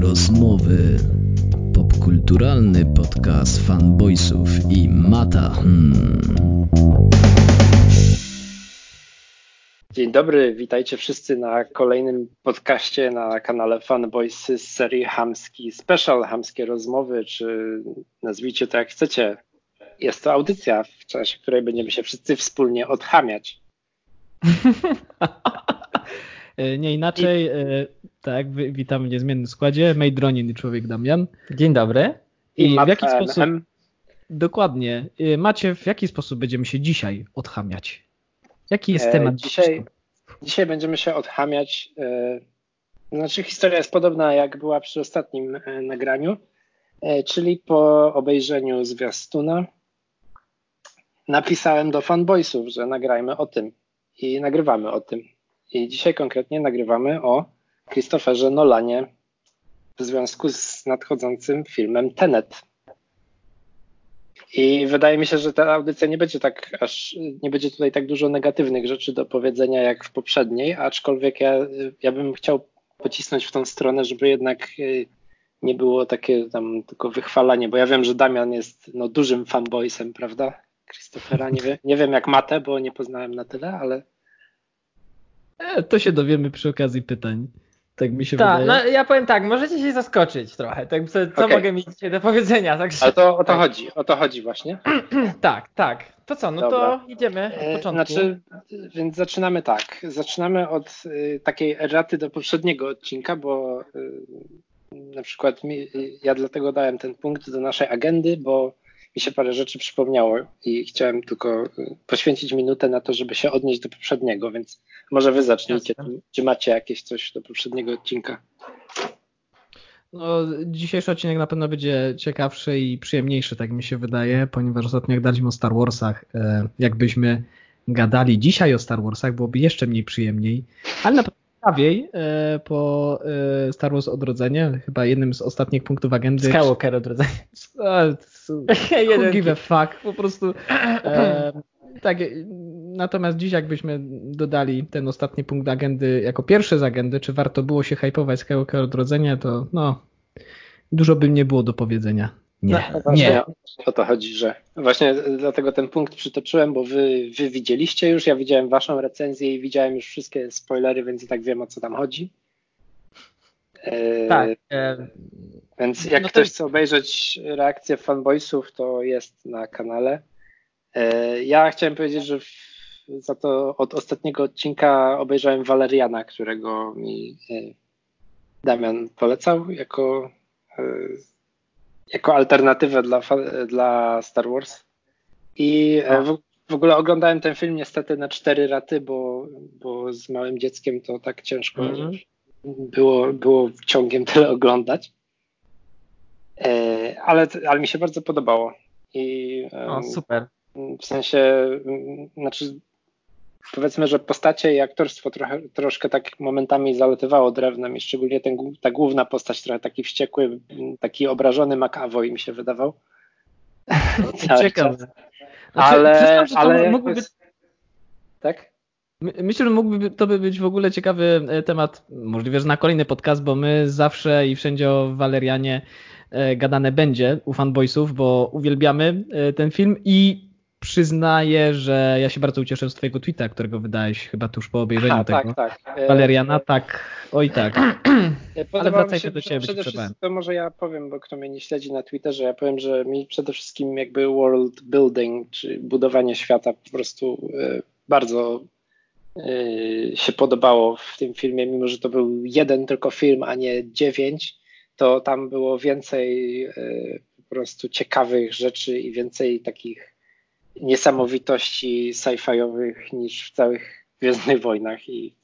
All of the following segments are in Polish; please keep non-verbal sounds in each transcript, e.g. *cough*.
Rozmowy. Popkulturalny podcast fanboysów i Mata. Hmm. Dzień dobry, witajcie wszyscy na kolejnym podcaście na kanale Fanboysy z serii Hamski Special, Hamskie Rozmowy, czy nazwijcie to jak chcecie. Jest to audycja, w czasie której będziemy się wszyscy wspólnie odchamiać. *laughs* Nie inaczej, I... tak, witamy w niezmiennym składzie. Mejdronin i człowiek Damian. Dzień dobry. I, I w jaki sposób. Dokładnie. Macie, w jaki sposób będziemy się dzisiaj odchamiać? Jaki jest temat? Dzisiaj, dzisiaj będziemy się odchamiać. Znaczy, historia jest podobna jak była przy ostatnim nagraniu, czyli po obejrzeniu zwiastuna napisałem do fanboysów, że nagrajmy o tym i nagrywamy o tym. I dzisiaj konkretnie nagrywamy o Christopherze Nolanie w związku z nadchodzącym filmem Tenet. I wydaje mi się, że ta audycja nie będzie tak aż, nie będzie tutaj tak dużo negatywnych rzeczy do powiedzenia jak w poprzedniej, aczkolwiek ja, ja bym chciał pocisnąć w tą stronę, żeby jednak y, nie było takie tam tylko wychwalanie, bo ja wiem, że Damian jest no, dużym fanboysem, prawda? Christophera, nie, wie, nie wiem jak Matę, bo nie poznałem na tyle, ale to się dowiemy przy okazji pytań. Tak mi się Ta, wydaje. No ja powiem tak, możecie się zaskoczyć trochę. Tak, co okay. mogę mieć dzisiaj do powiedzenia? Także... Ale to o to chodzi, o to chodzi właśnie. *clears throat* tak, tak. To co, no Dobra. to idziemy od początku. Znaczy, więc zaczynamy tak. Zaczynamy od y, takiej raty do poprzedniego odcinka, bo y, na przykład mi, y, ja dlatego dałem ten punkt do naszej agendy, bo mi się parę rzeczy przypomniało i chciałem tylko poświęcić minutę na to, żeby się odnieść do poprzedniego, więc może wy zacznijcie. Czy macie jakieś coś do poprzedniego odcinka? No, dzisiejszy odcinek na pewno będzie ciekawszy i przyjemniejszy, tak mi się wydaje, ponieważ ostatnio jak daliśmy o Star Warsach, e, jakbyśmy gadali dzisiaj o Star Warsach, byłoby jeszcze mniej przyjemniej, ale na pewno ciekawiej e, po e, Star Wars Odrodzenie, chyba jednym z ostatnich punktów agendy. Skywalker Odrodzenie. *laughs* Who give a fuck, po prostu *clears throat* tak, natomiast dziś jakbyśmy dodali ten ostatni punkt agendy jako pierwszy z agendy, czy warto było się hypować Skywalker Odrodzenie, to no, dużo by nie było do powiedzenia. Nie, no, nie. O to chodzi, że właśnie dlatego ten punkt przytoczyłem, bo wy, wy widzieliście już, ja widziałem waszą recenzję i widziałem już wszystkie spoilery, więc i tak wiem o co tam chodzi. E, tak. E, więc jak no ktoś chce obejrzeć reakcję fanboysów, to jest na kanale. E, ja chciałem powiedzieć, że za to od ostatniego odcinka obejrzałem Waleriana, którego mi e, Damian polecał jako, e, jako alternatywę dla, dla Star Wars. I w, w ogóle oglądałem ten film niestety na cztery raty, bo, bo z małym dzieckiem to tak ciężko mm -hmm. Było, było ciągiem *laughs* tyle oglądać. Ale, ale mi się bardzo podobało. I, o, super. W sensie, mm, znaczy powiedzmy, że postacie i aktorstwo trochę, troszkę tak momentami zalatywało drewnem i szczególnie ten, ta główna postać trochę taki wściekły, mm, taki obrażony McAvoy mi się wydawał. *laughs* Ciekawe. Znaczy, ale, ale mógłby być... Tak? Myślę, że mógłby to by być w ogóle ciekawy e, temat, możliwe, że na kolejny podcast, bo my zawsze i wszędzie o Walerianie e, gadane będzie u fanboysów, bo uwielbiamy e, ten film i przyznaję, że ja się bardzo ucieszę z twojego tweeta, którego wydałeś chyba tuż po obejrzeniu Aha, tego. Tak, tak. Valeriana, tak. Oj tak. *clears throat* Ale wracajcie do ciebie, przede wszystkim, to może ja powiem, bo kto mnie nie śledzi na Twitterze, ja powiem, że mi przede wszystkim jakby world building, czy budowanie świata po prostu bardzo się podobało w tym filmie, mimo że to był jeden tylko film, a nie dziewięć, to tam było więcej e, po prostu ciekawych rzeczy i więcej takich niesamowitości sci-fiowych niż w całych *laughs* Gwiezdnych Wojnach i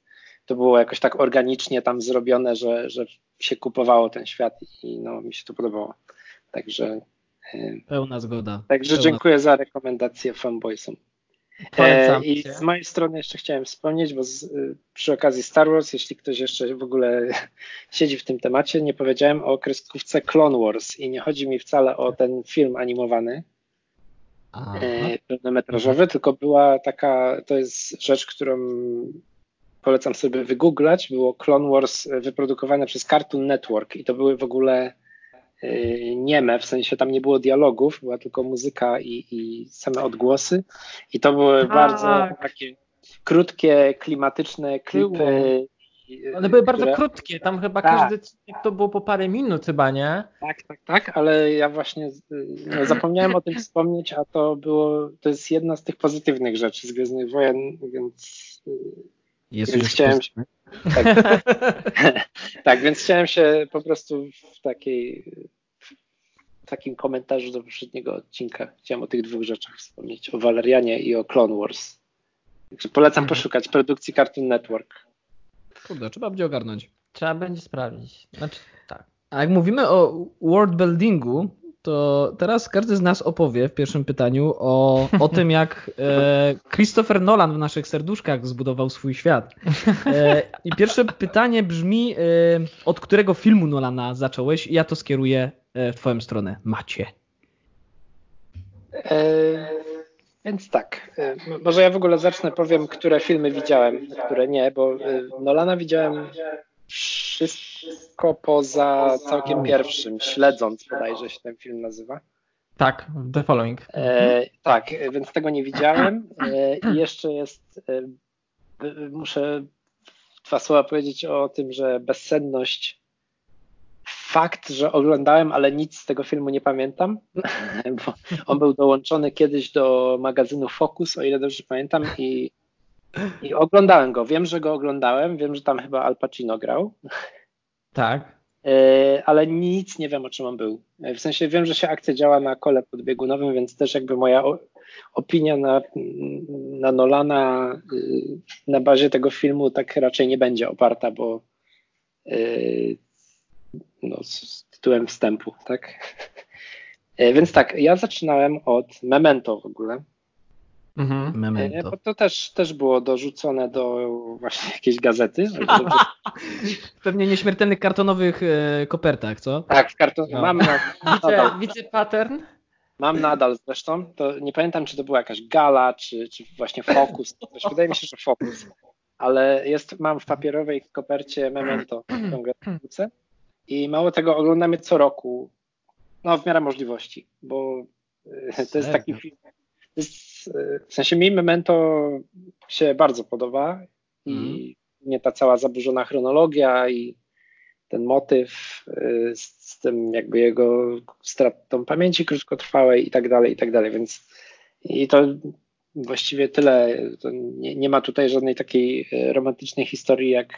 to było jakoś tak organicznie tam zrobione, że, że się kupowało ten świat i no, mi się to podobało. Także e, Pełna zgoda. Także Pełna. dziękuję za rekomendację fanboysom. E, I z mojej strony jeszcze chciałem wspomnieć, bo z, przy okazji Star Wars, jeśli ktoś jeszcze w ogóle *laughs* siedzi w tym temacie, nie powiedziałem o kreskówce Clone Wars i nie chodzi mi wcale o ten film animowany, E, pełnometrażowy, tylko była taka, to jest rzecz, którą polecam sobie wygooglać, było Clone Wars wyprodukowane przez Cartoon Network i to były w ogóle y, nieme, w sensie tam nie było dialogów, była tylko muzyka i, i same odgłosy i to były tak. bardzo takie krótkie, klimatyczne klipy one były które... bardzo krótkie, tam chyba tak. każdy odcinek to było po parę minut chyba, nie? Tak, tak, tak, ale ja właśnie no, zapomniałem o tym *laughs* wspomnieć, a to było, to jest jedna z tych pozytywnych rzeczy z Gwiezdnych Wojen, więc, jest więc chciałem się... Tak, *laughs* tak, więc chciałem się po prostu w takiej w takim komentarzu do poprzedniego odcinka chciałem o tych dwóch rzeczach wspomnieć, o Valerianie i o Clone Wars. Także polecam mhm. poszukać produkcji Cartoon Network. Kurde, trzeba będzie ogarnąć. Trzeba będzie sprawdzić. Znaczy, tak. A jak mówimy o world buildingu, to teraz każdy z nas opowie w pierwszym pytaniu o, o tym, *laughs* jak e, Christopher Nolan w naszych serduszkach zbudował swój świat. E, I pierwsze pytanie brzmi, e, od którego filmu Nolana zacząłeś? Ja to skieruję e, w Twoją stronę. Macie. E, więc tak, y, może ja w ogóle zacznę, powiem, które filmy widziałem, które nie, bo Nolana widziałem wszystko poza całkiem pierwszym, śledząc bodajże się ten film nazywa. Tak, The Following. E, tak, więc tego nie widziałem. E, I jeszcze jest, e, muszę dwa słowa powiedzieć o tym, że bezsenność fakt, że oglądałem, ale nic z tego filmu nie pamiętam, *laughs* bo on był dołączony kiedyś do magazynu Focus, o ile dobrze pamiętam, i, i oglądałem go. Wiem, że go oglądałem, wiem, że tam chyba Al Pacino grał. Tak. E, ale nic nie wiem, o czym on był. E, w sensie wiem, że się akcja działa na kole podbiegunowym, więc też jakby moja opinia na, na Nolana y, na bazie tego filmu tak raczej nie będzie oparta, bo y, no, z tytułem wstępu, tak? E, więc tak, ja zaczynałem od Memento w ogóle. Mhm. Memento. Bo to też, też było dorzucone do właśnie jakiejś gazety. *laughs* Pewnie nieśmiertelnych kartonowych e, kopertach, co? Tak, w karton... No. mam na, widzę, widzę pattern. Mam nadal zresztą. To nie pamiętam, czy to była jakaś gala, czy, czy właśnie fokus. Wydaje mi się, że fokus. Ale jest, mam w papierowej kopercie Memento *clears throat* tą gazetę. I mało tego, oglądamy co roku, no w miarę możliwości, bo e, to jest taki film, jest, w sensie mi Memento się bardzo podoba i mm. nie ta cała zaburzona chronologia i ten motyw e, z, z tym jakby jego stratą pamięci krótkotrwałej i tak dalej, i tak dalej, więc i to właściwie tyle. Nie, nie, ma tutaj żadnej takiej e, romantycznej historii jak,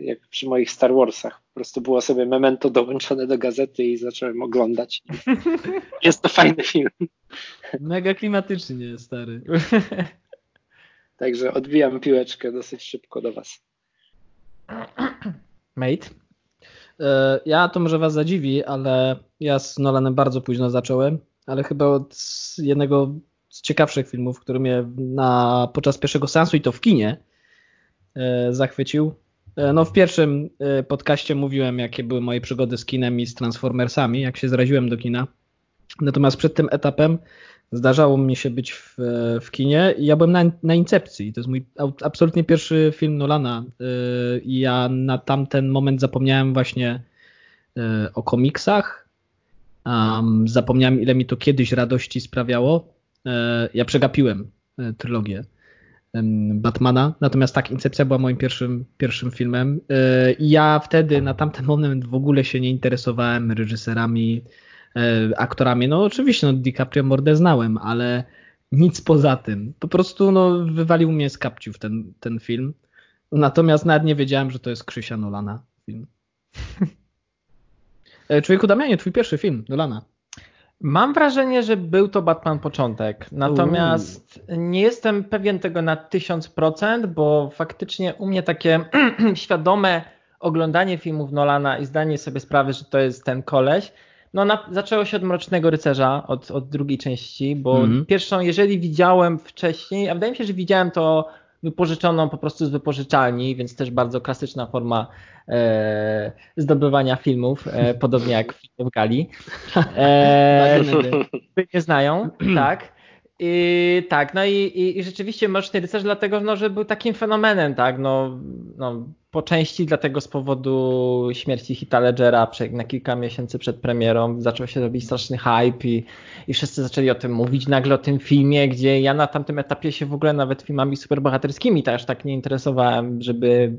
jak przy moich Star Warsach. Po prostu było sobie memento dołączone do gazety i zacząłem oglądać. *laughs* Jest to fajny film. Mega klimatycznie, stary. *laughs* Także odbijam piłeczkę dosyć szybko do Was. *clears throat* Mate? E, ja to może Was zadziwi, ale ja z Nolanem bardzo późno zacząłem, ale chyba od jednego z ciekawszych filmów, który mnie na, podczas pierwszego seansu i to w kinie e, zachwycił. E, no w pierwszym e, podcaście mówiłem, jakie były moje przygody z kinem i z Transformersami, jak się zraziłem do kina. Natomiast przed tym etapem zdarzało mi się być w, w kinie i ja byłem na, na Incepcji. To jest mój absolutnie pierwszy film Nolana i ja na tamten moment zapomniałem właśnie o komiksach. Um, zapomniałem, ile mi to kiedyś radości sprawiało. E, ja przegapiłem e, trylogię Batmana, natomiast tak, Incepcja była moim pierwszym, pierwszym filmem e, i ja wtedy na tamten moment w ogóle się nie interesowałem reżyserami, aktorami. No oczywiście, no DiCaprio mordę znałem, ale nic poza tym. Po prostu no, wywalił mnie z kapciów ten, ten film. Natomiast nawet nie wiedziałem, że to jest Krzysia Nolana film. *laughs* Człowieku Damianie, twój pierwszy film, Nolana. Mam wrażenie, że był to Batman początek, natomiast nie jestem pewien tego na 1000%, bo faktycznie u mnie takie *clears throat* świadome oglądanie filmów Nolana i zdanie sobie sprawy, że to jest ten koleś, no na, zaczęło się od Mrocznego Rycerza, od, od drugiej części, bo mm. pierwszą, jeżeli widziałem wcześniej, a wydaje mi się, że widziałem to wypożyczoną po prostu z wypożyczalni, więc też bardzo klasyczna forma e, zdobywania filmów, e, podobnie jak w Gali. E, *laughs* nie znają, tak. I tak, no i, i, i, rzeczywiście Mroczny Rycerz dlatego, no, że był takim fenomenem, tak, no, no po części dlatego z powodu śmierci Hita Ledgera na kilka miesięcy przed premierą zaczął się robić straszny hype i, i wszyscy zaczęli o tym mówić nagle o tym filmie, gdzie ja na tamtym etapie się w ogóle nawet filmami superbohaterskimi też tak nie interesowałem, żeby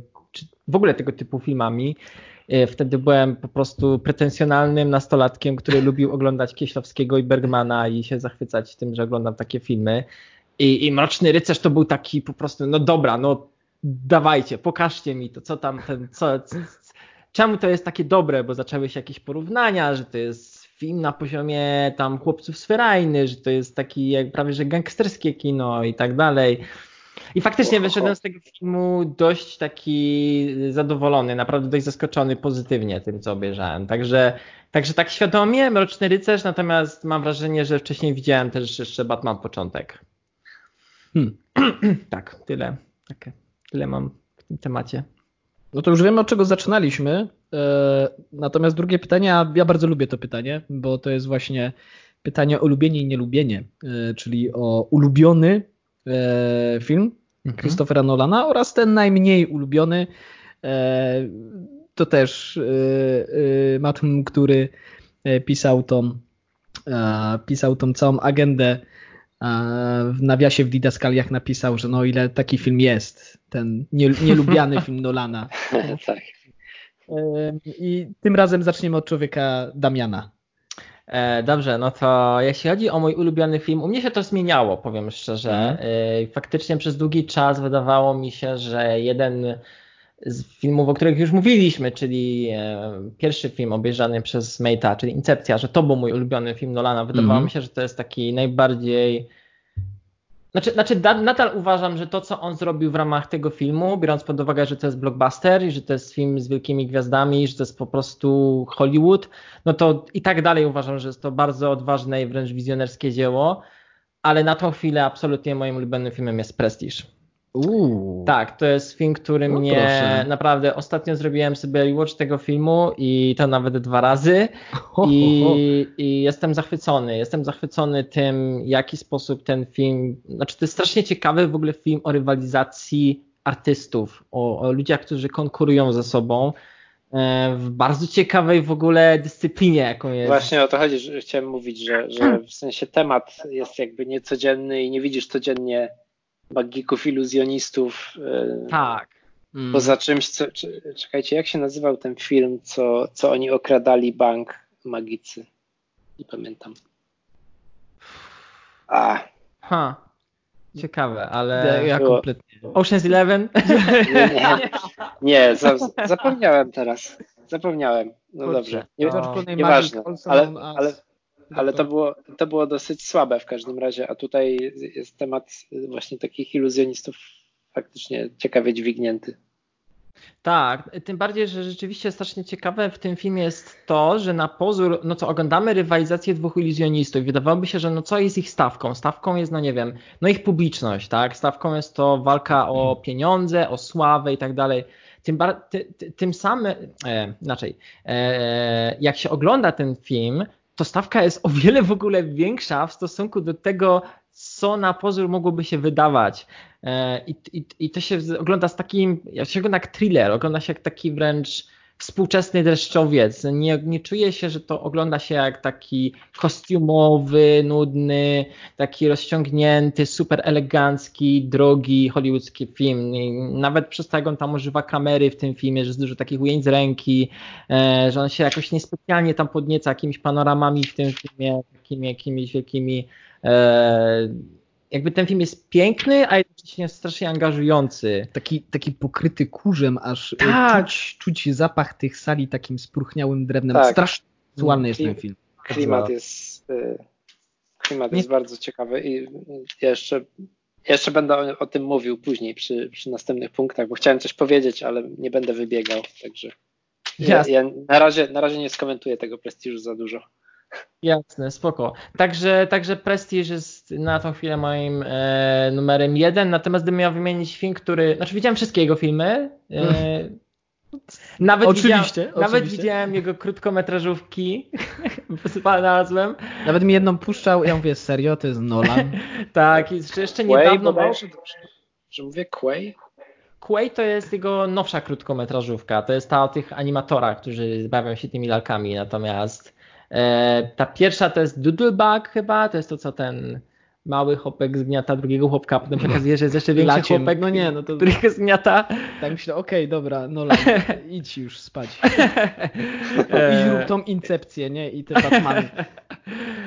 w ogóle tego typu filmami. E, wtedy byłem po prostu pretensjonalnym nastolatkiem, który *laughs* lubił oglądać Kieślowskiego i Bergmana i się zachwycać tym, że oglądam takie filmy. I, I Mroczny Rycerz to był taki po prostu, no dobra, no dawajcie, pokażcie mi to, co tam ten, co, co, czemu to jest takie dobre, bo zaczęły się jakieś porównania, że to jest film na poziomie tam chłopców z że to jest taki jak prawie że gangsterskie kino i tak dalej. I faktycznie wyszedłem z tego filmu dość taki zadowolony, naprawdę dość zaskoczony pozytywnie tym, co obejrzałem. Także, także tak świadomie, Mroczny Rycerz, natomiast mam wrażenie, że wcześniej widziałem też jeszcze Batman Początek. Hmm. *clears throat* tak, tyle. Okay. Tyle mam w tym temacie. No to już wiemy, od czego zaczynaliśmy. E, natomiast drugie pytanie, a ja bardzo lubię to pytanie, bo to jest właśnie pytanie o lubienie i nielubienie, e, czyli o ulubiony e, film mhm. Christophera Nolana oraz ten najmniej ulubiony. To też Matt, który pisał tą, pisał tą całą agendę w nawiasie w Didaskaliach napisał, że no ile taki film jest, ten nielubiany *laughs* film Nolana. tak. I tym razem zaczniemy od człowieka Damiana. E, dobrze, no to jeśli chodzi o mój ulubiony film, u mnie się to zmieniało, powiem szczerze. Mm. Faktycznie przez długi czas wydawało mi się, że jeden z filmów, o których już mówiliśmy, czyli e, pierwszy film obejrzany przez Mate'a, czyli Incepcja, że to był mój ulubiony film Nolana. Wydawało mm. mi się, że to jest taki najbardziej znaczy, znaczy nadal uważam, że to, co on zrobił w ramach tego filmu, biorąc pod uwagę, że to jest blockbuster i że to jest film z wielkimi gwiazdami, że to jest po prostu Hollywood, no to i tak dalej uważam, że jest to bardzo odważne i wręcz wizjonerskie dzieło, ale na tą chwilę absolutnie moim ulubionym filmem jest Prestige. Uuu. Tak, to jest film, który no mnie proszę. naprawdę ostatnio zrobiłem sobie rewatch tego filmu i to nawet dwa razy I, i jestem zachwycony. Jestem zachwycony tym, w jaki sposób ten film, znaczy to jest strasznie ciekawy w ogóle film o rywalizacji artystów, o, o ludziach, którzy konkurują ze sobą e, w bardzo ciekawej w ogóle dyscyplinie, jaką jest. Właśnie o to chodzi, że chciałem mówić, że, że w sensie temat jest jakby niecodzienny i nie widzisz codziennie magików, iluzjonistów. E, tak. Mm. Poza czymś, co, czekajcie, jak się nazywał ten film, co, co oni okradali bank magicy? Nie pamiętam. A. Ha. Ciekawe, ale ja kompletnie. Ocean's Eleven? *laughs* Nie, nie, nie za, zapomniałem teraz. Zapomniałem. No Kurczę. dobrze. Nie. Nieważne, ale, ale ale to było, to było dosyć słabe w każdym razie, a tutaj jest temat właśnie takich iluzjonistów faktycznie ciekawie dźwignięty. Tak, tym bardziej, że rzeczywiście strasznie ciekawe w tym filmie jest to, że na pozór, no co, oglądamy rywalizację dwóch iluzjonistów. Wydawałoby się, że no co jest ich stawką? Stawką jest, no nie wiem, no ich publiczność, tak? Stawką jest to walka o pieniądze, o sławę i tak dalej. Tym, ty, ty, tym samym, e, inaczej, e, jak się ogląda ten film, to stawka jest o wiele w ogóle większa w stosunku do tego, co na pozór mogłoby się wydawać. E, I, i, i to się ogląda z takim, jak się ogląda jak thriller, ogląda się jak taki wręcz współczesny dreszczowiec. Nie, nie czuję się, że to ogląda się jak taki kostiumowy, nudny, taki rozciągnięty, super elegancki, drogi hollywoodzki film. Nawet przez to, jak on tam używa kamery w tym filmie, że jest dużo takich ujęć z ręki, e, że on się jakoś niespecjalnie tam podnieca jakimiś panoramami w tym filmie, takimi jakimiś wielkimi e, jakby ten film jest piękny, a jednocześnie strasznie angażujący. Taki, taki pokryty kurzem, aż e, tak. czuć, czuć zapach tych sali takim spruchniałym drewnem. Tak. Strasznie seksualny jest ten film. Klimat jest, e, klimat jest bardzo ciekawy i jeszcze, jeszcze będę o, o tym mówił później przy, przy następnych punktach, bo chciałem coś powiedzieć, ale nie będę wybiegał, także ja, ja na, razie, na razie nie skomentuję tego prestiżu za dużo. Jasne, spoko. Także, także Prestige jest na tą chwilę moim e, numerem jeden, natomiast gdybym miał wymienić film, który, znaczy widziałem wszystkie jego filmy, e, Nawet oczywiście, widziałem, Nawet widziałem jego krótkometrażówki, *laughs* znalazłem. Nawet mi jedną puszczał, ja mówię, serio, to jest Nolan? *laughs* tak, i jeszcze niedawno... Quay, że, że mówię Quay? Quay to jest jego nowsza krótkometrażówka, to jest ta o tych animatorach, którzy bawią się tymi lalkami, natomiast ta pierwsza to jest Doodlebug chyba, to jest to co ten mały chłopek zgniata drugiego chłopka, a potem się okazuje, że jest jeszcze większy Laciem. chłopek, no nie, no to... który zgniata. Tak myślę, okej, okay, dobra, no idź już spać. *laughs* Idź rób tą incepcję, nie? I te Batmany. *laughs*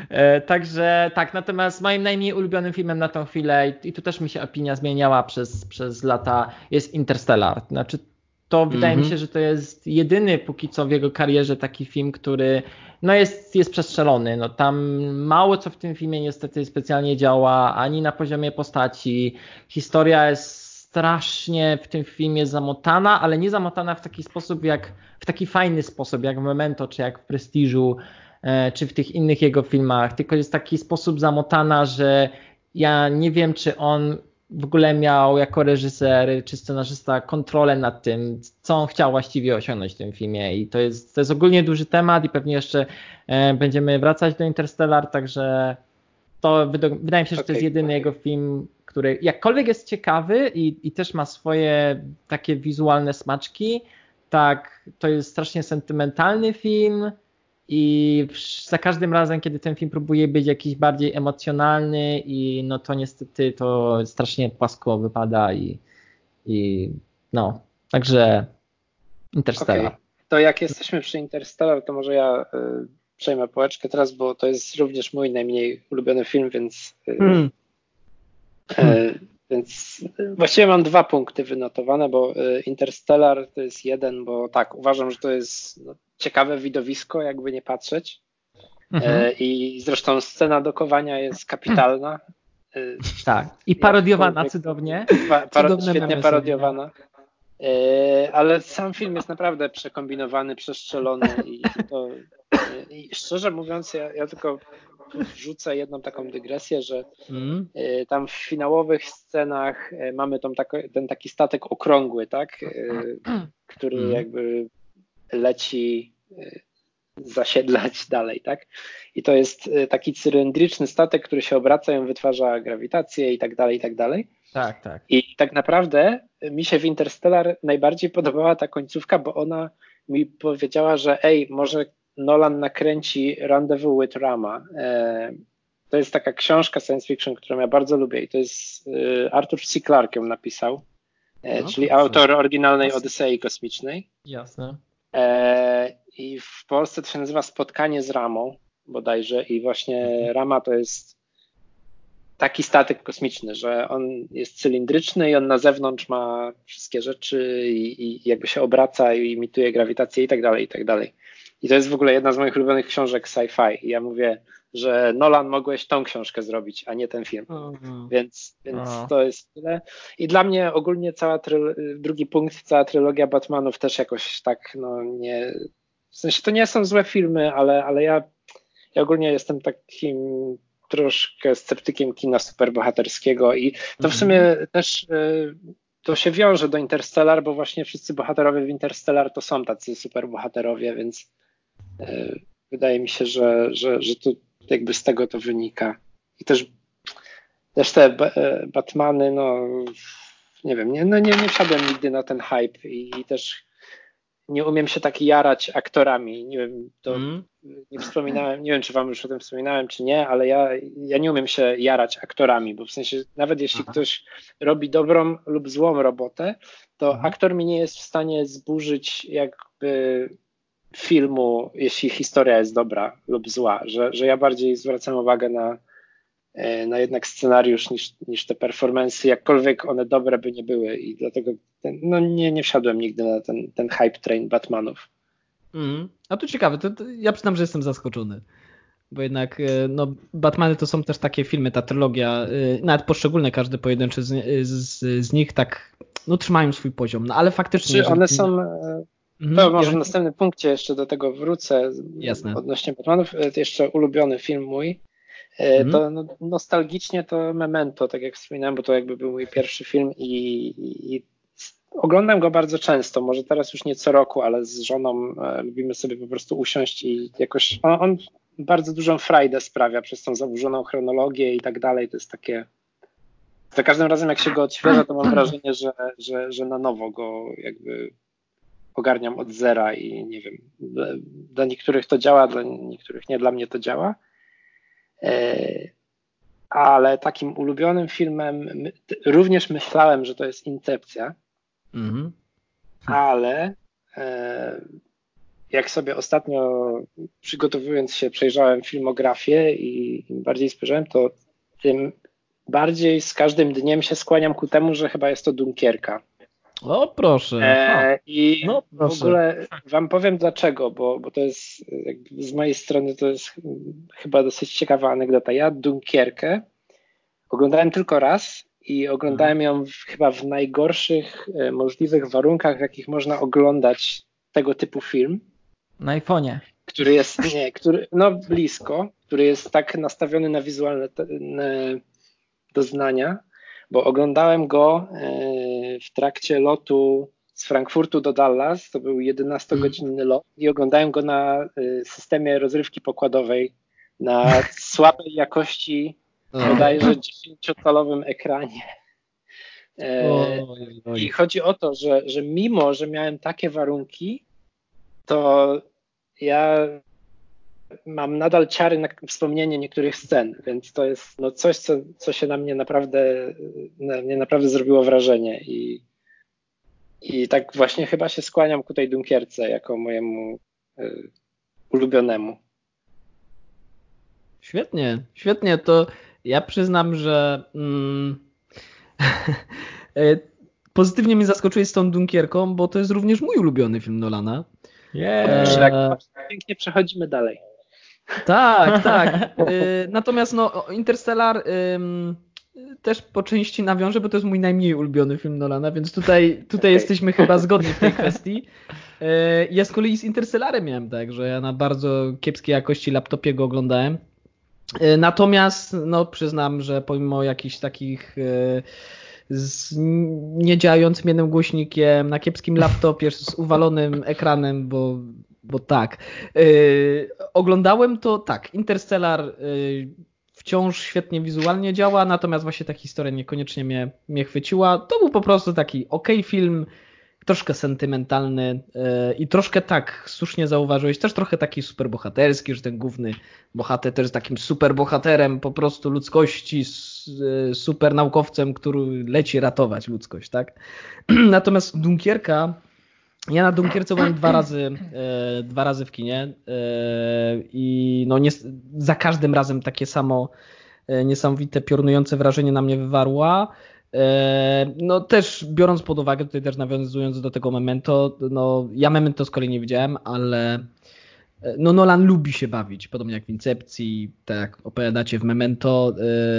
E, także tak, natomiast moim najmniej ulubionym filmem na tą chwilę, i tu też mi się opinia zmieniała przez, przez lata, jest Interstellar. Znaczy, to wydaje mm -hmm. mi mhm. się, że to jest jedyny póki co w jego karierze taki film, który no jest, jest przestrzelony. No tam mało co w tym filmie niestety specjalnie działa, ani na poziomie postaci. Historia jest strasznie w tym filmie zamotana, ale nie zamotana w taki sposób jak, w taki fajny sposób jak w Memento, czy jak w Prestiżu, e, czy w tych innych jego filmach, tylko jest taki sposób zamotana, że ja nie wiem, czy on w ogóle miał jako reżyser czy scenarzysta kontrolę nad tym, co on chciał właściwie osiągnąć w tym filmie. I to jest, to jest ogólnie duży temat i pewnie jeszcze e, będziemy wracać do Interstellar, także to wydaje mi się, że to jest jedyny jego film, który jakkolwiek jest ciekawy i, i też ma swoje takie wizualne smaczki, tak to jest strasznie sentymentalny film i za każdym razem, kiedy ten film próbuje być jakiś bardziej emocjonalny i no to niestety to strasznie płasko wypada i, i no, także Interstellar. Okay. To jak jesteśmy przy Interstellar, to może ja y, przejmę pałeczkę teraz, bo to jest również mój najmniej ulubiony film, więc y, mm. y, więc właściwie mam dwa punkty wynotowane, bo y, Interstellar to jest jeden, bo tak, uważam, że to jest no, ciekawe widowisko, jakby nie patrzeć. Mhm. E, I zresztą scena dokowania jest kapitalna. E, tak, i parodiowana cudownie. Paro, świetnie parodiowana. E, ale sam film jest naprawdę przekombinowany, przeszczelony i, to, i szczerze mówiąc, ja, ja tylko wrzucę jedną taką dygresję, że mm. tam w finałowych scenach mamy tą, ten taki statek okrągły, tak? Który mm. jakby leci zasiedlać *laughs* dalej, tak? I to jest taki cylindryczny statek, który się obraca i wytwarza grawitację i tak dalej, i tak dalej. Tak, tak. I tak naprawdę mi się w Interstellar najbardziej podobała ta końcówka, bo ona mi powiedziała, że ej, może Nolan nakręci Rendezvous with Rama. E, to jest taka książka science fiction, którą ja bardzo lubię i to jest y, Arthur C. Clarke ją napisał, e, no, czyli autor oryginalnej Odysei Kosmicznej. Jasne. E, I w Polsce to się nazywa Spotkanie z Ramą bodajże i właśnie mhm. Rama to jest taki statek kosmiczny, że on jest cylindryczny i on na zewnątrz ma wszystkie rzeczy i, i jakby się obraca i imituje grawitację i tak dalej, i tak dalej. I to jest w ogóle jedna z moich ulubionych książek sci-fi. I ja mówię, że Nolan mogłeś tą książkę zrobić, a nie ten film. Mhm. Więc, więc to jest tyle. I dla mnie ogólnie cała drugi punkt, cała trylogia Batmanów też jakoś tak, no nie. W sensie to nie są złe filmy, ale, ale ja, ja ogólnie jestem takim troszkę sceptykiem kina superbohaterskiego i to w mhm. sumie też y, to się wiąże do Interstellar, bo właśnie wszyscy bohaterowie w Interstellar to są tacy superbohaterowie, więc wydaje mi się, że, że, że to jakby z tego to wynika. I też, też te e, Batmany, no nie wiem, nie, no nie, nie wsiadłem nigdy na ten hype i, i też nie umiem się tak jarać aktorami. Nie wiem, to mm. nie wspominałem, nie wiem, czy wam już o tym wspominałem, czy nie, ale ja, ja nie umiem się jarać aktorami, bo w sensie nawet jeśli Aha. ktoś robi dobrą lub złą robotę, to Aha. Mhm. aktor mi nie jest w stanie zburzyć jakby filmu, jeśli historia jest dobra lub zła, że, że ja bardziej zwracam uwagę na, e, na jednak scenariusz niż, niż te performance, jakkolwiek one dobre by nie były i dlatego ten, no nie, nie wsiadłem nigdy na ten, ten hype train Batmanów. Mm. A to ciekawe, to, to ja przyznam, że jestem zaskoczony bo jednak e, no, Batmany to są też takie filmy, ta trylogia, e, nawet poszczególne, każdy pojedynczy z, z, z nich tak no, trzymają swój poziom, no ale faktycznie... Czy one są. To może w następnym punkcie jeszcze do tego wrócę. Jasne. Odnośnie Batmanów. E, jeszcze ulubiony film mój. E, mhm. To no, nostalgicznie to Memento, tak jak wspominałem, bo to jakby był mój pierwszy film i, i oglądam go bardzo często, może teraz już nie co roku, ale z żoną e, lubimy sobie po prostu usiąść i jakoś on, on bardzo dużą frajdę sprawia przez tą zaburzoną chronologię i tak dalej. To jest takie. Za każdym razem, jak się go odświeża, to mam *clears throat* wrażenie, że, że, że na nowo go jakby ogarniam od zera i nie wiem. Dla, dla niektórych to działa, dla niektórych nie, dla mnie to działa. E, ale takim ulubionym filmem również myślałem, że to jest Incepcja, mhm. ale e, jak sobie ostatnio przygotowując się przejrzałem filmografię i im bardziej spojrzałem, to tym bardziej z każdym dniem się skłaniam ku temu, że chyba jest to Dunkierka. O proszę. E, I no, proszę. w ogóle wam powiem dlaczego, bo, bo to jest z mojej strony to jest chyba dosyć ciekawa anegdota. Ja Dunkierkę oglądałem tylko raz i oglądałem ją w, chyba w najgorszych e, możliwych warunkach, w jakich można oglądać tego typu film. Na iPhone'ie. Który jest, nie, który, no blisko, który jest tak nastawiony na wizualne doznania, bo oglądałem go e, w trakcie lotu z Frankfurtu do Dallas, to był 11-godzinny lot i oglądałem go na e, systemie rozrywki pokładowej na *laughs* słabej jakości, bodajże 10-calowym ekranie. E, I chodzi o to, że, że mimo, że miałem takie warunki, to ja mam nadal ciary na wspomnienie niektórych scen, więc to jest no coś, co, co się na mnie naprawdę, na mnie naprawdę zrobiło wrażenie i, i tak właśnie chyba się skłaniam ku tej Dunkierce jako mojemu y, ulubionemu. Świetnie, świetnie. To ja przyznam, że mm, *laughs* e, pozytywnie mnie zaskoczyłeś z tą Dunkierką, bo to jest również mój ulubiony film Nolana. Yeah. Pięknie przechodzimy dalej. Tak, *laughs* tak. Y, natomiast no, Interstellar też po części nawiążę, bo to jest mój najmniej ulubiony film Nolana, więc tutaj, tutaj jesteśmy chyba zgodni w tej kwestii. Y, ja z kolei z Interstellarem miałem tak, że ja na bardzo kiepskiej jakości laptopie go oglądałem. Y, natomiast no, przyznam, że pomimo jakichś takich z niedziałającym jednym głośnikiem, na kiepskim laptopie, z uwalonym ekranem, bo, bo tak. Yy, oglądałem to tak. Interstellar yy, wciąż świetnie wizualnie działa, natomiast właśnie ta historia niekoniecznie mnie, mnie chwyciła. To był po prostu taki ok film, troszkę sentymentalny yy, i troszkę tak, słusznie zauważyłeś, też trochę taki superbohaterski, że ten główny bohater też jest takim superbohaterem po prostu ludzkości, super naukowcem, który leci ratować ludzkość, tak? *clears throat* Natomiast Dunkierka, ja na Dunkierce byłem dwa razy, e, dwa razy w kinie e, i no nie, za każdym razem takie samo e, niesamowite, piorunujące wrażenie na mnie wywarła. No też biorąc pod uwagę, tutaj też nawiązując do tego Memento, no ja Memento z kolei nie widziałem, ale no Nolan lubi się bawić, podobnie jak w Incepcji, tak jak opowiadacie w Memento,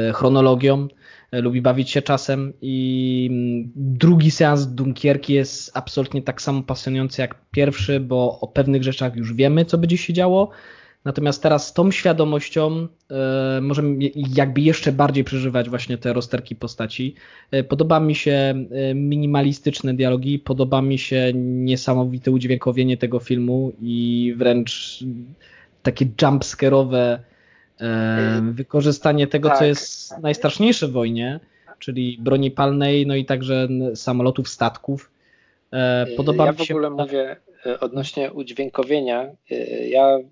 e, chronologią, e, lubi bawić się czasem i mm, drugi seans Dunkierki jest absolutnie tak samo pasjonujący jak pierwszy, bo o pewnych rzeczach już wiemy, co będzie się działo, Natomiast teraz z tą świadomością e, możemy jakby jeszcze bardziej przeżywać właśnie te rozterki postaci. E, podoba mi się e, minimalistyczne dialogi, podoba mi się niesamowite udźwiękowienie tego filmu i wręcz takie jumpscare'owe wykorzystanie tego, tak. co jest najstraszniejsze w wojnie, czyli broni palnej, no i także samolotów, statków. Podoba ja mi się... w ogóle mówię odnośnie udźwiękowienia. Ja Y,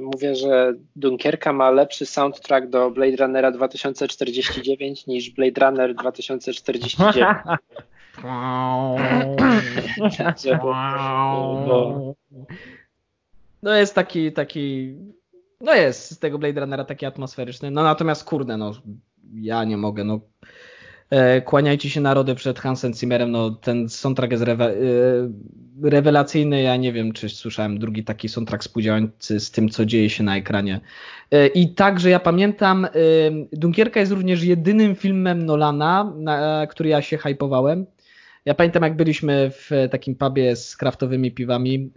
mówię, że Dunkierka ma lepszy soundtrack do Blade Runnera 2049 niż Blade Runner 2049. no jest taki, taki, no jest z tego Blade Runnera taki atmosferyczny, no natomiast kurde, no ja nie mogę, no E, kłaniajcie się narody przed Hansen Zimmerem, no ten soundtrack jest rewe e, rewelacyjny, ja nie wiem, czy słyszałem drugi taki soundtrack współdziałający z tym, co dzieje się na ekranie. E, I także ja pamiętam, Dunkierka jest również jedynym filmem Nolana, na który ja się hypowałem. Ja pamiętam, jak byliśmy w takim pubie z kraftowymi piwami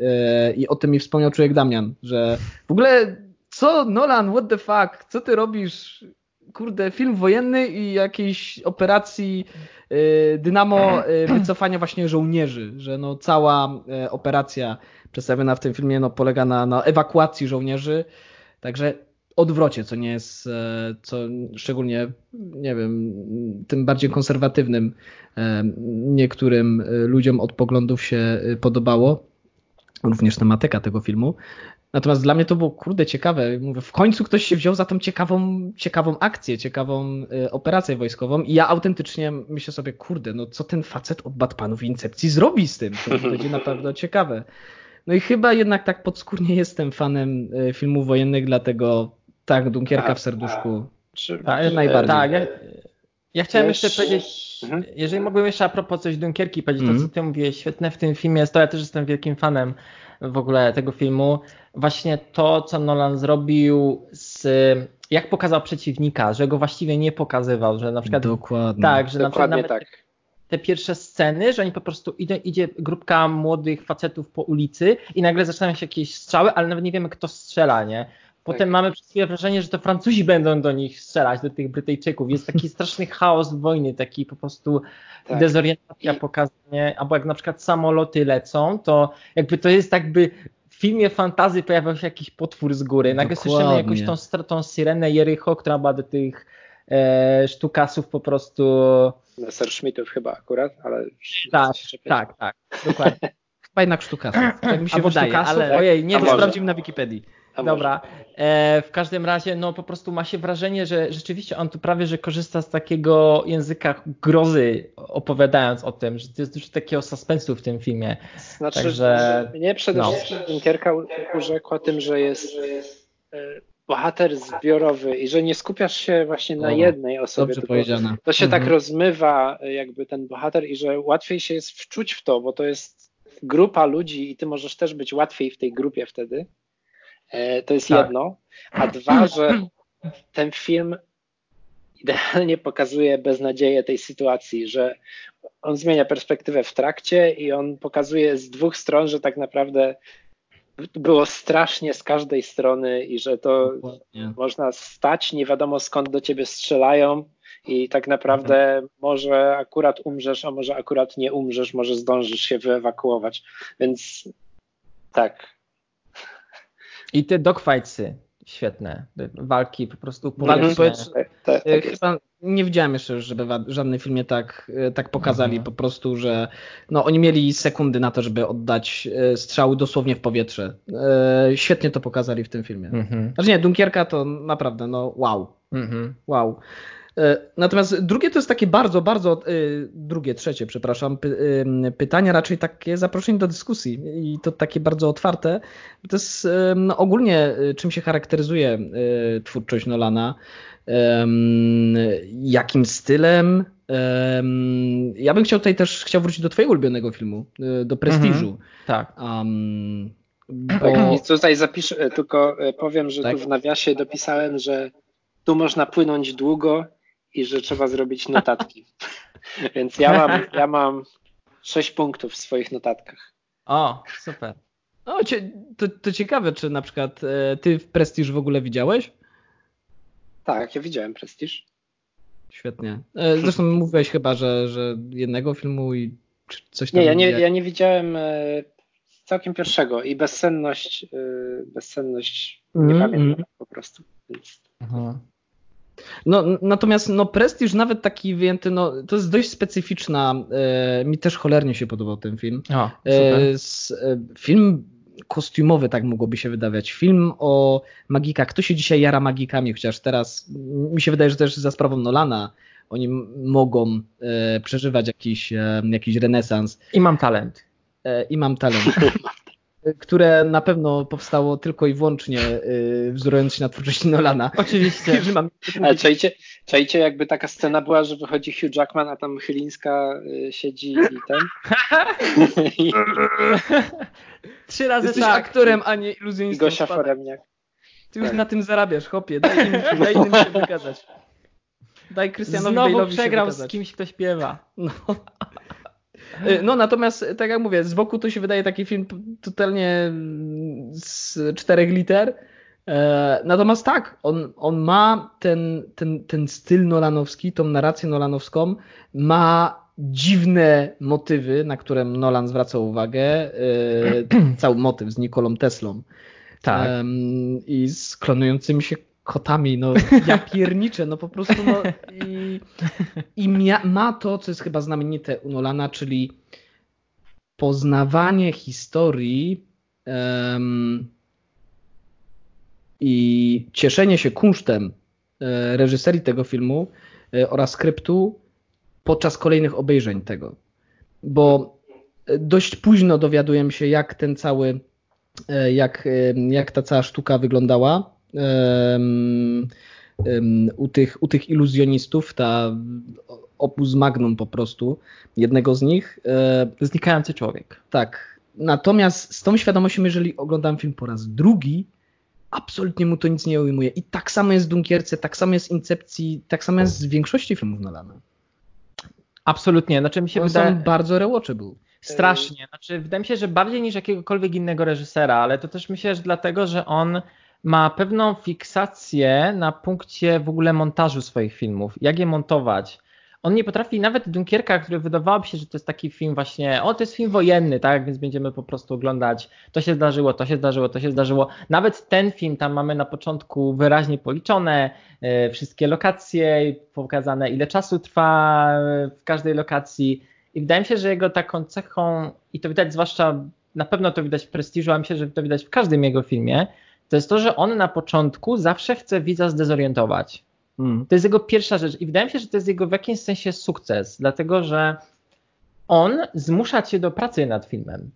i o tym mi wspomniał człowiek Damian, że w ogóle co Nolan, what the fuck, co ty robisz? Kurde, film wojenny i jakiejś operacji y, Dynamo y, *clears throat* wycofania właśnie żołnierzy, że no cała y, operacja przedstawiona w tym filmie no, polega na, na ewakuacji żołnierzy, także odwrocie, co nie jest, co szczególnie, nie wiem, tym bardziej konserwatywnym niektórym ludziom od poglądów się podobało. Również tematyka tego filmu. Natomiast dla mnie to było kurde ciekawe. Mówię, w końcu ktoś się wziął za tą ciekawą, ciekawą akcję, ciekawą operację wojskową i ja autentycznie myślę sobie, kurde, no co ten facet od Batmanów Incepcji zrobi z tym? To *laughs* będzie na pewno ciekawe. No i chyba jednak tak podskórnie jestem fanem filmów wojennych, dlatego tak, Dunkierka w serduszku. Czy, tak, najbardziej. Tak, ja, ja chciałem jeszcze powiedzieć, mhm. jeżeli mógłbym jeszcze a propos coś Dunkierki powiedzieć, to mhm. co ty mówiłeś, świetne w tym filmie jest to, ja też jestem wielkim fanem w ogóle tego filmu, właśnie to, co Nolan zrobił z jak pokazał przeciwnika, że go właściwie nie pokazywał, że na przykład Dokładnie. tak, że Dokładnie na przykład tak. te pierwsze sceny, że oni po prostu idzie, idzie grupka młodych facetów po ulicy i nagle zaczynają się jakieś strzały, ale nawet nie wiemy kto strzela, nie? Potem tak. mamy przez chwilę wrażenie, że to Francuzi będą do nich strzelać, do tych Brytyjczyków. Jest taki straszny chaos wojny, taki po prostu tak. dezorientacja, I... pokazanie, albo jak na przykład samoloty lecą, to jakby to jest jakby w filmie fantazy pojawiał się jakiś potwór z góry. Nagle Dokładnie. słyszymy jakąś tą, tą syrenę Jericho, która ma do tych e, sztukasów po prostu... Messerschmittów chyba akurat, ale... Tak, tak, tak, dokładnie. *laughs* Chyba jednak sztukasów, tak mi się Albo wydaje, ale ojej, nie wiem, sprawdzimy na Wikipedii. Dobra. E, w każdym razie, no po prostu ma się wrażenie, że rzeczywiście on tu prawie, że korzysta z takiego języka grozy, opowiadając o tym, że to jest dużo takiego suspensu w tym filmie. Znaczy, Także, mnie przede no. wszystkim Dunkierka urzekła tym, że jest e, bohater zbiorowy i że nie skupiasz się właśnie na jednej osobie. Dobrze powiedziane. To się tak mhm. tak rozmywa e, jakby ten bohater i że łatwiej się jest wczuć w to, bo to jest grupa ludzi i ty możesz też być łatwiej w tej grupie wtedy. E, to jest tak. jedno. A dwa, *clears throat* że ten film idealnie pokazuje beznadzieję tej sytuacji, że on zmienia perspektywę w trakcie i on pokazuje z dwóch stron, że tak naprawdę było strasznie z każdej strony i że to Dokładnie. można stać, nie wiadomo skąd do ciebie strzelają i tak naprawdę mhm. może akurat umrzesz, a może akurat nie umrzesz, może zdążysz się wyewakuować. Więc tak, i te dogfightsy świetne. Walki po prostu Walki, powiedz, tak, tak, tak Chyba nie widziałem jeszcze, żeby w żadnym filmie tak, e, tak pokazali mhm. po prostu, że no, oni mieli sekundy na to, żeby oddać e, strzały dosłownie w powietrze. E, świetnie to pokazali w tym filmie. Mhm. Znaczy nie, Dunkierka to naprawdę no wow. Mhm. Wow. E, natomiast drugie to jest takie bardzo, bardzo, e, drugie, trzecie, przepraszam, e, pytania, raczej takie zaproszenie do dyskusji i to takie bardzo otwarte. To jest no, ogólnie czym się charakteryzuje twórczość Nolana, jakim stylem. Ja bym chciał tutaj też chciał wrócić do twojego ulubionego filmu, do Prestiżu. Mhm, tak. Um, bo... *clears throat* Tutaj zapiszę, tylko powiem, że tak? tu w nawiasie dopisałem, że tu można płynąć długo i że trzeba zrobić notatki. *laughs* Więc ja mam, *laughs* ja mam 6 punktów w swoich notatkach. O, super. O, to, to ciekawe, czy na przykład e, ty w Prestiż w ogóle widziałeś? Tak, ja widziałem Prestiż. Świetnie. E, zresztą mówiłeś chyba, że, że jednego filmu i coś tam. Nie, ja nie, ja nie widziałem e, całkiem pierwszego i bezsenność, bezsenność nie mm, pamiętam mm. po prostu. Więc... Aha. No, natomiast no, Prestiż nawet taki wyjęty, no, to jest dość specyficzna. E, mi też cholernie się podobał ten film. O, e, s, e, film kostiumowy, tak mogłoby się wydawać. Film o magikach. Kto się dzisiaj jara magikami, chociaż teraz mi się wydaje, że też za sprawą Nolana oni mogą e, przeżywać jakiś, e, jakiś renesans. I mam talent. E, I mam talent. *laughs* które na pewno powstało tylko i wyłącznie yy, wzorując się na twórczości Nolana. Oczywiście. *laughs* mam... Ale czajcie, czajcie, jakby taka scena była, że wychodzi Hugh Jackman, a tam Chylińska y, siedzi i ten. *laughs* Trzy razy Jesteś tak. aktorem, a nie iluzjonistą. I Gosia Foremniak. Ty już tak. na tym zarabiasz, chłopie. Daj im, daj im się wykazać. Daj Krystianowi Znowu Bale'owi przegrał z kimś, kto śpiewa. No. Y, no natomiast, tak jak mówię, z boku to się wydaje taki film totalnie z czterech liter, E, natomiast tak, on, on ma ten, ten, ten styl nolanowski, tą narrację nolanowską, ma dziwne motywy, na które Nolan zwracał uwagę. E, *clears throat* cały motyw z Nikolą Teslą. Tak. I z klonującymi się kotami, no *laughs* ja pierniczę, no po prostu no i, i mia, ma to, co jest chyba znamienite u Nolana, czyli poznawanie historii um, i cieszenie się kunsztem e, reżyserii tego filmu e, oraz skryptu podczas kolejnych obejrzeń tego. Bo dość późno dowiadujemy się, jak ten cały, e, jak, jak ta cała sztuka wyglądała. U tych, u tych iluzjonistów, ta opus magnum po prostu, jednego z nich. Znikający człowiek. Tak. Natomiast z tą świadomością, jeżeli oglądam film po raz drugi, absolutnie mu to nic nie ujmuje. I tak samo jest w Dunkierce, tak samo jest w Incepcji, tak samo jest w większości filmów Nolana. Absolutnie. Znaczy mi się One wydaje... są bardzo rewatchable. Strasznie. Znaczy, wydaje mi się, że bardziej niż jakiegokolwiek innego reżysera, ale to też myślę, że dlatego, że on ma pewną fiksację na punkcie w ogóle montażu swoich filmów. Jak je montować, on nie potrafi, nawet Dunkierka, który wydawałoby się, że to jest taki film właśnie, o to jest film wojenny, tak, więc będziemy po prostu oglądać, to się zdarzyło, to się zdarzyło, to się zdarzyło. Nawet ten film, tam mamy na początku wyraźnie policzone e, wszystkie lokacje, pokazane ile czasu trwa w każdej lokacji i wydaje mi się, że jego taką cechą, i to widać zwłaszcza, na pewno to widać w Prestiżu, a myślę, że to widać w każdym jego filmie, to jest to, że on na początku zawsze chce widza zdezorientować. Mm. To jest jego pierwsza rzecz i wydaje mi się, że to jest jego w jakimś sensie sukces, dlatego że on zmusza cię do pracy nad filmem.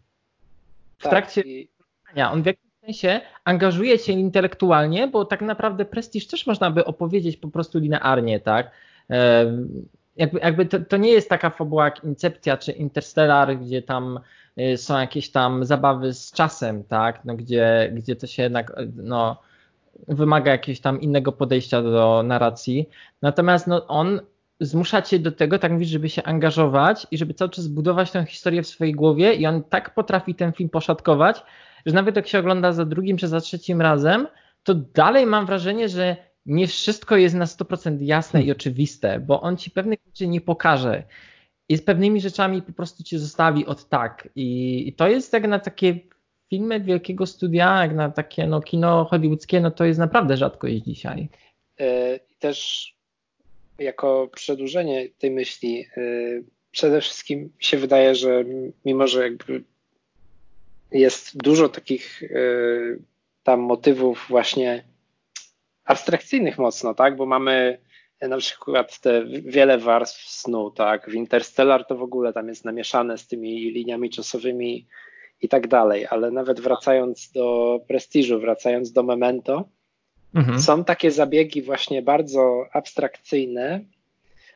W tak, trakcie i... on w jakimś sensie angażuje cię intelektualnie, bo tak naprawdę prestiż też można by opowiedzieć po prostu linearnie, tak? jakby, jakby to, to, nie jest taka fabuła jak Incepcja czy Interstellar, gdzie tam są jakieś tam zabawy z czasem, tak? No, gdzie, gdzie to się jednak no, wymaga jakiegoś tam innego podejścia do narracji. Natomiast no, on zmusza cię do tego, tak mówisz, żeby się angażować i żeby cały czas budować tę historię w swojej głowie i on tak potrafi ten film poszatkować, że nawet jak się ogląda za drugim czy za trzecim razem, to dalej mam wrażenie, że nie wszystko jest na 100% jasne i oczywiste, bo on ci pewnych rzeczy nie pokaże. I z pewnymi rzeczami po prostu cię zostawi od tak. I, i to jest jak na takie filmy wielkiego studia, jak na takie no, kino hollywoodzkie, no to jest naprawdę rzadkość dzisiaj. I też jako przedłużenie tej myśli, e, przede wszystkim się wydaje, że mimo, że jakby jest dużo takich e, tam motywów właśnie abstrakcyjnych mocno, tak, bo mamy na przykład te wiele warstw snu, tak, w Interstellar to w ogóle tam jest namieszane z tymi liniami czasowymi i tak dalej, ale nawet wracając do prestiżu, wracając do memento, mhm. są takie zabiegi właśnie bardzo abstrakcyjne,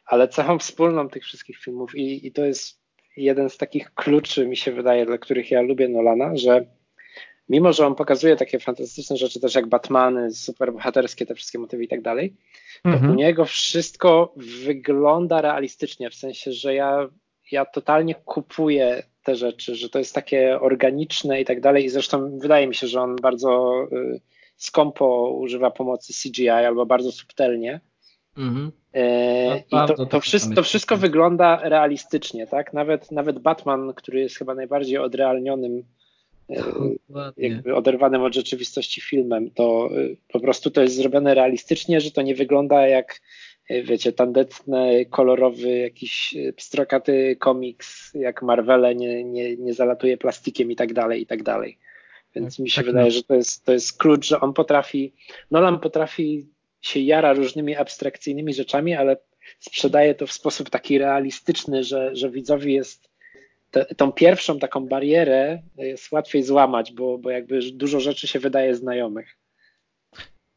ale cechą wspólną tych wszystkich filmów i, i to jest jeden z takich kluczy, mi się wydaje, dla których ja lubię Nolana, że mimo, że on pokazuje takie fantastyczne rzeczy też jak Batmany, superbohaterskie, te wszystkie motywy i tak dalej, to mhm. u niego wszystko wygląda realistycznie, w sensie, że ja, ja totalnie kupuję te rzeczy, że to jest takie organiczne i tak dalej. I zresztą wydaje mi się, że on bardzo y, skąpo używa pomocy CGI albo bardzo subtelnie. Mhm. E, I to, to, wszystko, to wszystko wygląda realistycznie, tak? Nawet, nawet Batman, który jest chyba najbardziej odrealnionym, jakby oderwanym od rzeczywistości filmem, to y, po prostu to jest zrobione realistycznie, że to nie wygląda jak E, wiecie, tandetny, kolorowy, jakiś e, pstrokaty komiks, jak Marvele nie, nie, nie zalatuje plastikiem i tak dalej, i tak dalej. Więc tak, mi się tak wydaje, no. że to jest, to jest klucz, że on potrafi, Nolan potrafi się jara różnymi abstrakcyjnymi rzeczami, ale sprzedaje to w sposób taki realistyczny, że, że widzowi jest te, tą pierwszą taką barierę jest łatwiej złamać, bo, bo jakby dużo rzeczy się wydaje znajomych.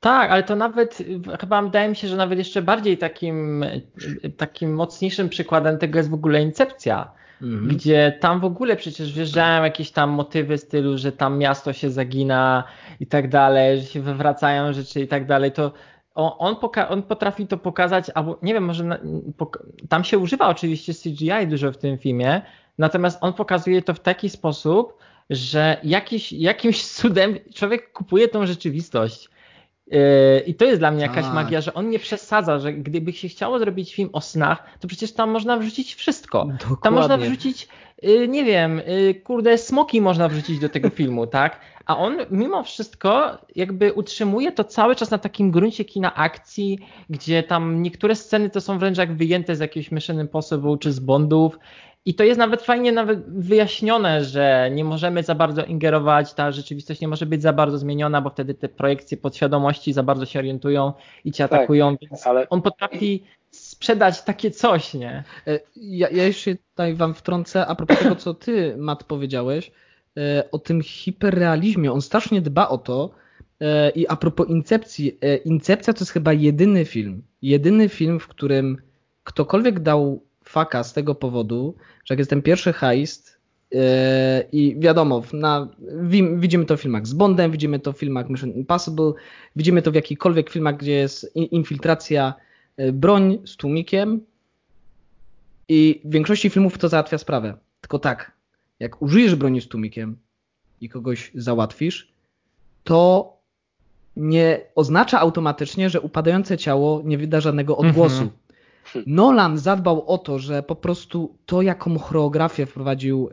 Tak, ale to nawet chyba wydaje mi się, że nawet jeszcze bardziej takim, takim mocniejszym przykładem tego jest w ogóle Incepcja. Mhm. Gdzie tam w ogóle przecież wjeżdżają jakieś tam motywy stylu, że tam miasto się zagina i tak dalej, że się wywracają rzeczy i tak dalej. To on, on, potrafi to pokazać, albo nie wiem, może na, tam się używa oczywiście CGI dużo w tym filmie, natomiast on pokazuje to w taki sposób, że jakiś, jakimś *laughs* cudem człowiek kupuje tą rzeczywistość Yy, I to jest dla mnie jakaś Tak. magia, że on nie przesadza, że gdyby się chciało zrobić film o snach, to przecież tam można wrzucić wszystko. Dokładnie. Tam można wrzucić, yy, nie wiem, yy, kurde, smoki można wrzucić do tego filmu, *laughs* tak? A on mimo wszystko jakby utrzymuje to cały czas na takim gruncie kina akcji, gdzie tam niektóre sceny to są wręcz jak wyjęte z jakiegoś Mission Impossible czy z Bondów. I to jest nawet fajnie nawet wyjaśnione, że nie możemy za bardzo ingerować, ta rzeczywistość nie może być za bardzo zmieniona, bo wtedy te projekcje podświadomości za bardzo się orientują i cię Tak, atakują, więc ale- on potrafi sprzedać takie coś, nie? E, Ja, ja jeszcze tutaj wam wtrącę a propos tego, co ty, Matt, powiedziałeś, e, o tym hiperrealizmie. On strasznie dba o to. e, I a propos Incepcji, Incepcja to jest chyba jedyny film, jedyny film, w którym ktokolwiek dał faka z tego powodu, że jak jest ten pierwszy heist e, i wiadomo, na, wi- widzimy to w filmach z Bondem, widzimy to w filmach Mission Impossible, widzimy to w jakichkolwiek filmach, gdzie jest infiltracja e, broń z tłumikiem, i w większości filmów to załatwia sprawę. Tylko tak, jak użyjesz broni z tłumikiem i kogoś załatwisz, to nie oznacza automatycznie, że upadające ciało nie wyda żadnego odgłosu. Mhm. Nolan zadbał o to, że po prostu to, jaką choreografię wprowadził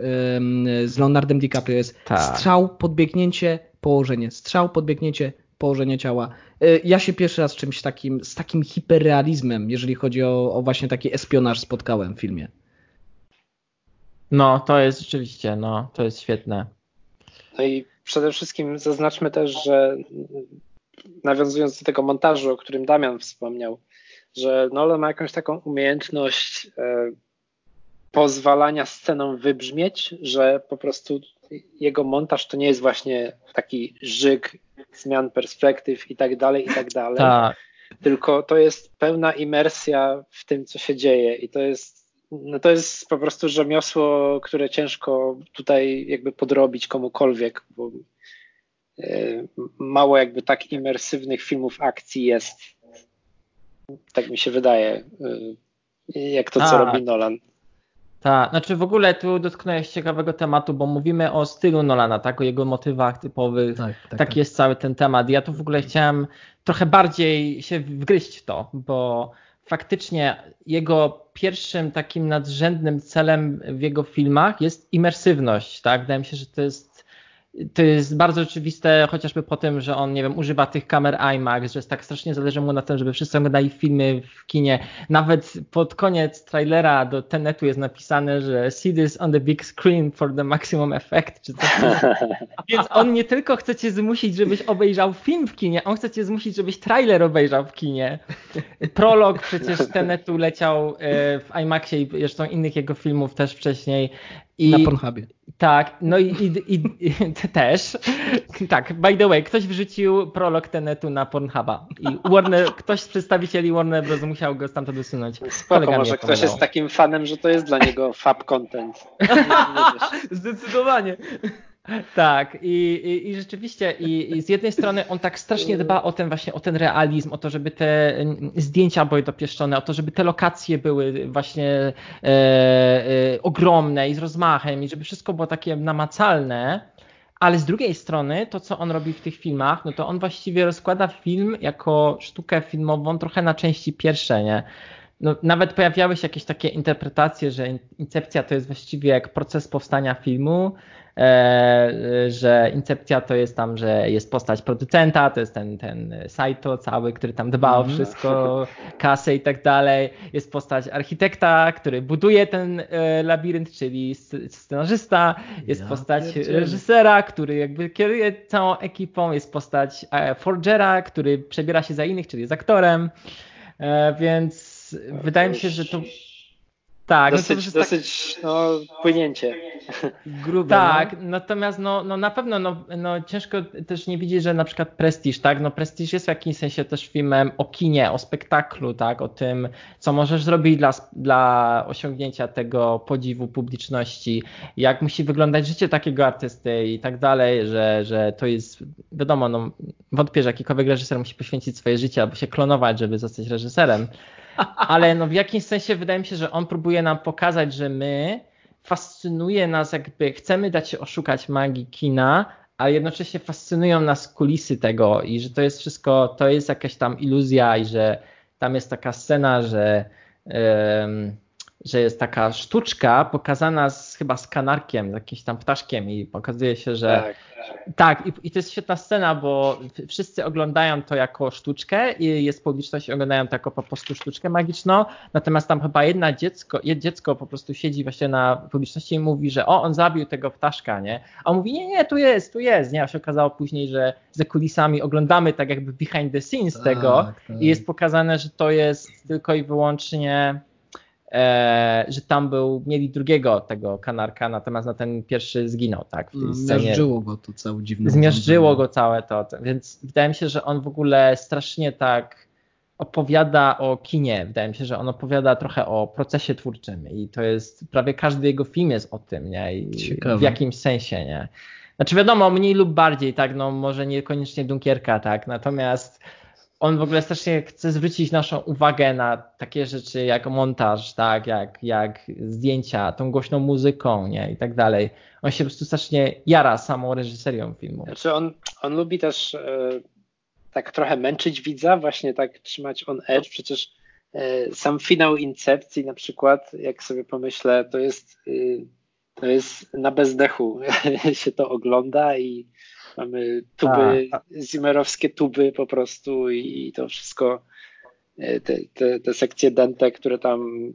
z Leonardem DiCaprio jest Tak. strzał, podbiegnięcie, położenie, strzał, podbiegnięcie, położenie ciała. Y, Ja się pierwszy raz z czymś takim, z takim hiperrealizmem, jeżeli chodzi o, o właśnie taki espionaż spotkałem w filmie. No, to jest rzeczywiście, no, to jest świetne. No i przede wszystkim zaznaczmy też, że nawiązując do tego montażu, o którym Damian wspomniał, że Nolan ma jakąś taką umiejętność e, pozwalania scenom wybrzmieć, że po prostu jego montaż to nie jest właśnie taki żyk zmian perspektyw i tak dalej, i tak dalej, Tak. tylko to jest pełna imersja w tym, co się dzieje i to jest no to jest po prostu rzemiosło, które ciężko tutaj jakby podrobić komukolwiek, bo e, mało jakby tak imersywnych filmów akcji jest. Tak mi się wydaje, e, jak to, co Tak. robi Nolan. Tak, znaczy w ogóle tu dotknąłeś ciekawego tematu, bo mówimy o stylu Nolana, tak, o jego motywach typowych. Tak, tak, Taki jest cały ten temat. Ja tu w ogóle chciałem trochę bardziej się wgryźć w to, bo faktycznie jego pierwszym takim nadrzędnym celem w jego filmach jest imersywność, tak? Wydaje mi się, że to jest to jest bardzo oczywiste, chociażby po tym, że on, nie wiem, używa tych kamer IMAX, że tak strasznie zależy mu na tym, żeby wszyscy oglądali filmy w kinie. Nawet pod koniec trailera do Tenetu jest napisane, że see this on the big screen for the maximum effect, czy coś. Więc on nie tylko chce cię zmusić, żebyś obejrzał film w kinie, on chce cię zmusić, żebyś trailer obejrzał w kinie. Prolog przecież Tenetu leciał e, w IMAXie i zresztą innych jego filmów też wcześniej. I, Na Pornhubie. tak, no i, i, i, i *laughs* też. Tak, by the way, ktoś wrzucił prolog Tenetu na Pornhuba i Warner, ktoś z przedstawicieli Warner Bros. musiał go stamtąd usunąć. Spoko, może ktoś jest takim fanem, że to jest dla niego fab content. *laughs* Nie, nie wiesz. Zdecydowanie. Tak, i, i, i rzeczywiście, i, i z jednej strony on tak strasznie dba o ten właśnie, o ten realizm, o to, żeby te mm, zdjęcia były dopieszczone, o to, żeby te lokacje były właśnie e, e, ogromne i z rozmachem i żeby wszystko było takie namacalne, ale z drugiej strony to, co on robi w tych filmach, no to on właściwie rozkłada film jako sztukę filmową trochę na części pierwsze, nie? No, nawet pojawiały się jakieś takie interpretacje, że in- incepcja to jest właściwie jak proces powstania filmu, że incepcja to jest tam, że jest postać producenta, to jest ten, ten Saito cały, który tam dba o Mhm. wszystko, kasę i tak dalej. Jest postać architekta, który buduje ten e, labirynt, czyli scenarzysta. Jest Ja postać reżysera, który jakby kieruje całą ekipą. Jest postać e, forgera, który przebiera się za innych, czyli jest aktorem. E, więc wydaje mi się, że to tak, no to Dosyć, już jest tak dosyć no, płynięcie. Grube, tak, natomiast no, no na pewno no, no ciężko też nie widzieć, że na przykład Prestige, tak? No Prestige jest w jakimś sensie też filmem o kinie, o spektaklu, tak? O tym, co możesz zrobić dla, dla osiągnięcia tego podziwu publiczności, jak musi wyglądać życie takiego artysty i tak dalej, że, że to jest, wiadomo, no wątpię, że jakikolwiek reżyser musi poświęcić swoje życie albo się klonować, żeby zostać reżyserem. Ale no w jakimś sensie wydaje mi się, że on próbuje nam pokazać, że my fascynuje nas jakby, chcemy dać się oszukać magii kina, a jednocześnie fascynują nas kulisy tego i że to jest wszystko, to jest jakaś tam iluzja i że tam jest taka scena, że że jest taka sztuczka pokazana z, chyba z kanarkiem, z jakimś tam ptaszkiem i pokazuje się, że tak, tak i, i, to jest świetna scena, bo wszyscy oglądają to jako sztuczkę i jest publiczność i oglądają to jako po prostu sztuczkę magiczną, natomiast tam chyba jedna dziecko, jedno dziecko po prostu siedzi właśnie na publiczności i mówi, że o, on zabił tego ptaszka, nie? A on mówi, nie, nie, tu jest, tu jest, nie? A się okazało później, że za kulisami oglądamy tak jakby behind the scenes tak, tego tak. i jest pokazane, że to jest tylko i wyłącznie e, że tam był, mieli drugiego tego kanarka, natomiast na ten pierwszy zginął, tak? W tej no, Zmiażdżyło go to całe dziwne. Zmiażdżyło go całe to, więc wydaje mi się, że on w ogóle strasznie tak opowiada o kinie. Wydaje mi się, że on opowiada trochę o procesie twórczym i to jest, prawie każdy jego film jest o tym, nie? I Ciekawe. W jakimś sensie, nie? Znaczy wiadomo, mniej lub bardziej, tak, no może niekoniecznie Dunkierka, tak, natomiast on w ogóle strasznie chce zwrócić naszą uwagę na takie rzeczy jak montaż, tak, jak, jak zdjęcia, tą głośną muzyką, nie, i tak dalej. On się po prostu strasznie jara samą reżyserią filmu. Znaczy on, on lubi też e, tak trochę męczyć widza, właśnie tak trzymać on edge, przecież e, sam finał Incepcji na przykład, jak sobie pomyślę, to jest, e, to jest na bezdechu *laughs* się to ogląda i Mamy tuby, tak. zimmerowskie tuby po prostu i to wszystko, e, te, te, te sekcje dente, które tam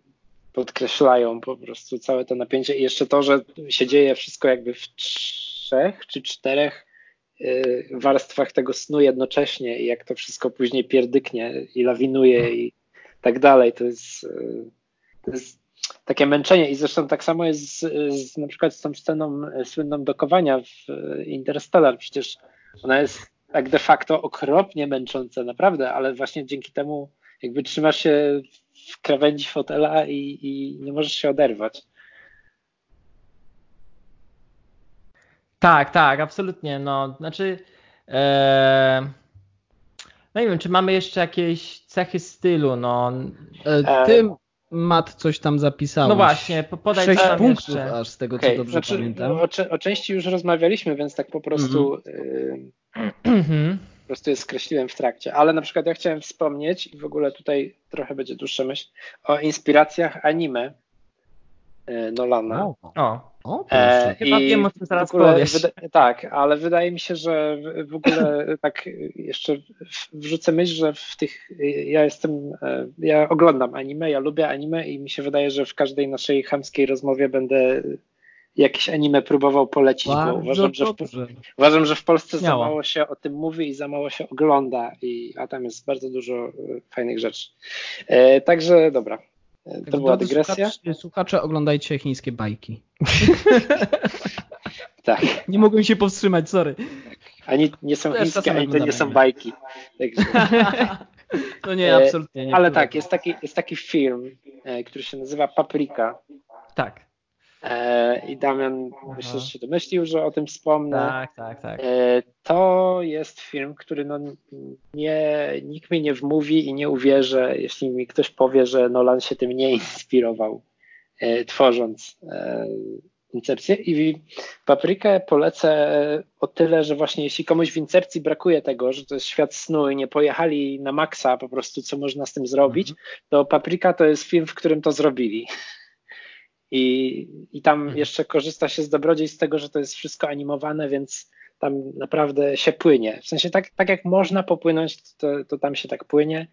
podkreślają po prostu całe to napięcie i jeszcze to, że się dzieje wszystko jakby w trzech czy czterech e, warstwach tego snu jednocześnie i jak to wszystko później pierdyknie i lawinuje i tak dalej. To jest, e, to jest takie męczenie i zresztą tak samo jest z, z, na przykład z tą sceną e, słynną dokowania w e, Interstellar, przecież ona jest tak de facto okropnie męcząca, naprawdę, ale właśnie dzięki temu jakby trzymasz się w krawędzi fotela i, i nie możesz się oderwać. Tak, tak, absolutnie. No, znaczy, ee, no nie wiem, czy mamy jeszcze jakieś cechy stylu. No, e, tym Mat coś tam zapisał. No właśnie, podaj Sześć punktów jeszcze. aż z tego, okay. co dobrze znaczy, pamiętam. O, o, części już rozmawialiśmy, więc tak po prostu mm -hmm. y, po prostu je skreśliłem w trakcie. Ale na przykład ja chciałem wspomnieć i w ogóle tutaj trochę będzie dłuższa myśl o inspiracjach anime Nolana. O, o. O, e, Chyba wiem, o czym zaraz powiesz. Wyda- tak, ale wydaje mi się, że w ogóle *laughs* tak jeszcze wrzucę myśl, że w tych, ja jestem, e, ja oglądam anime, ja lubię anime i mi się wydaje, że w każdej naszej chamskiej rozmowie będę jakieś anime próbował polecić, Bardzo bo uważam, że w, uważam, że w Polsce Śmiało. za mało się o tym mówi i za mało się ogląda, i, a tam jest bardzo dużo e, fajnych rzeczy. E, także dobra, to tak była dygresja. Słuchacze, słuchacze, oglądajcie chińskie bajki. *laughs* tak. Nie mogłem się powstrzymać, sorry. Ani nie są chińskie, ani to nie są bajki. Także. *laughs* To nie, absolutnie nie. Ale tak, jest taki, jest taki film, e, który się nazywa Paprika. Tak. E, I Damian myślę, że się domyślił, że o tym wspomnę. Tak, tak, tak. E, to jest film, który no nie, nikt mi nie wmówi i nie uwierzy, jeśli mi ktoś powie, że Nolan się tym nie inspirował, e, tworząc Incepcję. I Paprykę polecę o tyle, że właśnie jeśli komuś w Incepcji brakuje tego, że to jest świat snu i nie pojechali na maksa po prostu, co można z tym zrobić, mhm. to Papryka to jest film, w którym to zrobili. I, I tam mhm. jeszcze korzysta się z dobrodziej z tego, że to jest wszystko animowane, więc tam naprawdę się płynie. W sensie tak, tak jak można popłynąć, to, to tam się tak płynie.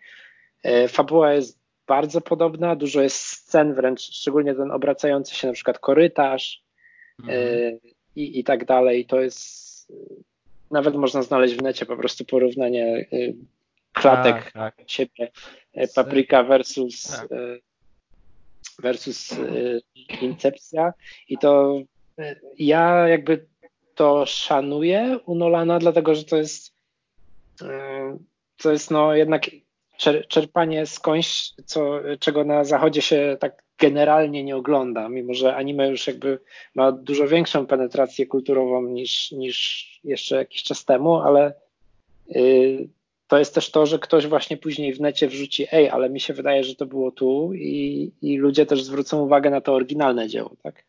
E, fabuła jest bardzo podobna, dużo jest scen wręcz, szczególnie ten obracający się na przykład korytarz e, mhm. i, i tak dalej. To jest nawet można znaleźć w necie po prostu porównanie e, klatek tak, tak. siebie, Paprika versus tak versus y, Incepcja. I to ja jakby to szanuję u Nolana, dlatego że to jest y, to jest no jednak czerpanie skądś, co, czego na zachodzie się tak generalnie nie ogląda, mimo że anime już jakby ma dużo większą penetrację kulturową niż, niż jeszcze jakiś czas temu, ale to jest też to, że ktoś właśnie później w necie wrzuci, ej, ale mi się wydaje, że to było tu i, i ludzie też zwrócą uwagę na to oryginalne dzieło, tak?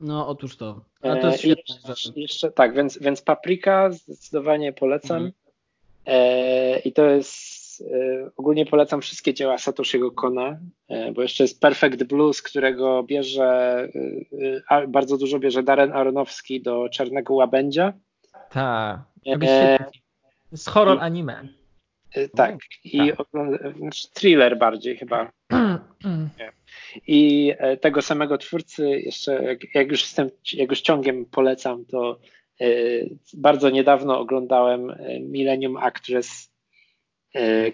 No, otóż to. A to jest świetne. Jeszcze, jeszcze, tak, więc, więc Paprika zdecydowanie polecam. Mhm. E, I to jest e, ogólnie polecam wszystkie dzieła Satoshiego Kona, e, bo jeszcze jest Perfect Blues, którego bierze bardzo dużo bierze Darren Aronowski do Czarnego Łabędzia. Tak. E, z horror anime. Tak. I tak. Znaczy thriller bardziej chyba. *clears throat* I tego samego twórcy jeszcze, jak, jak już jestem, jak już ciągiem polecam, to E, bardzo niedawno oglądałem e, Millennium Actress, e,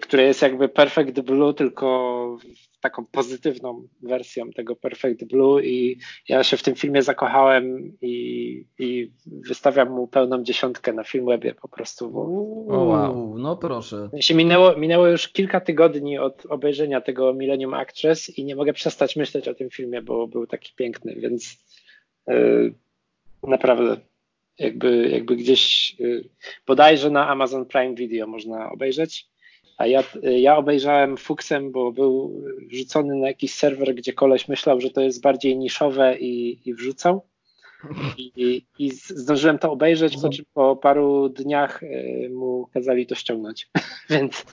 które jest jakby Perfect Blue, tylko taką pozytywną wersją tego Perfect Blue i ja się w tym filmie zakochałem i, i wystawiam mu pełną dziesiątkę na Filmwebie po prostu. Bo... O, wow, no proszę. Się minęło, minęło już kilka tygodni od obejrzenia tego Millennium Actress i nie mogę przestać myśleć o tym filmie, bo był taki piękny, więc yy, naprawdę jakby, jakby gdzieś y, bodajże na Amazon Prime Video można obejrzeć. A ja, ja obejrzałem Fuxem, bo był wrzucony na jakiś serwer, gdzie koleś myślał, że to jest bardziej niszowe i, i wrzucał. I, I, zdążyłem to obejrzeć, po czym po paru dniach y, mu kazali to ściągnąć. *laughs* więc,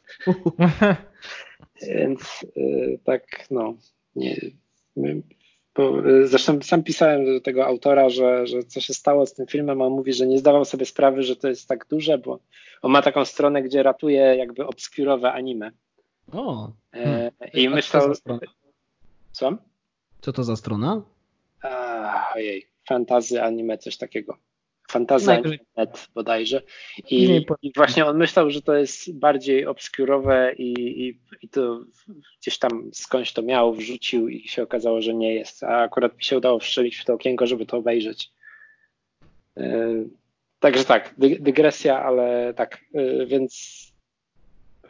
*laughs* więc y, tak, no. Nie, zresztą sam pisałem do tego autora, że, że co się stało z tym filmem, on mówi, że nie zdawał sobie sprawy, że to jest tak duże, bo on ma taką stronę, gdzie ratuje jakby obskurowe anime. O. E, hmm. I myślał... Co? Co to za strona? A, ojej, fantazy anime, coś takiego. Fantazja Net bodajże. I, I, właśnie on myślał, że to jest bardziej obskurowe i, i, i, to gdzieś tam skądś to miał, wrzucił i się okazało, że nie jest. A akurat mi się udało wszczelić w to okienko, żeby to obejrzeć. Yy, także tak, dy, dygresja, ale tak, yy, więc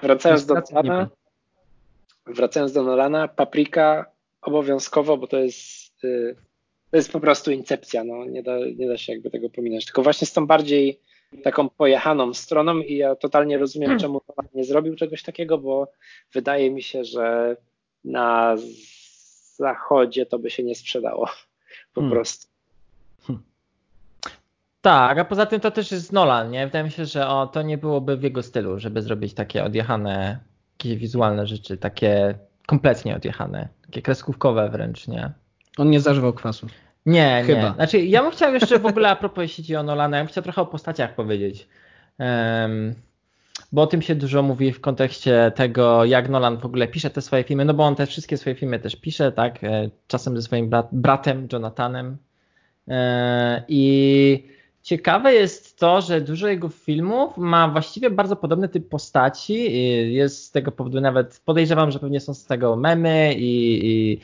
wracając do Nolana, wracając do Nolana, Paprika obowiązkowo, bo to jest yy, to jest po prostu incepcja, no nie da, nie da się jakby tego pominąć. Tylko właśnie z tą bardziej taką pojechaną stroną i ja totalnie rozumiem, hmm. czemu nie zrobił czegoś takiego, bo wydaje mi się, że na zachodzie to by się nie sprzedało po hmm. prostu. Hmm. Tak, a poza tym to też jest Nolan, nie? Wydaje mi się, że o, to nie byłoby w jego stylu, żeby zrobić takie odjechane, jakieś wizualne rzeczy, takie kompletnie odjechane, takie kreskówkowe wręcz, nie? On nie zażywał kwasu. Nie, Chyba. nie. Znaczy, ja bym chciał jeszcze w ogóle *laughs* a propos jeśli chodzi o Nolana, ja bym chciał trochę o postaciach powiedzieć. Um, bo o tym się dużo mówi w kontekście tego, jak Nolan w ogóle pisze te swoje filmy, no bo on te wszystkie swoje filmy też pisze, tak, e, czasem ze swoim brat, bratem Jonathanem. E, I ciekawe jest to, że dużo jego filmów ma właściwie bardzo podobny typ postaci. Jest z tego powodu nawet, podejrzewam, że pewnie są z tego memy i, i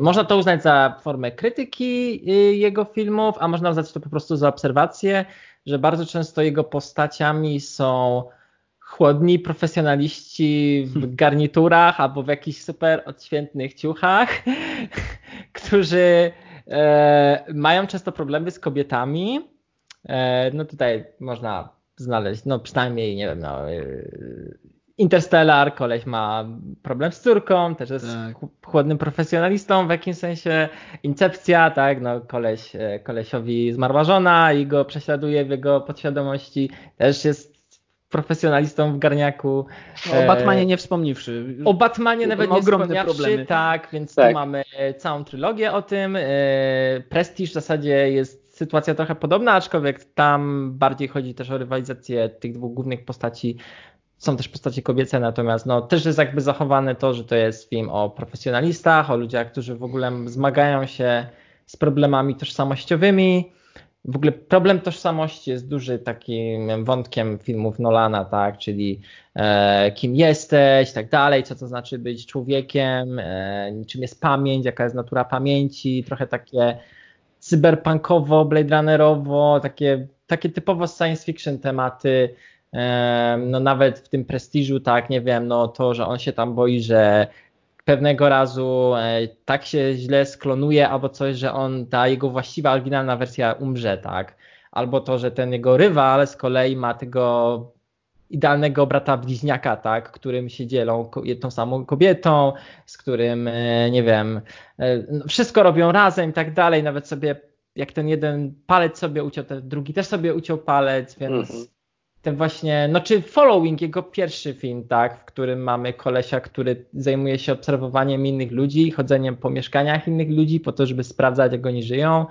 można to uznać za formę krytyki y, jego filmów, a można uznać to po prostu za obserwację, że bardzo często jego postaciami są chłodni profesjonaliści w hmm. garniturach albo w jakichś super odświętnych ciuchach, *laughs* którzy e, mają często problemy z kobietami. E, no tutaj można znaleźć, no przynajmniej, nie wiem, no, e, Interstellar, koleś ma problem z córką, też jest tak. chłodnym profesjonalistą w jakimś sensie. Incepcja, tak, no koleś, e, kolesiowi zmarła żona i go prześladuje w jego podświadomości, też jest profesjonalistą w garniaku. O e, Batmanie nie wspomniwszy. O Batmanie nawet nie ogromne problemy. Tak, więc tak. tu mamy całą trylogię o tym. E, Prestige w zasadzie jest sytuacja trochę podobna, aczkolwiek tam bardziej chodzi też o rywalizację tych dwóch głównych postaci są też postacie kobiece, natomiast no, też jest jakby zachowane to, że to jest film o profesjonalistach, o ludziach, którzy w ogóle zmagają się z problemami tożsamościowymi. W ogóle problem tożsamości jest duży takim wątkiem filmów Nolana, tak, czyli e, kim jesteś, tak dalej, co to znaczy być człowiekiem, e, czym jest pamięć, jaka jest natura pamięci, trochę takie cyberpunkowo, Blade Runnerowo, takie, takie typowo science fiction tematy, no nawet w tym prestiżu, tak, nie wiem, no to, że on się tam boi, że pewnego razu e, tak się źle sklonuje albo coś, że on, ta jego właściwa, oryginalna wersja umrze, tak, albo to, że ten jego rywal z kolei ma tego idealnego brata bliźniaka, tak, którym się dzielą tą samą kobietą, z którym, e, nie wiem, e, no, wszystko robią razem i tak dalej, nawet sobie jak ten jeden palec sobie uciął, ten drugi też sobie uciął palec, więc mhm. Ten właśnie, no czy Following, jego pierwszy film, tak, w którym mamy kolesia, który zajmuje się obserwowaniem innych ludzi, chodzeniem po mieszkaniach innych ludzi po to, żeby sprawdzać, jak oni żyją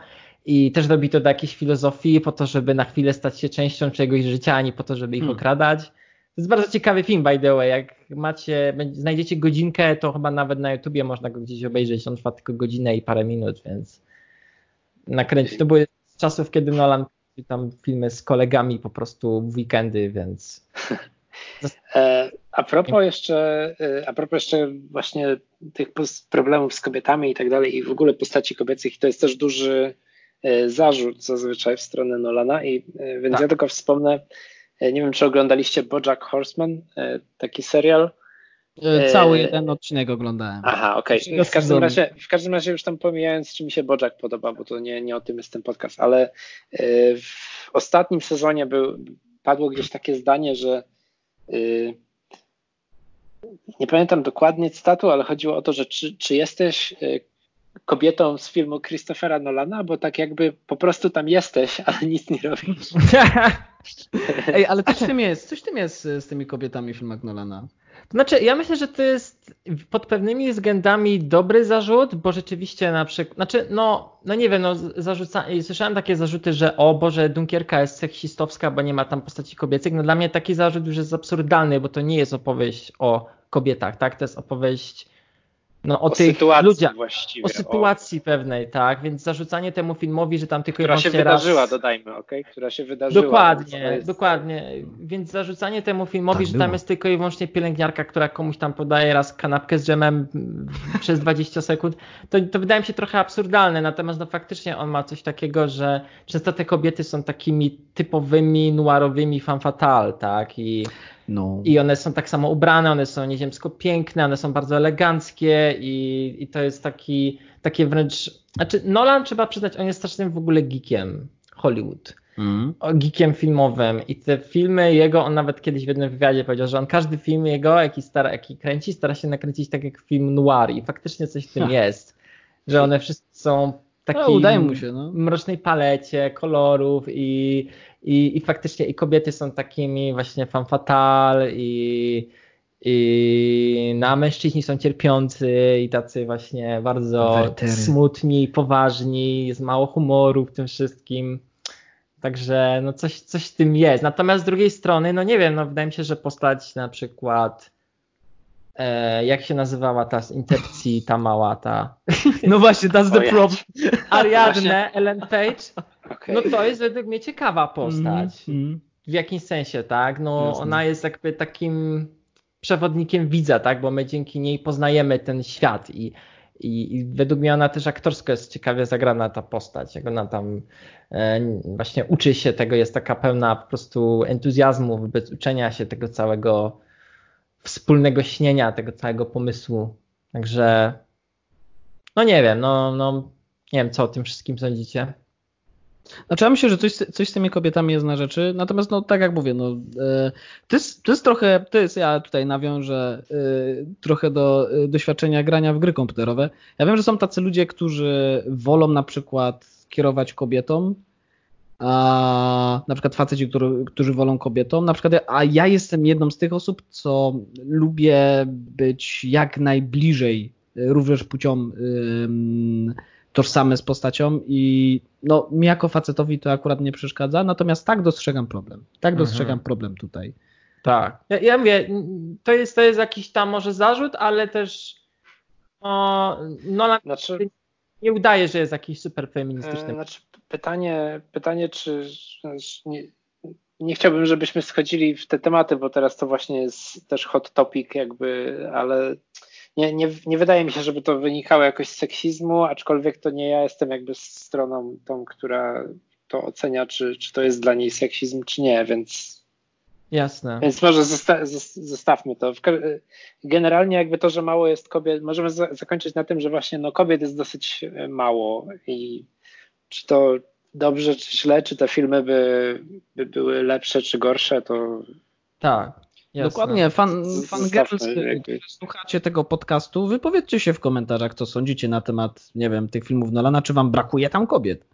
i też robi to do jakiejś filozofii po to, żeby na chwilę stać się częścią czegoś życia, a nie po to, żeby ich hmm. okradać. To jest bardzo ciekawy film, by the way. Jak macie, znajdziecie godzinkę, to chyba nawet na YouTubie można go gdzieś obejrzeć. On trwa tylko godzinę i parę minut, więc nakręcić. To były z czasów, kiedy Nolan tam filmy z kolegami po prostu w weekendy, więc. *laughs* E, a propos jeszcze, e, a propos jeszcze właśnie tych problemów z kobietami i tak dalej i w ogóle postaci kobiecych, to jest też duży e, zarzut zazwyczaj w stronę Nolana i więc tak. ja tylko wspomnę, nie wiem czy oglądaliście Bojack Horseman, taki serial, cały jeden odcinek oglądałem. Aha, okej. Okay. W, każdym razie, w każdym razie już tam pomijając, czy mi się Bojack podoba, bo to nie, nie o tym jest ten podcast, ale e, w ostatnim sezonie był, padło gdzieś takie zdanie, że e, nie pamiętam dokładnie cytatu, ale chodziło o to, że czy, czy jesteś kobietą z filmu Christophera Nolana, bo tak jakby po prostu tam jesteś, *laughs* ale nic nie robisz. *laughs* Ej, ale coś tym jest, coś tym jest z tymi kobietami w filmach Nolana. Znaczy, ja myślę, że to jest pod pewnymi względami dobry zarzut, bo rzeczywiście na przykład, znaczy, no, no nie wiem, no, zarzuca, słyszałem takie zarzuty, że o Boże, Dunkierka jest seksistowska, bo nie ma tam postaci kobiecych. No dla mnie taki zarzut już jest absurdalny, bo to nie jest opowieść o kobietach, tak? To jest opowieść no, o, o tych ludziach, właściwie. O sytuacji o... pewnej, tak, więc zarzucanie temu filmowi, że tam tylko Która się wydarzyła, raz... dodajmy, ok? Która się wydarzyła. Dokładnie, jest... dokładnie, więc zarzucanie temu filmowi, tak że było. tam jest tylko i wyłącznie pielęgniarka, która komuś tam podaje raz kanapkę z dżemem *laughs* przez 20 sekund, to, to wydaje mi się trochę absurdalne, natomiast no faktycznie on ma coś takiego, że często te kobiety są takimi typowymi, noirowymi fan fatale, tak, i no. I one są tak samo ubrane, one są nieziemsko piękne, one są bardzo eleganckie i, i to jest taki, takie wręcz. Znaczy, Nolan trzeba przyznać, on jest strasznym w ogóle geekiem Hollywood. Mm. Geekiem filmowym i te filmy jego, on nawet kiedyś w jednym wywiadzie powiedział, że on każdy film jego, jaki, stara, jaki kręci, stara się nakręcić tak jak film noir i faktycznie coś w tym ha. jest, że one wszystkie są takiej no, się, no. mrocznej palecie kolorów i i, i faktycznie i kobiety są takimi właśnie fan fatal i, i na no, mężczyźni są cierpiący i tacy właśnie bardzo Wertery. smutni, poważni, jest mało humoru w tym wszystkim. Także no coś, coś w tym jest. Natomiast z drugiej strony, no nie wiem, no wydaje mi się, że postać na przykład e, jak się nazywała ta z Interpcji, ta mała, ta... No właśnie, that's the problem. Ariadne, Ellen Page. Okay. No to jest według mnie ciekawa postać. Mm, w jakimś sensie, tak? No Jasne. ona jest jakby takim przewodnikiem widza, tak? Bo my dzięki niej poznajemy ten świat i, i, i według mnie ona też aktorsko jest ciekawie zagrana ta postać, jak ona tam e, właśnie uczy się tego, jest taka pełna po prostu entuzjazmu wobec uczenia się tego całego wspólnego śnienia, tego całego pomysłu. Także no nie wiem, no, no nie wiem co o tym wszystkim sądzicie. Znaczy ja myślę, że coś, coś z tymi kobietami jest na rzeczy, natomiast no tak jak mówię, no e, to jest, to jest trochę, to jest, ja tutaj nawiążę e, trochę do e, doświadczenia grania w gry komputerowe. Ja wiem, że są tacy ludzie, którzy wolą na przykład kierować kobietom, a na przykład faceci, którzy, którzy wolą kobietom, na przykład, a ja jestem jedną z tych osób, co lubię być jak najbliżej również płcią tożsame z postacią i no mi jako facetowi to akurat nie przeszkadza, natomiast tak dostrzegam problem. Tak mhm. dostrzegam problem tutaj. Tak. Ja, ja mówię, to jest, to jest jakiś tam może zarzut, ale też o, no, znaczy, nie udaje, że jest jakiś super feministyczny. E, znaczy, pytanie, pytanie czy nie, nie chciałbym, żebyśmy schodzili w te tematy, bo teraz to właśnie jest też hot topic jakby, ale nie, nie, nie wydaje mi się, żeby to wynikało jakoś z seksizmu, aczkolwiek to nie ja jestem jakby stroną tą, która to ocenia, czy, czy to jest dla niej seksizm, czy nie, więc. Jasne. Więc może zosta zostawmy to. Generalnie jakby to, że mało jest kobiet, możemy za zakończyć na tym, że właśnie no, kobiet jest dosyć e, mało i czy to dobrze, czy źle, czy te filmy by, by były lepsze, czy gorsze, to. Tak. Jasne. Dokładnie, fan, fan girls, słuchacie tego podcastu, wypowiedzcie się w komentarzach, co sądzicie na temat, nie wiem, tych filmów Nolana, czy wam brakuje tam kobiet.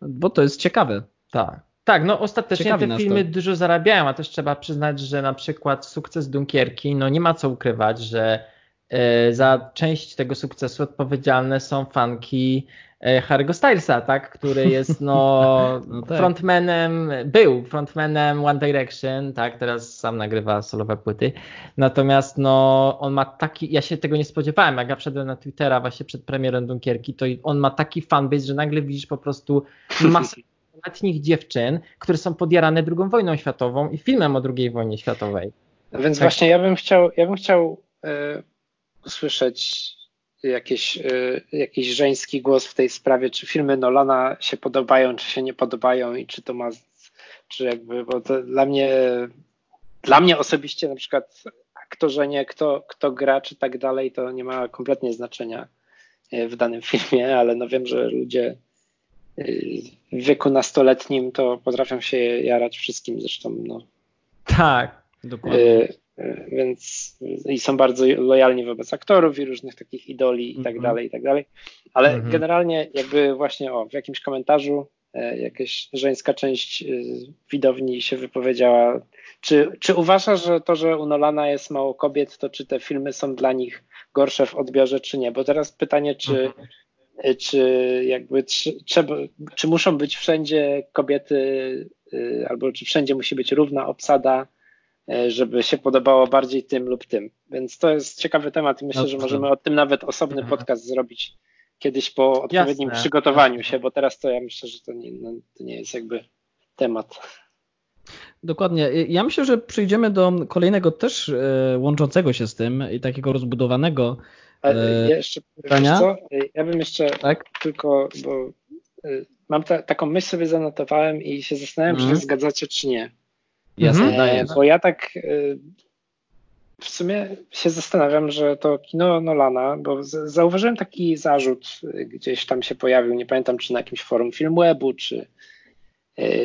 bo to jest ciekawe. Tak. Tak, no ostatecznie Ciekawi te filmy dużo zarabiają, a też trzeba przyznać, że na przykład sukces Dunkierki, no nie ma co ukrywać, że e, za część tego sukcesu odpowiedzialne są fanki e, Harry'ego Stylesa, tak, który jest no, *laughs* No tak. frontmanem, był frontmanem One Direction, tak, teraz sam nagrywa solowe płyty. Natomiast no on ma taki, ja się tego nie spodziewałem, jak ja wszedłem na Twittera właśnie przed premierą Dunkierki, to on ma taki fanbase, że nagle widzisz po prostu *laughs* masę letnich dziewczyn, które są podjarane II wojną światową i filmem o II wojnie światowej. No Więc Tak. właśnie ja bym chciał, ja bym chciał e, usłyszeć jakieś, e, jakiś żeński głos w tej sprawie, czy filmy Nolana się podobają, czy się nie podobają i czy to ma, czy jakby, bo to dla mnie, dla mnie osobiście na przykład aktorzenie, kto, kto gra, czy tak dalej, to nie ma kompletnie znaczenia e, w danym filmie, ale no wiem, że ludzie w wieku nastoletnim to potrafią się jarać wszystkim, zresztą no, Tak. Dokładnie. Y, y, Więc i są bardzo lojalni wobec aktorów i różnych takich idoli i tak Mhm. dalej, i tak dalej. Ale Mhm. generalnie jakby właśnie o, w jakimś komentarzu jakaś żeńska część y, widowni się wypowiedziała. Czy, czy uważasz, że to, że u Nolana jest mało kobiet, to czy te filmy są dla nich gorsze w odbiorze, czy nie? Bo teraz pytanie, czy, Mhm. y, czy jakby trzeba, czy muszą być wszędzie kobiety, y, albo czy wszędzie musi być równa obsada, e, żeby się podobało bardziej tym lub tym. Więc to jest ciekawy temat i myślę, że Jasne. możemy o tym nawet osobny Mhm. podcast zrobić kiedyś po odpowiednim Jasne. przygotowaniu się, bo teraz to ja myślę, że to nie, no, to nie jest jakby temat. Dokładnie. Ja myślę, że przejdziemy do kolejnego też e, łączącego się z tym i takiego rozbudowanego. Ale E, ja jeszcze, pytania? wiesz co? Ja bym jeszcze Tak? tylko, bo y, mam ta, taką myśl sobie zanotowałem i się zastanawiam, czy Mhm. się zgadzacie, czy nie. Jasne, Mhm. daję. E, Bo ja tak y, w sumie się zastanawiam, że to kino Nolana, bo z- zauważyłem taki zarzut gdzieś tam się pojawił, nie pamiętam czy na jakimś forum Filmwebu, czy,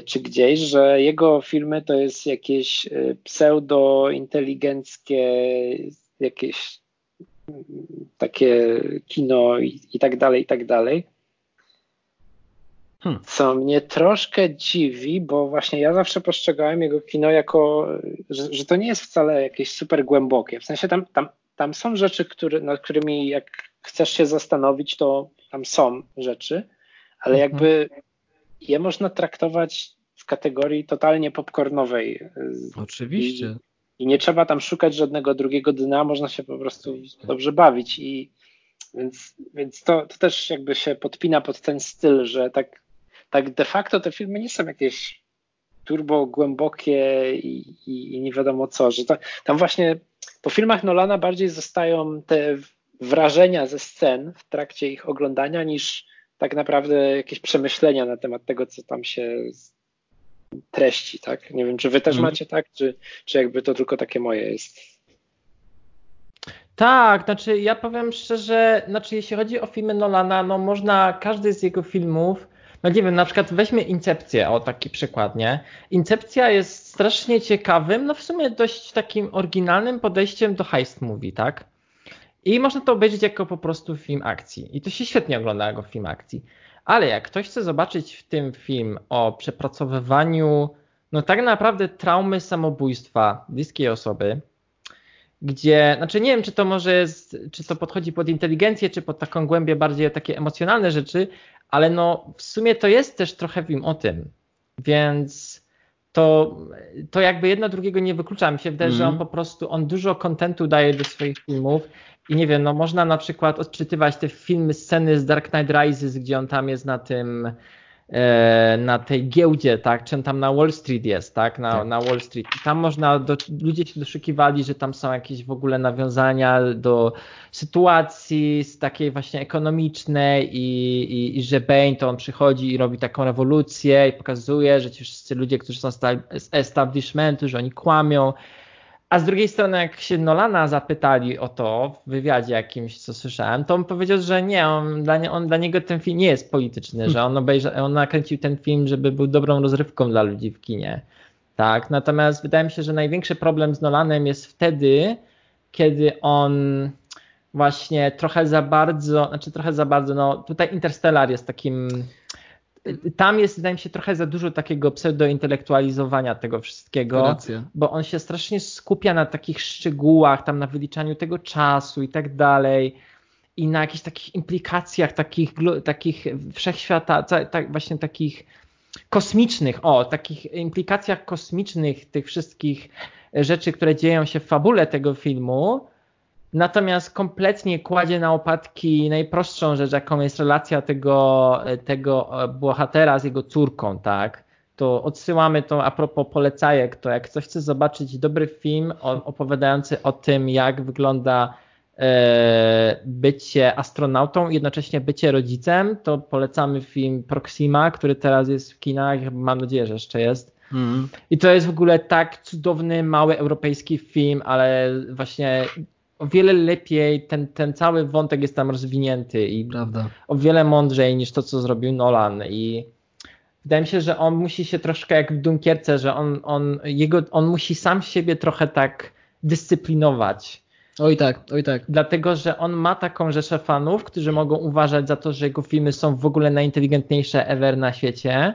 czy gdzieś, że jego filmy to jest jakieś pseudo-inteligenckie, jakieś mm, takie kino i, i tak dalej, i tak dalej. Hmm. Co mnie troszkę dziwi, bo właśnie ja zawsze postrzegałem jego kino jako, że, że to nie jest wcale jakieś super głębokie. W sensie tam, tam, tam są rzeczy, które, nad którymi jak chcesz się zastanowić, to tam są rzeczy, ale Mhm. jakby je można traktować w kategorii totalnie popcornowej. Oczywiście. I nie trzeba tam szukać żadnego drugiego dna, można się po prostu dobrze bawić. I więc, więc to, to też jakby się podpina pod ten styl, że tak, tak de facto te filmy nie są jakieś turbo głębokie i, i, i nie wiadomo co, że to, tam właśnie po filmach Nolana bardziej zostają te wrażenia ze scen w trakcie ich oglądania niż tak naprawdę jakieś przemyślenia na temat tego, co tam się treści, tak? Nie wiem, czy wy też Mhm. macie tak, czy, czy jakby to tylko takie moje jest. Tak, znaczy ja powiem szczerze, znaczy jeśli chodzi o filmy Nolana, no można każdy z jego filmów, no nie wiem, na przykład weźmy Incepcję, o taki przykład, nie? Incepcja jest strasznie ciekawym, no w sumie dość takim oryginalnym podejściem do heist movie, tak? I można to obejrzeć jako po prostu film akcji. I to się świetnie ogląda jako film akcji. Ale jak ktoś chce zobaczyć w tym film o przepracowywaniu, no tak naprawdę traumy samobójstwa bliskiej osoby, gdzie, znaczy nie wiem, czy to może jest, czy to podchodzi pod inteligencję, czy pod taką głębię bardziej takie emocjonalne rzeczy, ale no w sumie to jest też trochę film o tym, więc to, to jakby jedno drugiego nie wyklucza. Mi się wydaje, że on Mhm. po prostu, on dużo kontentu daje do swoich filmów i nie wiem, no można na przykład odczytywać te filmy, sceny z Dark Knight Rises, gdzie on tam jest na tym, na tej giełdzie, tak, czy tam na Wall Street jest, tak, na, Tak. na Wall Street. I tam można, do, ludzie się doszukiwali, że tam są jakieś w ogóle nawiązania do sytuacji z takiej właśnie ekonomicznej i, i, i że Bane to on przychodzi i robi taką rewolucję i pokazuje, że ci wszyscy ludzie, którzy są z establishmentu, że oni kłamią. A z drugiej strony, jak się Nolana zapytali o to w wywiadzie jakimś, co słyszałem, to on powiedział, że nie, on, dla, nie, on, dla niego ten film nie jest polityczny, że on, obejrza, on nakręcił ten film, żeby był dobrą rozrywką dla ludzi w kinie. Tak, natomiast wydaje mi się, że największy problem z Nolanem jest wtedy, kiedy on właśnie trochę za bardzo, znaczy trochę za bardzo, no tutaj Interstellar jest takim tam jest, wydaje mi się, trochę za dużo takiego pseudointelektualizowania tego wszystkiego, Racja. bo on się strasznie skupia na takich szczegółach, tam na wyliczaniu tego czasu i tak dalej i na jakichś takich implikacjach takich, takich wszechświata, tak, właśnie takich kosmicznych, o, takich implikacjach kosmicznych tych wszystkich rzeczy, które dzieją się w fabule tego filmu, natomiast kompletnie kładzie na opadki najprostszą rzecz, jaką jest relacja tego, tego bohatera z jego córką, tak? To odsyłamy to a propos polecajek, to jak ktoś chce zobaczyć dobry film opowiadający o tym, jak wygląda e, bycie astronautą i jednocześnie bycie rodzicem, to polecamy film Proxima, który teraz jest w kinach, mam nadzieję, że jeszcze jest. Mm. I to jest w ogóle tak cudowny, mały europejski film, ale właśnie o wiele lepiej ten, ten cały wątek jest tam rozwinięty i Prawda. o wiele mądrzej niż to, co zrobił Nolan. I wydaje mi się, że on musi się troszkę jak w Dunkierce, że on, on, jego, on musi sam siebie trochę tak dyscyplinować. Oj tak, oj tak. Dlatego, że on ma taką rzeszę fanów, którzy mogą uważać za to, że jego filmy są w ogóle najinteligentniejsze ever na świecie.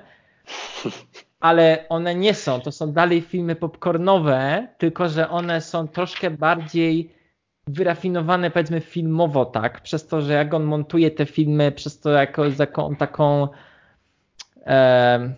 Ale one nie są, to są dalej filmy popcornowe, tylko że one są troszkę bardziej wyrafinowane powiedzmy filmowo, tak? Przez to, że jak on montuje te filmy, przez to jako, jaką taką e,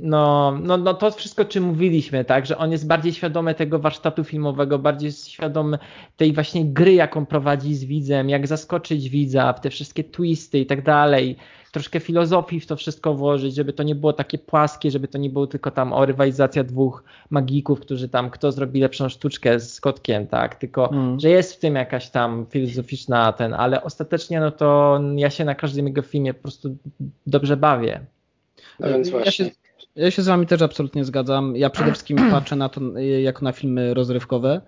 no, no, no to wszystko, czym mówiliśmy, tak, że on jest bardziej świadomy tego warsztatu filmowego, bardziej świadomy tej właśnie gry, jaką prowadzi z widzem, jak zaskoczyć widza, te wszystkie twisty i tak dalej, troszkę filozofii w to wszystko włożyć, żeby to nie było takie płaskie, żeby to nie było tylko tam o rywalizacja dwóch magików, którzy tam, kto zrobi lepszą sztuczkę z kotkiem, tak, tylko, mm. że jest w tym jakaś tam filozoficzna ten, ale ostatecznie no to ja się na każdym jego filmie po prostu dobrze bawię. No więc właśnie. Ja się, ja się z wami też absolutnie zgadzam. Ja przede wszystkim *clears throat* patrzę na to jako na filmy rozrywkowe.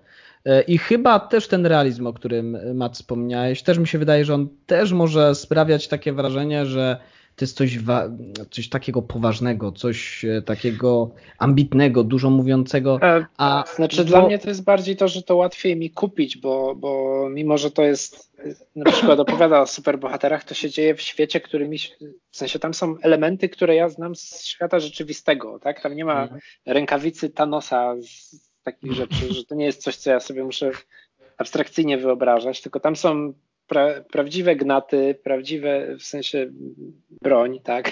I chyba też ten realizm, o którym Matt wspomniałeś, też mi się wydaje, że on też może sprawiać takie wrażenie, że to jest coś, coś takiego poważnego, coś e, takiego ambitnego, dużo mówiącego. E, a, znaczy bo... dla mnie to jest bardziej to, że to łatwiej mi kupić, bo, bo mimo, że to jest na przykład opowiada o superbohaterach, to się dzieje w świecie, który mi, w sensie tam są elementy, które ja znam z świata rzeczywistego, tak? Tam nie ma mhm. rękawicy Thanosa z takich rzeczy, że to nie jest coś, co ja sobie muszę abstrakcyjnie wyobrażać, tylko tam są pra, prawdziwe gnaty, prawdziwe w sensie broń, tak?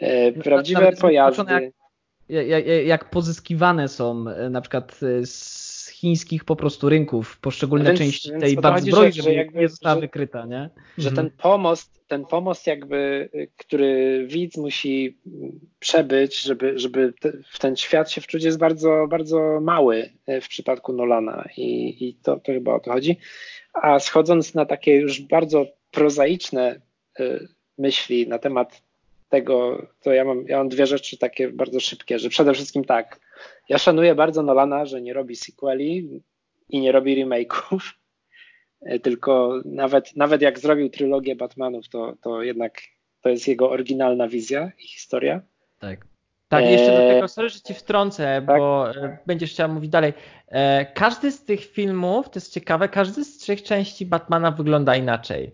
E, prawdziwe pojazdy. Jak, pozyskiwane są e, na przykład e, z chińskich po prostu rynków poszczególne więc, części więc tej bardzo zbroi, żeby jakby, nie została że, wykryta, nie? Że mhm. ten pomost, ten pomost jakby, który widz musi przebyć, żeby, żeby te, w ten świat się wczuć jest bardzo, bardzo mały w przypadku Nolana i, i to, to chyba o to chodzi. A schodząc na takie już bardzo prozaiczne y, myśli na temat tego, to ja mam, ja mam dwie rzeczy takie bardzo szybkie, że przede wszystkim tak, ja szanuję bardzo Nolana, że nie robi sequeli i nie robi remake'ów, *laughs* tylko nawet, nawet jak zrobił trylogię Batmanów, to, to jednak to jest jego oryginalna wizja i historia. Tak. Tak, jeszcze do tego, eee, sorry, że ci wtrącę, tak? bo e, będziesz chciał mówić dalej. E, każdy z tych filmów, to jest ciekawe, każdy z trzech części Batmana wygląda inaczej.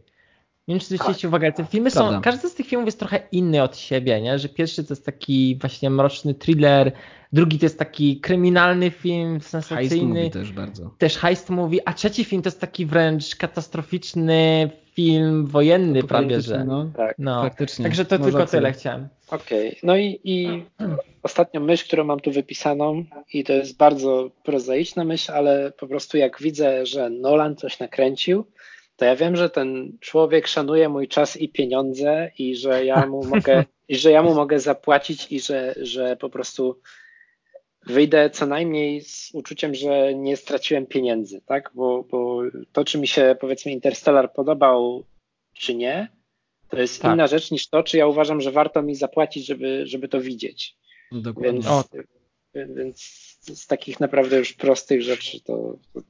Nie wiem, czy zwróciliście tak. uwagę, te filmy są, Prawda. każdy z tych filmów jest trochę inny od siebie, nie? że pierwszy to jest taki właśnie mroczny thriller, drugi to jest taki kryminalny film, sensacyjny. Heist też bardzo. Też heist mówi, a trzeci film to jest taki wręcz katastroficzny film wojenny prawie, że. No, tak. no. faktycznie. Także to tylko tyle chciałem. Okej, okay. no i, i *clears throat* ostatnią myśl, którą mam tu wypisaną i to jest bardzo prozaiczna myśl, ale po prostu jak widzę, że Nolan coś nakręcił, to ja wiem, że ten człowiek szanuje mój czas i pieniądze i że ja mu mogę, *laughs* i że ja mu mogę zapłacić i że, że po prostu wyjdę co najmniej z uczuciem, że nie straciłem pieniędzy, tak? Bo, bo to, czy mi się powiedzmy Interstellar podobał, czy nie, to jest tak. inna rzecz niż to, czy ja uważam, że warto mi zapłacić, żeby, żeby to widzieć. Dokładnie. Więc, o. więc z takich naprawdę już prostych rzeczy to, to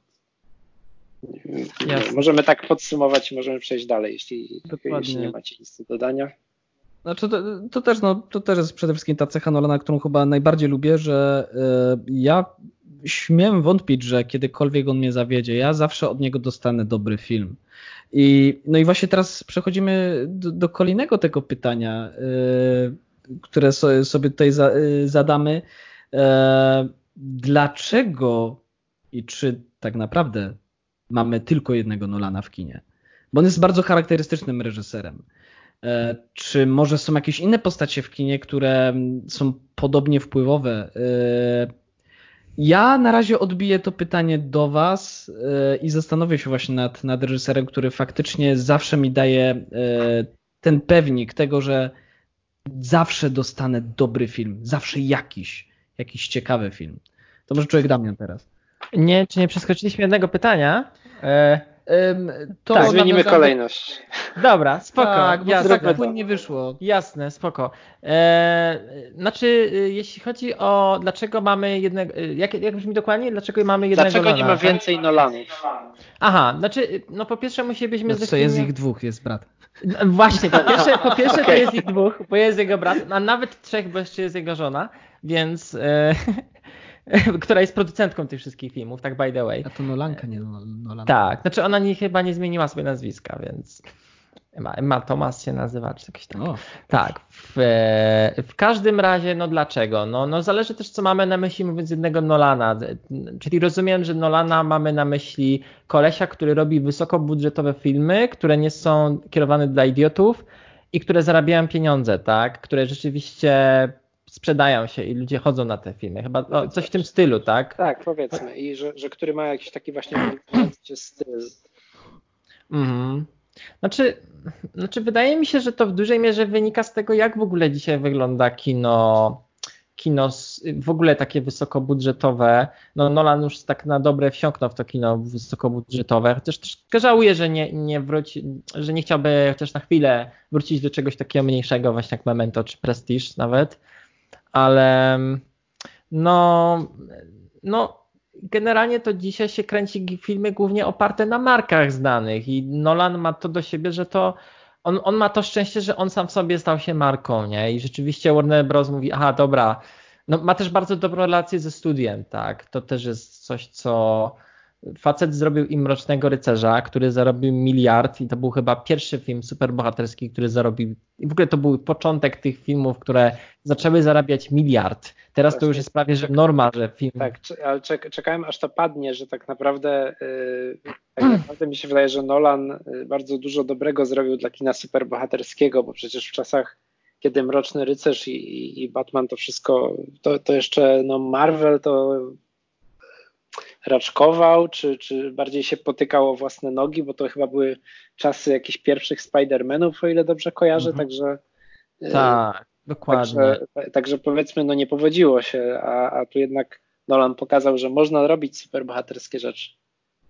możemy tak podsumować i możemy przejść dalej, jeśli, jeśli nie macie nic do dodania. Znaczy to, to, też, no, to też jest przede wszystkim ta cecha Nolana, którą chyba najbardziej lubię, że y, ja śmiem wątpić, że kiedykolwiek on mnie zawiedzie. Ja zawsze od niego dostanę dobry film. I, no i właśnie teraz przechodzimy do, do kolejnego tego pytania. Y, które sobie tutaj zadamy. Dlaczego i czy tak naprawdę mamy tylko jednego Nolana w kinie? Bo on jest bardzo charakterystycznym reżyserem. E, czy może są jakieś inne postacie w kinie, które są podobnie wpływowe? E, ja na razie odbiję to pytanie do Was e, i zastanowię się właśnie nad, nad reżyserem, który faktycznie zawsze mi daje ten pewnik tego, że zawsze dostanę dobry film, zawsze jakiś, jakiś ciekawy film. To może człowiek Damian teraz. Nie, czy nie przeskoczyliśmy jednego pytania? To tak, zmienimy kolejność. Dobra, spoko. Tak, bo jasne. tak płynnie wyszło. Jasne, spoko. E, znaczy, y, jeśli chodzi o dlaczego mamy jednego, y, jak, jak brzmi dokładnie, dlaczego mamy jednego Dlaczego Nolana, nie ma więcej Nolanów? Aha, znaczy, no po pierwsze musimy no, co jest ich dwóch, jest brat. No, właśnie, po pierwsze, po pierwsze okay. to jest ich dwóch, bo jest jego brat, a nawet trzech, bo jeszcze jest jego żona, więc... E, *laughs* która jest producentką tych wszystkich filmów, tak by the way. A to Nolanka, nie Nolanka. Tak, znaczy ona nie, chyba nie zmieniła sobie nazwiska, więc Emma, Emma Thomas się nazywa, czy coś takiego. Tak. W, w, każdym razie, no dlaczego? No, no zależy też, co mamy na myśli mówiąc jednego Nolana. Czyli rozumiem, że Nolana mamy na myśli kolesia, który robi wysokobudżetowe filmy, które nie są kierowane dla idiotów i które zarabiają pieniądze, tak? Które rzeczywiście sprzedają się i ludzie chodzą na te filmy. Chyba no, coś w tym stylu, tak? Tak, powiedzmy. I że, że który ma jakiś taki właśnie styl. Mhm. Znaczy, znaczy, wydaje mi się, że to w dużej mierze wynika z tego, jak w ogóle dzisiaj wygląda kino, kino w ogóle takie wysokobudżetowe. No Nolan już tak na dobre wsiąknął w to kino wysokobudżetowe, chociaż troszkę żałuję, że nie, nie wróci, że nie chciałby chociaż na chwilę wrócić do czegoś takiego mniejszego, właśnie jak Memento czy Prestige nawet ale no, no generalnie to dzisiaj się kręci filmy głównie oparte na markach znanych i Nolan ma to do siebie, że to on, on ma to szczęście, że on sam w sobie stał się marką, nie? I rzeczywiście Warner Bros. mówi, aha, dobra, no ma też bardzo dobrą relację ze studiem, tak? To też jest coś, co facet zrobił im Mrocznego Rycerza, który zarobił miliard i to był chyba pierwszy film superbohaterski, który zarobił i w ogóle to był początek tych filmów, które zaczęły zarabiać miliard. Teraz Właśnie, to już jest prawie, że norma, że film... Tak, ale czekałem aż to padnie, że tak naprawdę, yy, tak naprawdę mi się wydaje, że Nolan y, bardzo dużo dobrego zrobił dla kina superbohaterskiego, bo przecież w czasach kiedy Mroczny Rycerz i, i, i Batman to wszystko, to, to jeszcze no Marvel to raczkował, czy, czy bardziej się potykał o własne nogi, bo to chyba były czasy jakichś pierwszych Spider-Manów, o ile dobrze kojarzę, mhm. także... E, tak, dokładnie. Także, także, powiedzmy, no nie powodziło się, a, a tu jednak Nolan pokazał, że można robić superbohaterskie rzeczy.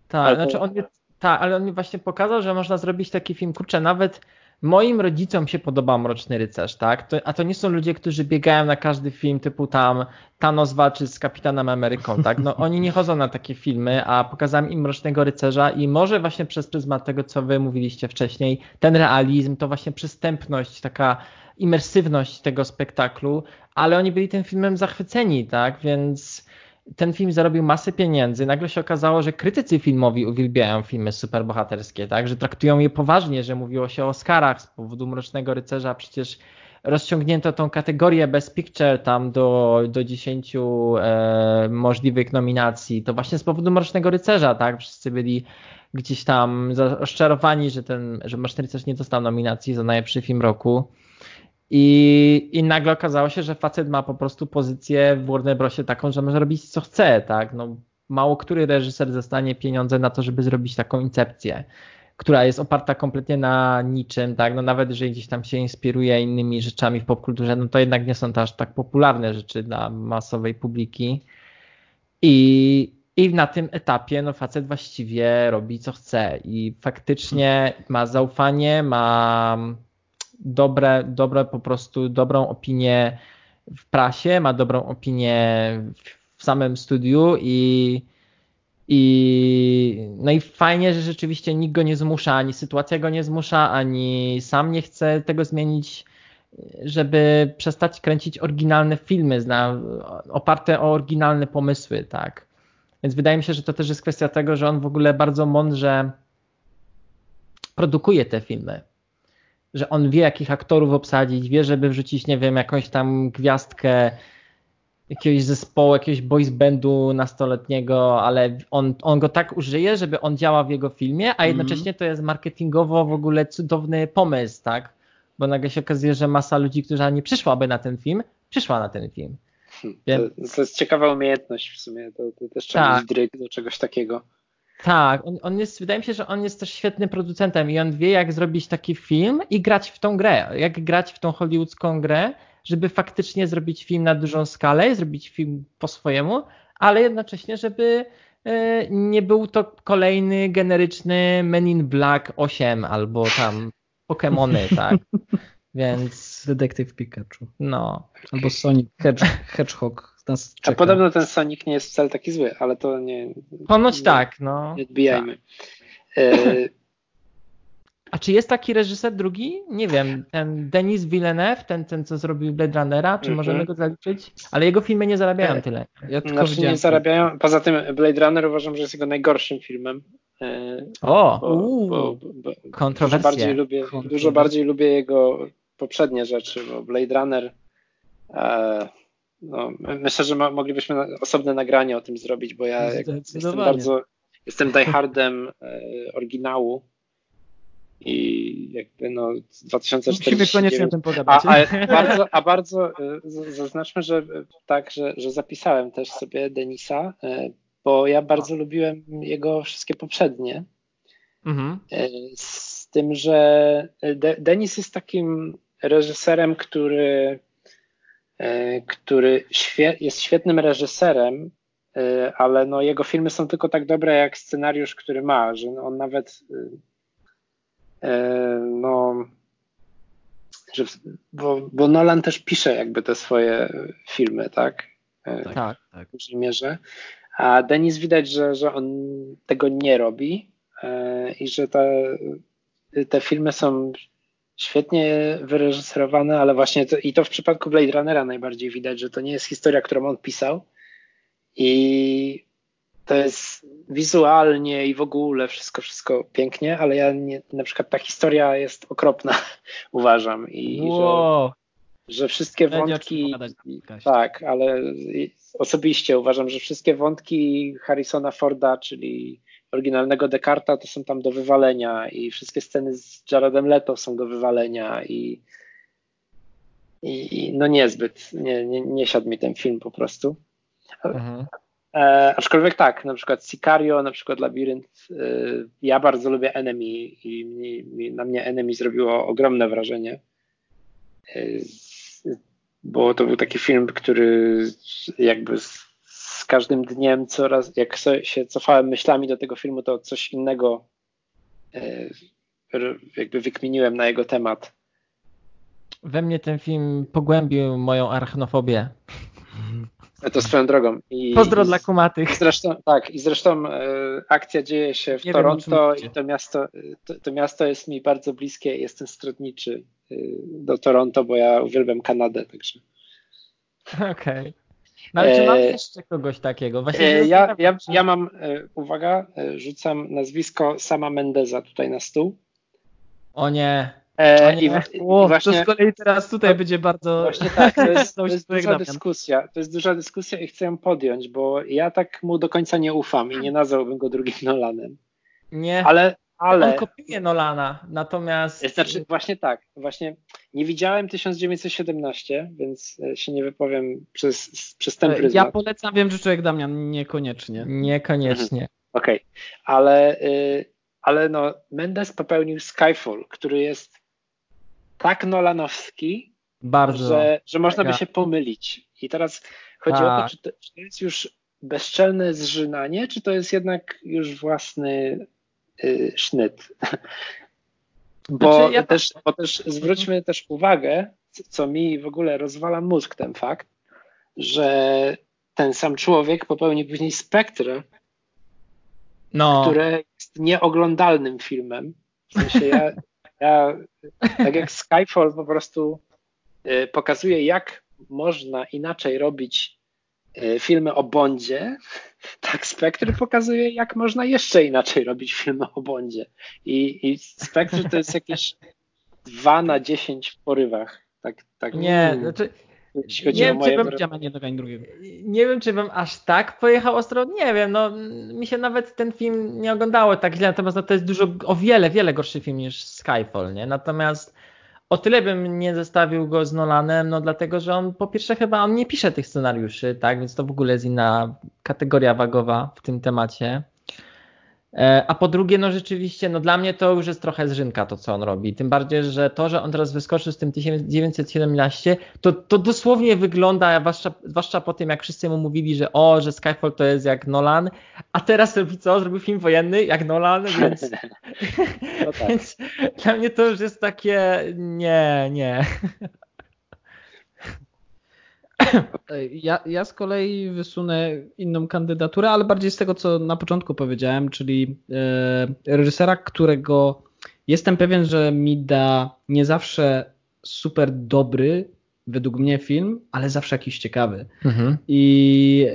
Tak, znaczy on, tak, ale on mi właśnie pokazał, że można zrobić taki film, kurczę, nawet moim rodzicom się podoba Mroczny Rycerz, tak? To, a to nie są ludzie, którzy biegają na każdy film typu tam Thanos walczy z Kapitanem Ameryką, tak? No oni nie chodzą na takie filmy, a pokazałem im Mrocznego Rycerza i może właśnie przez pryzmat tego, co wy mówiliście wcześniej, ten realizm, to właśnie przystępność, taka imersywność tego spektaklu, ale oni byli tym filmem zachwyceni, tak? Więc ten film zarobił masę pieniędzy. Nagle się okazało, że krytycy filmowi uwielbiają filmy superbohaterskie, tak? że traktują je poważnie, że mówiło się o Oscarach z powodu Mrocznego Rycerza. Przecież rozciągnięto tą kategorię Best Picture tam do, do 10 e, możliwych nominacji. To właśnie z powodu Mrocznego Rycerza, tak? Wszyscy byli gdzieś tam rozczarowani, że ten, że Mroczny Rycerz nie dostał nominacji za najlepszy film roku. I, I nagle okazało się, że facet ma po prostu pozycję w Warner Brosie taką, że może robić co chce, tak? No, mało który reżyser zostanie pieniądze na to, żeby zrobić taką incepcję, która jest oparta kompletnie na niczym, tak? No nawet jeżeli gdzieś tam się inspiruje innymi rzeczami w popkulturze, no to jednak nie są to aż tak popularne rzeczy dla masowej publiki. I, i na tym etapie no facet właściwie robi co chce i faktycznie ma zaufanie, ma dobre, dobre po prostu dobrą opinię w prasie, ma dobrą opinię w samym studiu i, i no i fajnie, że rzeczywiście nikt go nie zmusza, ani sytuacja go nie zmusza, ani sam nie chce tego zmienić, żeby przestać kręcić oryginalne filmy zna, oparte o oryginalne pomysły, tak. Więc wydaje mi się, że to też jest kwestia tego, że on w ogóle bardzo mądrze produkuje te filmy że on wie, jakich aktorów obsadzić, wie, żeby wrzucić, nie wiem, jakąś tam gwiazdkę jakiegoś zespołu, jakiegoś boys bandu nastoletniego, ale on, on go tak użyje, żeby on działał w jego filmie, a mhm. jednocześnie to jest marketingowo w ogóle cudowny pomysł, tak? Bo nagle się okazuje, że masa ludzi, która nie przyszłaby na ten film, przyszła na ten film. Hmm, to, to, jest ciekawa umiejętność w sumie, to, to też trzeba tak. mieć dryg do czegoś takiego. Tak, on, on, jest, wydaje mi się, że on jest też świetnym producentem i on wie, jak zrobić taki film i grać w tą grę, jak grać w tą hollywoodzką grę, żeby faktycznie zrobić film na dużą skalę, zrobić film po swojemu, ale jednocześnie, żeby e, nie był to kolejny generyczny Men in Black 8 albo tam Pokémony, *laughs* tak? Więc. Detektyw Pikachu. No. Albo Sonic Hedge, Hedgehog. Nas czeka. A podobno ten Sonic nie jest wcale taki zły, ale to nie. Ponoć nie, tak, no. Nie odbijajmy. Tak. E, *laughs* a czy jest taki reżyser drugi? Nie wiem, ten Denis Villeneuve, ten, ten co zrobił Blade Runnera, czy mm -hmm. możemy go zaliczyć? Ale jego filmy nie zarabiają e, tyle. Ja tylko znaczy nie zarabiają. Poza tym Blade Runner uważam, że jest jego najgorszym filmem. E, o, bo, bo, bo, kontrowersje. Dużo bardziej, lubię, dużo bardziej lubię jego poprzednie rzeczy, bo Blade Runner e, no, myślę, że moglibyśmy osobne nagranie o tym zrobić, bo ja jestem bardzo jestem diehardem e, oryginału i jakby no 2049. Musimy koniecznie o tym pogadać. A, a, bardzo, a bardzo e, zaznaczmy, że tak, że, że zapisałem też sobie Denisa, e, bo ja bardzo a. lubiłem jego wszystkie poprzednie. Mhm. E, z tym, że De Denis jest takim reżyserem, który, który świe jest świetnym reżyserem, ale no jego filmy są tylko tak dobre jak scenariusz, który ma, że on nawet E, no, że, bo, bo Nolan też pisze jakby te swoje filmy, tak? E, tak, tak. tak. W dużej mierze. A Denis widać, że, że on tego nie robi e, i że te, te filmy są świetnie wyreżyserowane, ale właśnie to, i to w przypadku Blade Runnera najbardziej widać, że to nie jest historia, którą on pisał i to jest wizualnie i w ogóle wszystko, wszystko pięknie, ale ja nie, na przykład ta historia jest okropna, *laughs* uważam. I wow. że, że wszystkie wątki. Tak, ale osobiście uważam, że wszystkie wątki Harrisona Forda, czyli oryginalnego Descarta, to są tam do wywalenia i wszystkie sceny z Jaredem Leto są do wywalenia i, i, i no niezbyt, nie, nie, nie siadł mi ten film po prostu. Mhm. E, aczkolwiek tak, na przykład Sicario, na przykład Labirynt, e, ja bardzo lubię Enemy i mi, mi, na mnie Enemy zrobiło ogromne wrażenie, e, bo to był taki film, który jakby z, z każdym dniem coraz, jak się cofałem myślami do tego filmu, to coś innego e, jakby wykminiłem na jego temat. We mnie ten film pogłębił moją arachnofobię. To swoją drogą. I, Pozdro dla kumatych. Zresztą, tak, i zresztą e, akcja dzieje się w Nie Toronto wiem, i to miasto, to, to, miasto jest mi bardzo bliskie. Jestem stronniczy e, do Toronto, bo ja uwielbiam Kanadę, także. *laughs* Okej. Okay. No ale czy mam e, jeszcze kogoś takiego? Właśnie e, ja, ja, ja mam, e, uwaga, rzucam nazwisko Sama Mendeza tutaj na stół. O nie. I, o, właśnie, to z kolei teraz tutaj to, będzie bardzo. Właśnie tak, to jest, *laughs* to jest duża dyskusja. To jest duża dyskusja i chcę ją podjąć, bo ja tak mu do końca nie ufam i nie nazwałbym go drugim Nolanem. Nie. Ale, ale. On kopiuje Nolana, natomiast. Znaczy, właśnie tak. Właśnie nie widziałem 1917, więc e, się nie wypowiem przez, przez ten pryzmat. Ja polecam, wiem, że człowiek Damian niekoniecznie. Niekoniecznie. Mhm. Okej, okay. ale. Y, ale no, Mendes popełnił Skyfall, który jest tak nolanowski, Bardzo. Że, że można by się pomylić. I teraz chodzi tak. o to tak. czy, to, czy to jest już bezczelne zżynanie, czy to jest jednak już własny sznyt. Bo, znaczy, ja... też, bo też zwróćmy też uwagę, co mi w ogóle rozwala mózg ten fakt, że ten sam człowiek popełnił później Spectre, no. które jest nieoglądalnym filmem. W sensie ja, ja tak jak Skyfall po prostu y, pokazuje, jak można inaczej robić y, filmy o Bondzie, tak Spectre pokazuje, jak można jeszcze inaczej robić filmy o Bondzie. I, i Spectre to jest jakieś 2 na 10 w porywach. Tak, tak. Nie, znaczy, jeśli chodzi nie o moje... Czy drugiego. Nie wiem, czy bym aż tak pojechał ostro. Nie wiem, no mi się nawet ten film nie oglądało tak źle, natomiast no, to jest dużo, o wiele, wiele gorszy film niż Skyfall, nie? Natomiast o tyle bym nie zestawił go z Nolanem, no dlatego, że on po pierwsze chyba on nie pisze tych scenariuszy, tak, więc to w ogóle jest inna kategoria wagowa w tym temacie. E, a po drugie, no rzeczywiście, no dla mnie to już jest trochę zrzynka to, co on robi. Tym bardziej, że to, że on teraz wyskoczył z tym 1917, to, to dosłownie wygląda, zwłaszcza, zwłaszcza po tym, jak wszyscy mu mówili, że o, że Skyfall to jest jak Nolan, a teraz robi co? Zrobił film wojenny jak Nolan, *laughs* więc, no tak. *laughs* więc dla mnie to już jest takie nie, nie. *laughs* Ja, ja z kolei wysunę inną kandydaturę, ale bardziej z tego, co na początku powiedziałem, czyli e, reżysera, którego jestem pewien, że mi da nie zawsze super dobry, według mnie film, ale zawsze jakiś ciekawy. Mhm. I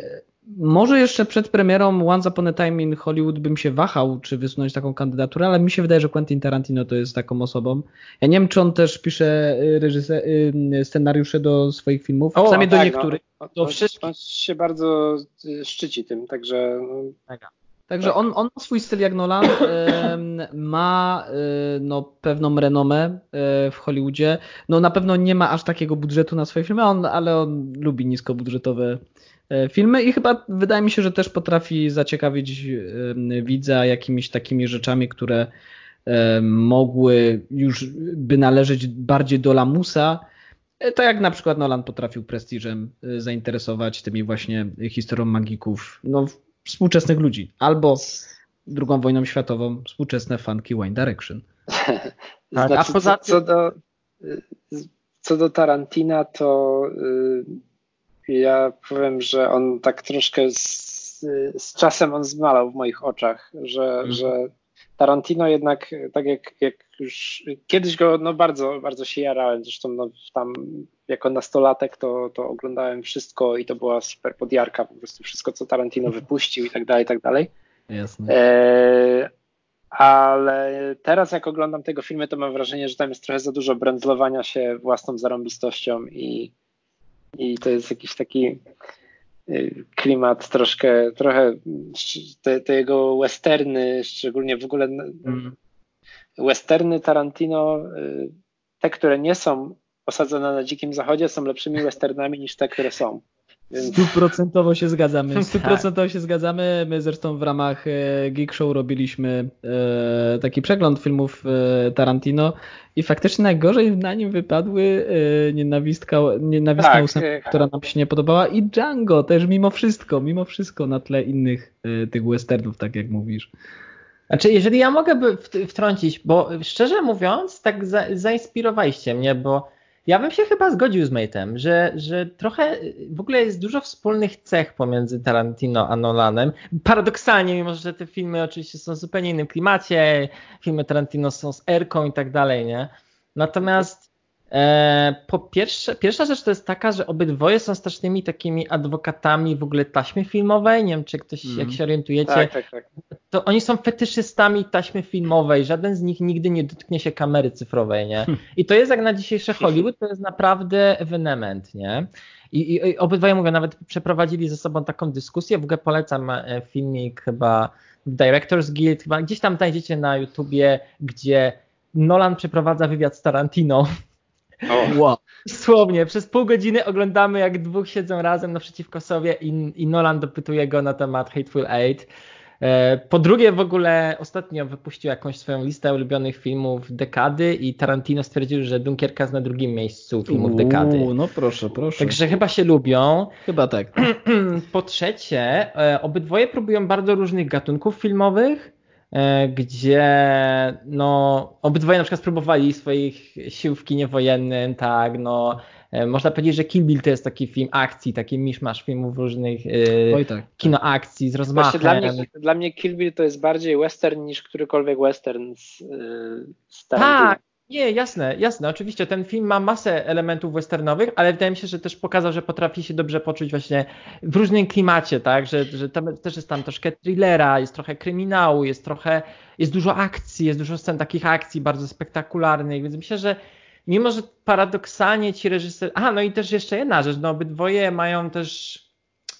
może jeszcze przed premierą Once Upon a Time in Hollywood bym się wahał, czy wysunąć taką kandydaturę, ale mi się wydaje, że Quentin Tarantino to jest taką osobą. Ja nie wiem, czy on też pisze y, reżyser, y, scenariusze do swoich filmów, o, przynajmniej tak, do niektórych. No, do wszystkich. On się bardzo y, szczyci tym, także... Mega. Także on, on ma swój styl jak Nolan, ma no, pewną renomę w Hollywoodzie. No na pewno nie ma aż takiego budżetu na swoje filmy, on, ale on lubi niskobudżetowe filmy i chyba wydaje mi się, że też potrafi zaciekawić e, widza jakimiś takimi rzeczami, które e, mogły już by należeć bardziej do lamusa, tak jak na przykład Nolan potrafił prestiżem zainteresować tymi właśnie historią magików no, współczesnych ludzi. Albo drugą wojną światową współczesne fanki Wine Direction. *laughs* znaczy, A poza tym... co, do, co do Tarantina, to ja powiem, że on tak troszkę z, z czasem on zmalał w moich oczach, że, mm. że Tarantino jednak, tak jak, jak już kiedyś go no bardzo, bardzo się jarałem, zresztą no, tam jako nastolatek to, to oglądałem wszystko i to była super podjarka, po prostu wszystko, co Tarantino mhm. wypuścił i tak dalej, i tak dalej. Jasne. E, ale teraz jak oglądam tego filmy, to mam wrażenie, że tam jest trochę za dużo brędzlowania się własną zarąbistością i i to jest jakiś taki y, klimat troszkę, trochę te, te jego westerny, szczególnie w ogóle mm. westerny Tarantino, y, te, które nie są osadzone na dzikim zachodzie, są lepszymi westernami niż te, które są. Stuprocentowo się zgadzamy. *laughs* Stuprocentowo się zgadzamy. My zresztą w ramach e, Geek Show robiliśmy e, taki przegląd filmów e, Tarantino i faktycznie najgorzej na nim wypadły nienawistka, nienawistna tak, ósemka, która nam się nie podobała i Django też mimo wszystko, mimo wszystko na tle innych tych westernów, tak jak mówisz. Znaczy, jeżeli ja mogę by wtrącić, bo szczerze mówiąc, tak za, zainspirowaliście mnie, bo ja bym się chyba zgodził z Mate'em, że, że trochę w ogóle jest dużo wspólnych cech pomiędzy Tarantino a Nolanem. Paradoksalnie, mimo że te filmy oczywiście są w zupełnie innym klimacie, filmy Tarantino są z Erką i tak dalej, nie? Natomiast po pierwsze, pierwsza rzecz to jest taka, że obydwoje są strasznymi takimi adwokatami w ogóle taśmy filmowej. Nie wiem, czy ktoś, mm. jak mhm. się orientujecie, tak, tak, tak. to oni są fetyszystami taśmy filmowej. Żaden z nich nigdy nie dotknie się kamery cyfrowej, nie? Hmm. I to jest jak na dzisiejsze Hollywood, to jest naprawdę ewenement, nie? I, i, i obydwoje mówią, nawet przeprowadzili ze sobą taką dyskusję. W ogóle polecam e, filmik chyba Directors Guild, chyba gdzieś tam znajdziecie na YouTubie, gdzie Nolan przeprowadza wywiad z Tarantino. Wow. Słownie, przez pół godziny oglądamy jak dwóch siedzą razem naprzeciwko sobie i, i Nolan dopytuje go na temat Hateful Eight. E, po drugie, w ogóle ostatnio wypuścił jakąś swoją listę ulubionych filmów dekady i Tarantino stwierdził, że Dunkierka jest na drugim miejscu filmów dekady. No proszę, proszę. Także chyba się lubią. Chyba tak. *clears throat* Po trzecie, e, obydwoje próbują bardzo różnych gatunków filmowych. E, gdzie no, obydwoje na przykład spróbowali swoich sił w kinie wojennym, tak, no, e, można powiedzieć, że Kill Bill to jest taki film akcji, taki miszmasz filmów różnych, e, Oj, tak. kino akcji z rozmachem. Dla mnie, dla mnie Kill Bill to jest bardziej western niż którykolwiek western z, z Tak, Nie, jasne, jasne. Oczywiście ten film ma masę elementów westernowych, ale wydaje mi się, że też pokazał, że potrafi się dobrze poczuć właśnie w różnym klimacie, tak? Że, że tam, też jest tam troszkę thrillera, jest trochę kryminału, jest trochę, jest dużo akcji, jest dużo scen takich akcji bardzo spektakularnych, więc myślę, że mimo, że paradoksalnie ci reżyserzy... Aha, no i też jeszcze jedna rzecz, no obydwoje mają też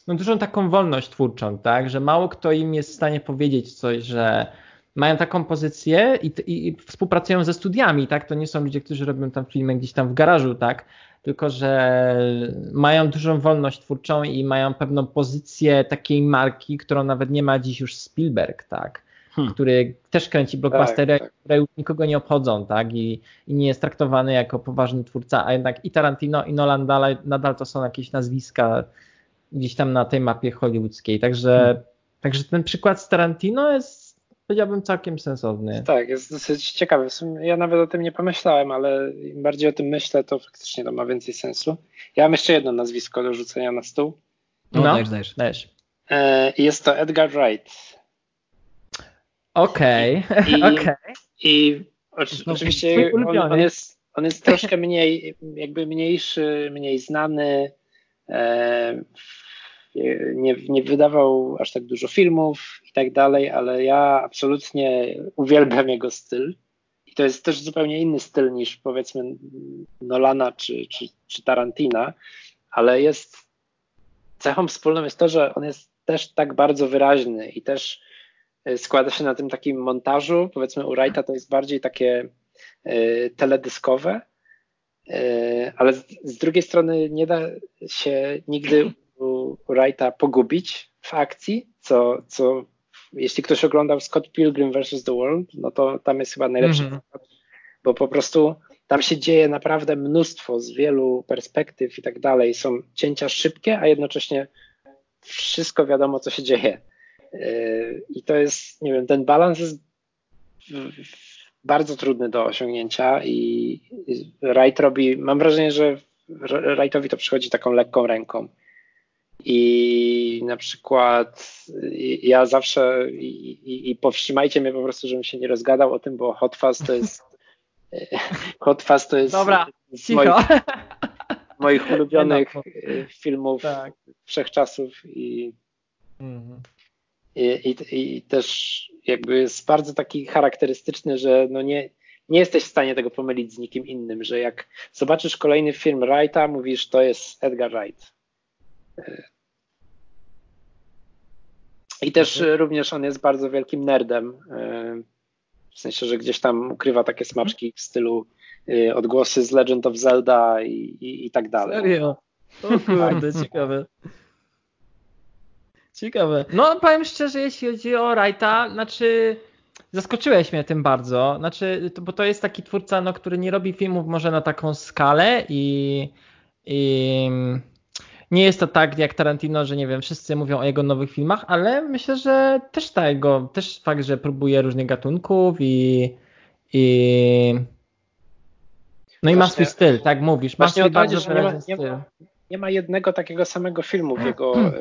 no, dużą taką wolność twórczą, tak? Że mało kto im jest w stanie powiedzieć coś, że mają taką pozycję i, i, współpracują ze studiami, tak? To nie są ludzie, którzy robią tam filmy gdzieś tam w garażu, tak? Tylko, że mają dużą wolność twórczą i mają pewną pozycję takiej marki, którą nawet nie ma dziś już Spielberg, tak? Hmm. Który też kręci blockbustery, tak, tak. które już nikogo nie obchodzą, tak? I, I, nie jest traktowany jako poważny twórca, a jednak i Tarantino, i Nolan dalej, nadal to są jakieś nazwiska gdzieś tam na tej mapie hollywoodzkiej. Także, hmm. także ten przykład z Tarantino jest powiedziałbym całkiem sensowny. Tak, jest dosyć ciekawy. Ja nawet o tym nie pomyślałem, ale im bardziej o tym myślę, to faktycznie to ma więcej sensu. Ja mam jeszcze jedno nazwisko do rzucenia na stół. No, no dajesz, dajesz. dajesz. E, jest to Edgar Wright. Okej, okay. okay. I *laughs* oczywiście on, on, jest, on jest troszkę mniej, jakby mniejszy, mniej znany. E, nie, nie wydawał aż tak dużo filmów i tak dalej, ale ja absolutnie uwielbiam jego styl. I to jest też zupełnie inny styl niż powiedzmy Nolana czy, czy, czy Tarantina, ale jest cechą wspólną jest to, że on jest też tak bardzo wyraźny i też e, składa się na tym takim montażu. Powiedzmy u Wrighta to jest bardziej takie y, teledyskowe, y, ale z, drugiej strony nie da się nigdy Wrighta pogubić w akcji, co, co jeśli ktoś oglądał Scott Pilgrim vs. The World, no to tam jest chyba najlepszy mm -hmm. bo po prostu tam się dzieje naprawdę mnóstwo z wielu perspektyw i tak dalej. Są cięcia szybkie, a jednocześnie wszystko wiadomo, co się dzieje. Yy, I to jest, nie wiem, ten balans jest bardzo trudny do osiągnięcia i Wright robi, mam wrażenie, że Wrightowi to przychodzi taką lekką ręką. I na przykład ja zawsze i, i, i, powstrzymajcie mnie po prostu, żebym się nie rozgadał o tym, bo Hot Fuzz to jest *laughs* Hot Fuzz to jest Dobra, z moich, *laughs* moich ulubionych no, filmów tak. wszechczasów i, mhm. i, i, i też jakby jest bardzo taki charakterystyczny, że no nie, nie jesteś w stanie tego pomylić z nikim innym, że jak zobaczysz kolejny film Wrighta, mówisz to jest Edgar Wright. I też mhm. również on jest bardzo wielkim nerdem. E, w sensie, że gdzieś tam ukrywa takie smaczki w stylu e, odgłosy z Legend of Zelda i, i, i tak dalej. Serio? O kurde, ciekawe. Ciekawe. No powiem szczerze, jeśli chodzi o Wrighta, znaczy zaskoczyłeś mnie tym bardzo, znaczy, bo to jest taki twórca, no, który nie robi filmów może na taką skalę i, i nie jest to tak jak Tarantino, że nie wiem, wszyscy mówią o jego nowych filmach, ale myślę, że też ta jego, też fakt, że próbuje różnych gatunków i, i no i ma swój styl, tak mówisz, ma swój bardzo nie ma, nie, ma, nie ma jednego takiego samego filmu w jego hmm. e,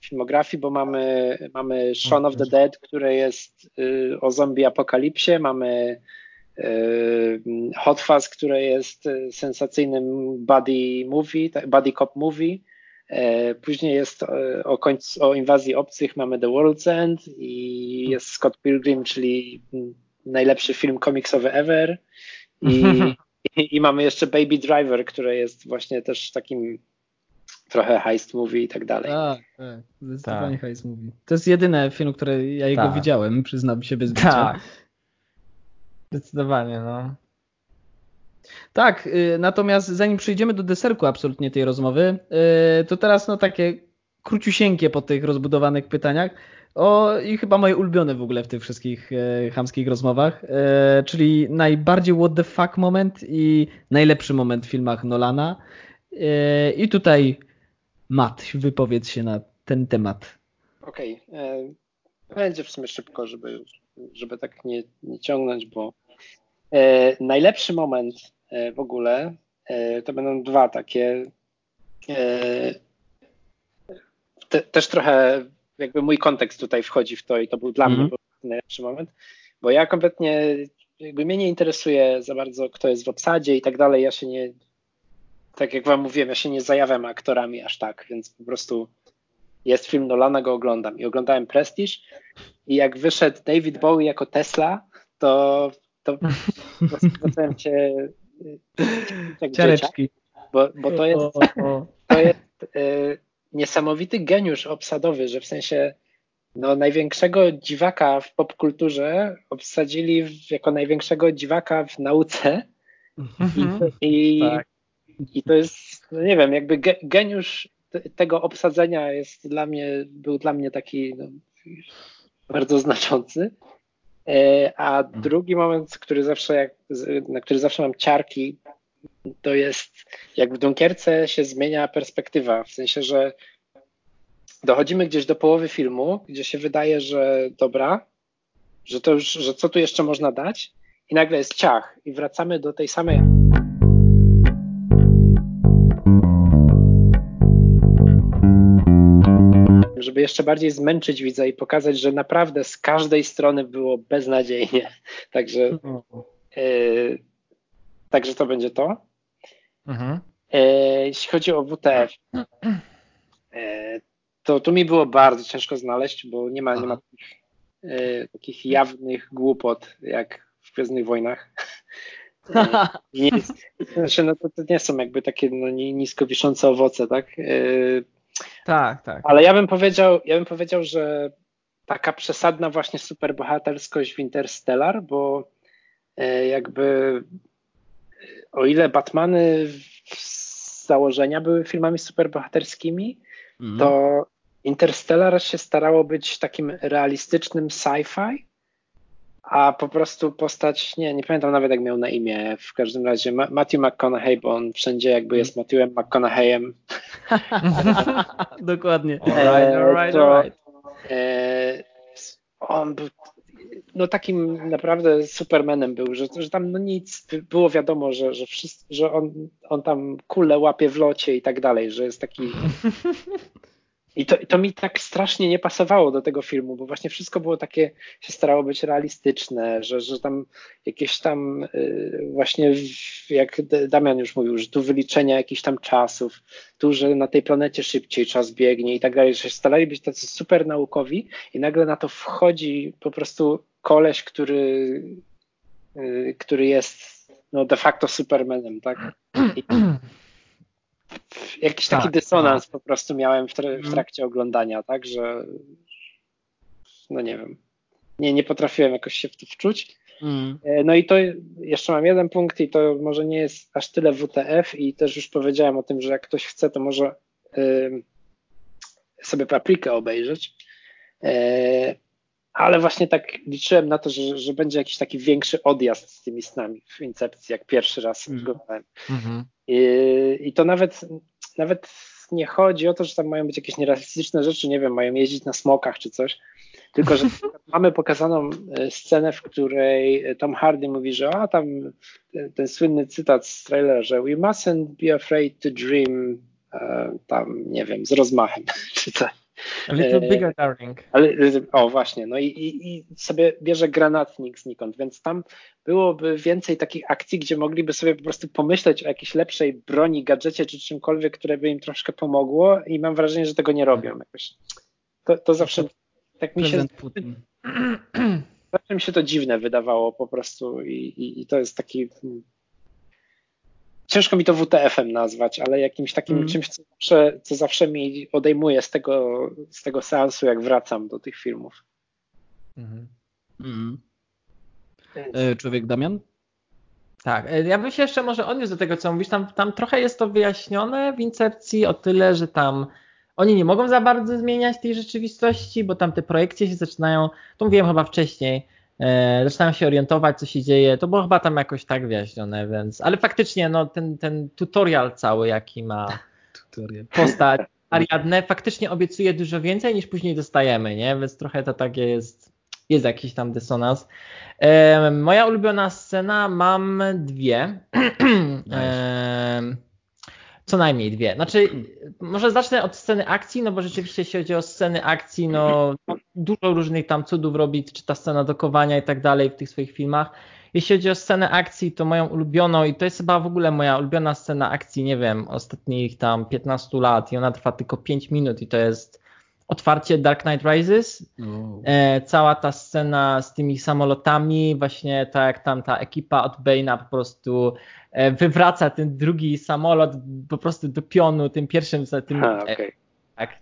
filmografii, bo mamy, mamy Shaun of the Dead, które jest y, o zombie apokalipsie, mamy y, Hot Fuzz, które jest y, sensacyjnym buddy movie, buddy cop movie, później jest e, o, końcu, o inwazji obcych, mamy The World's End i jest Scott Pilgrim, czyli najlepszy film komiksowy ever. I, *laughs* i, i mamy jeszcze Baby Driver, które jest właśnie też takim trochę heist movie i tak dalej. Tak, tak, zdecydowanie tak. heist movie. To jest jedyny film, który ja jego tak. widziałem, przyznam się bez bicia. Tak. Zdecydowanie, no. Tak, y, natomiast zanim przejdziemy do deserku absolutnie tej rozmowy, y, to teraz no takie króciusieńkie po tych rozbudowanych pytaniach. O, i chyba moje ulubione w ogóle w tych wszystkich e, chamskich rozmowach, czyli najbardziej what the fuck moment i najlepszy moment w filmach Nolana. I tutaj Matt, wypowiedz się na ten temat. Okej. Okay. Będzie w sumie szybko, żeby, żeby tak nie, nie ciągnąć, bo najlepszy moment w ogóle e, to będą dwa takie. Te, też trochę jakby mój kontekst tutaj wchodzi w to i to był dla mm -hmm. mnie najlepszy moment, bo ja kompletnie jakby mnie nie interesuje za bardzo, kto jest w obsadzie i tak dalej. Ja się nie, tak jak wam mówiłem, ja się nie zajawiam aktorami aż tak, więc po prostu jest film Nolana, go oglądam. I oglądałem Prestige i jak wyszedł David Bowie jako Tesla, to, to, *laughs* to zacząłem się Ciareczki. Bo, bo to jest, to jest y, niesamowity geniusz obsadowy, że w sensie no, największego dziwaka w popkulturze obsadzili w, jako największego dziwaka w nauce. Mhm. I, i, tak. i to jest, no nie wiem, jakby ge, geniusz tego obsadzenia jest dla mnie, był dla mnie taki no, bardzo znaczący. E, a mhm. drugi moment, który zawsze, jak, na który zawsze mam ciarki, to jest jak w Dunkierce się zmienia perspektywa, w sensie, że dochodzimy gdzieś do połowy filmu, gdzie się wydaje, że dobra, że to już, że co tu jeszcze można dać i nagle jest ciach i wracamy do tej samej żeby jeszcze bardziej zmęczyć widza i pokazać, że naprawdę z każdej strony było beznadziejnie. *laughs* Także, yy, także to będzie to. Mhm. Yy, jeśli chodzi o WTF, yy, to tu mi było bardzo ciężko znaleźć, bo nie ma, nie ma takich, takich jawnych głupot jak w Gwiezdnych Wojnach. *laughs* nie jest, znaczy, no to, to, nie są jakby takie no, nisko wiszące owoce, tak? Tak, tak. Ale ja bym powiedział, ja bym powiedział, że taka przesadna właśnie superbohaterskość w Interstellar, bo e, jakby o ile Batmany z założenia były filmami superbohaterskimi, mhm. to Interstellar się starało być takim realistycznym sci-fi, a po prostu postać, nie, nie pamiętam nawet jak miał na imię, w każdym razie Matthew McConaughey, bo on wszędzie jakby jest Matthewem McConaugheyem. *laughs* Dokładnie. Alright, alright, alright. E, on był no takim naprawdę supermanem był, że, że tam no nic, było wiadomo, że, że, wszyscy, że on, on tam kulę łapie w locie i tak dalej, że jest taki *laughs* I to, to mi tak strasznie nie pasowało do tego filmu, bo właśnie wszystko było takie, się starało być realistyczne, że, że tam jakieś tam y, właśnie, jak Damian już mówił, że tu wyliczenia jakichś tam czasów, tu, że na tej planecie szybciej czas biegnie i tak dalej, że się starali być tacy super naukowi i nagle na to wchodzi po prostu koleś, który, y, który jest no de facto Supermanem, tak? I, *clears throat* jakiś taki tak, dysonans tak. po prostu miałem w, w, mhm. trakcie oglądania, tak, że no nie wiem, nie, nie potrafiłem jakoś się w to wczuć. Mm. No i to jeszcze mam jeden punkt i to może nie jest aż tyle WTF i też już powiedziałem o tym, że jak ktoś chce, to może y, sobie paprikę obejrzeć. Y, ale właśnie tak liczyłem na to, że, że będzie jakiś taki większy odjazd z tymi snami w Incepcji, jak pierwszy raz mm. oglądałem. Mm -hmm. I, I to nawet, nawet nie chodzi o to, że tam mają być jakieś nierealistyczne rzeczy, nie wiem, mają jeździć na smokach czy coś, tylko że mamy pokazaną e, scenę, w której Tom Hardy mówi, że a tam ten, ten słynny cytat z trailera, że we mustn't be afraid to dream e, tam, nie wiem, z rozmachem *laughs* czy coś. A little bigger, darling. Ale, o, właśnie. No i, i, i, sobie bierze granatnik znikąd, więc tam byłoby więcej takich akcji, gdzie mogliby sobie po prostu pomyśleć o jakiejś lepszej broni, gadżecie czy czymkolwiek, które by im troszkę pomogło i mam wrażenie, że tego nie robią jakoś. To, to zawsze tak mi się... *clears throat* Zawsze mi się to dziwne wydawało po prostu i, i, i to jest taki ciężko mi to WTF-em nazwać, ale jakimś takim mm. czymś, co zawsze, co zawsze mi odejmuje z tego, z tego seansu, jak wracam do tych filmów. Mm. Mm. Człowiek Damian? Tak, e, ja bym się jeszcze może odniósł do tego, co mówisz. Tam, tam trochę jest to wyjaśnione w incepcji o tyle, że tam oni nie mogą za bardzo zmieniać tej rzeczywistości, bo tam te projekcje się zaczynają, to mówiłem chyba wcześniej, e, zaczynam się orientować, co się dzieje. To było chyba tam jakoś tak wyjaśnione, więc. Ale faktycznie, no, ten, ten tutorial cały, jaki ma *laughs* tutorial. postać *laughs* Ariadne, faktycznie obiecuje dużo więcej niż później dostajemy, nie? Więc trochę to takie jest. Jest jakiś tam dysonans. E, moja ulubiona scena, mam dwie. *clears throat* E, Co najmniej dwie. Znaczy, może zacznę od sceny akcji, no bo rzeczywiście jeśli chodzi o sceny akcji, no dużo różnych tam cudów robi, czy ta scena dokowania i tak dalej w tych swoich filmach. Jeśli chodzi o scenę akcji, to moją ulubioną i to jest chyba w ogóle moja ulubiona scena akcji, nie wiem, ostatnich tam 15 lat i ona trwa tylko 5 minut i to jest otwarcie Dark Knight Rises. E, cała ta scena z tymi samolotami, właśnie tak jak tam ta ekipa od Bane'a po prostu e, wywraca ten drugi samolot po prostu do pionu, tym pierwszym, tym, Ha, okay. Tak,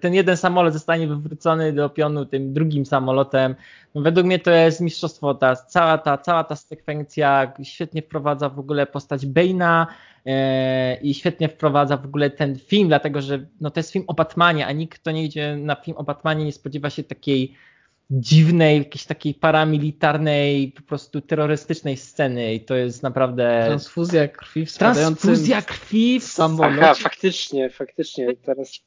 ten jeden samolot zostanie wywrócony do pionu tym drugim samolotem. No, według mnie to jest mistrzostwo, ta, cała, ta, cała ta sekwencja świetnie wprowadza w ogóle postać Bane'a, E, i świetnie wprowadza w ogóle ten film, dlatego że no, to jest film o Batmanie, a nikt, kto nie idzie na film o Batmanie, nie spodziewa się takiej dziwnej, jakiejś takiej paramilitarnej, po prostu terrorystycznej sceny i to jest naprawdę... Transfuzja krwi w Transfuzja krwi w samolocie. Aha, faktycznie, faktycznie. Teraz...